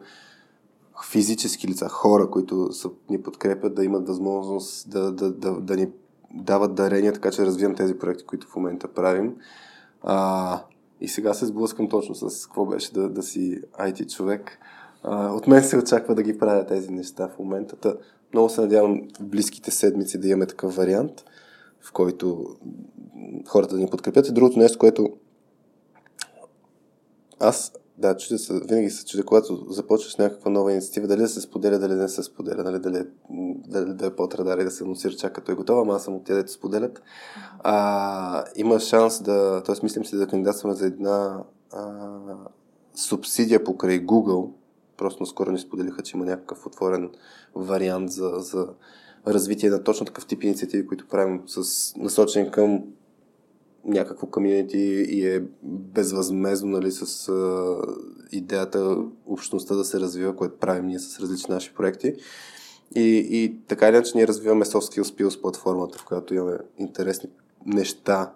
[SPEAKER 1] физически лица, хора, които са, ни подкрепят, да имат възможност да, да, да, да ни дават дарения, така че развивам тези проекти, които в момента правим. А, и сега се сблъскам точно с какво беше да, да си IT човек. А, от мен се очаква да ги правя тези неща в момента. Та, много се надявам в близките седмици да имаме такъв вариант, в който хората да ни подкрепят. И другото нещо, което аз да, чудя се, винаги се чудя, когато започваш някаква нова инициатива, дали да се споделя, дали не се споделя, дали, дали, дали да е под радар и да се анонсира чак като е готова, ама аз съм от тя, да споделят. А, има шанс да, т.е. мислим си да кандидатстваме за една а, субсидия покрай Google. Просто наскоро ни споделиха, че има някакъв отворен вариант за, за развитие на точно такъв тип инициативи, които правим с насочен към някакво комьюнити и е безвъзмезно нали, с а, идеята общността да се развива, което правим ние с различни наши проекти. И, и така или иначе ние развиваме Soft Skills Pills платформата, в която имаме интересни неща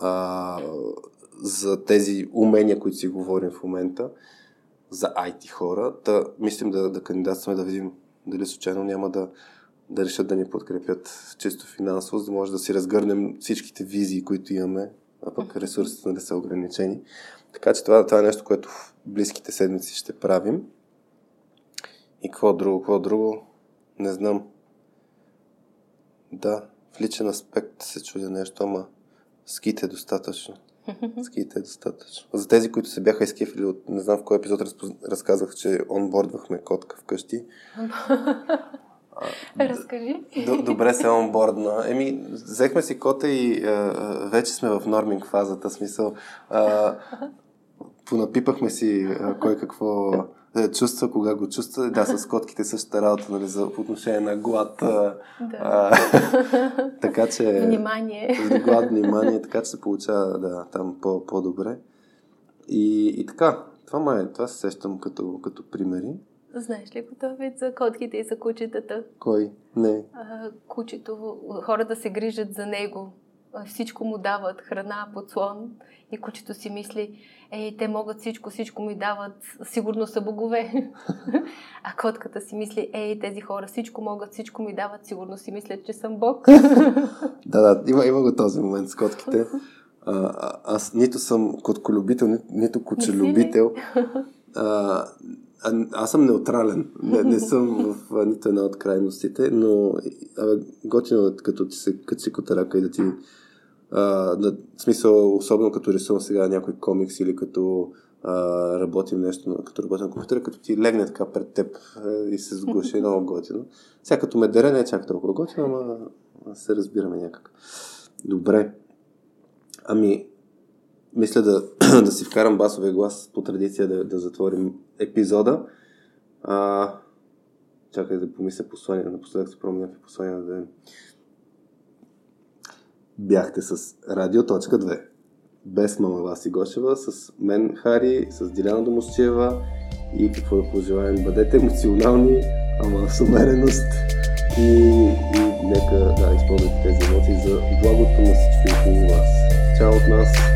[SPEAKER 1] а, за тези умения, които си говорим в момента, за IT хора. Да, мислим да, да кандидатстваме да видим дали случайно няма да да решат да ни подкрепят чисто финансово, за да може да си разгърнем всичките визии, които имаме, а пък ресурсите да са ограничени. Така че това, това е нещо, което в близките седмици ще правим. И какво друго, какво друго, не знам. Да, в личен аспект се чудя нещо, ама ските е достатъчно. Ските е достатъчно. За тези, които се бяха изкифили от, не знам в кой епизод разказах, че онбордвахме котка вкъщи.
[SPEAKER 2] Разкажи.
[SPEAKER 1] Добре се онбордна. Еми, взехме си кота и а, вече сме в норминг фазата. Смисъл, а, понапипахме си а, кой какво а, чувства, кога го чувства. Да, с котките същата работа, нали, за по отношение на глад. Да. а, така че...
[SPEAKER 2] Внимание.
[SPEAKER 1] Глад, внимание, така че се получава да, там по, по-добре. И, и така, това, май, това се сещам като, като примери.
[SPEAKER 2] Знаеш ли го това вид за котките и за кучетата?
[SPEAKER 1] Кой? Не.
[SPEAKER 2] А, кучето, хората се грижат за него. Всичко му дават, храна, подслон. И кучето си мисли, ей, те могат всичко, всичко ми дават, сигурно са богове. а котката си мисли, ей, тези хора всичко могат, всичко ми дават, сигурно си мислят, че съм бог.
[SPEAKER 1] да, да, има, има го този момент с котките. А, аз нито съм котколюбител, нито, нито кучелюбител. А, а, аз съм неутрален. Не, не съм в нито една от крайностите, но готино е като ти се качи котарака и да ти а, на, смисъл, особено като рисувам сега някой комикс или като а, работим нещо, като работим на компютъра, като ти легне така пред теб и се сглуши, много готино. Сега като ме дере не е чак толкова готино, ама се разбираме някак. Добре. Ами, мисля да, да си вкарам басовия глас по традиция да, да затворим епизода. А, чакай да помисля послание. Напоследък се някакви послания да дадем. Бяхте с Радио.2. Без мама Васи Гошева, с мен Хари, с Диляна Домощева и какво да пожелаем. Бъдете емоционални, ама с умереност и, и нека да използвате тези емоции за благото на всички около вас. Чао от нас!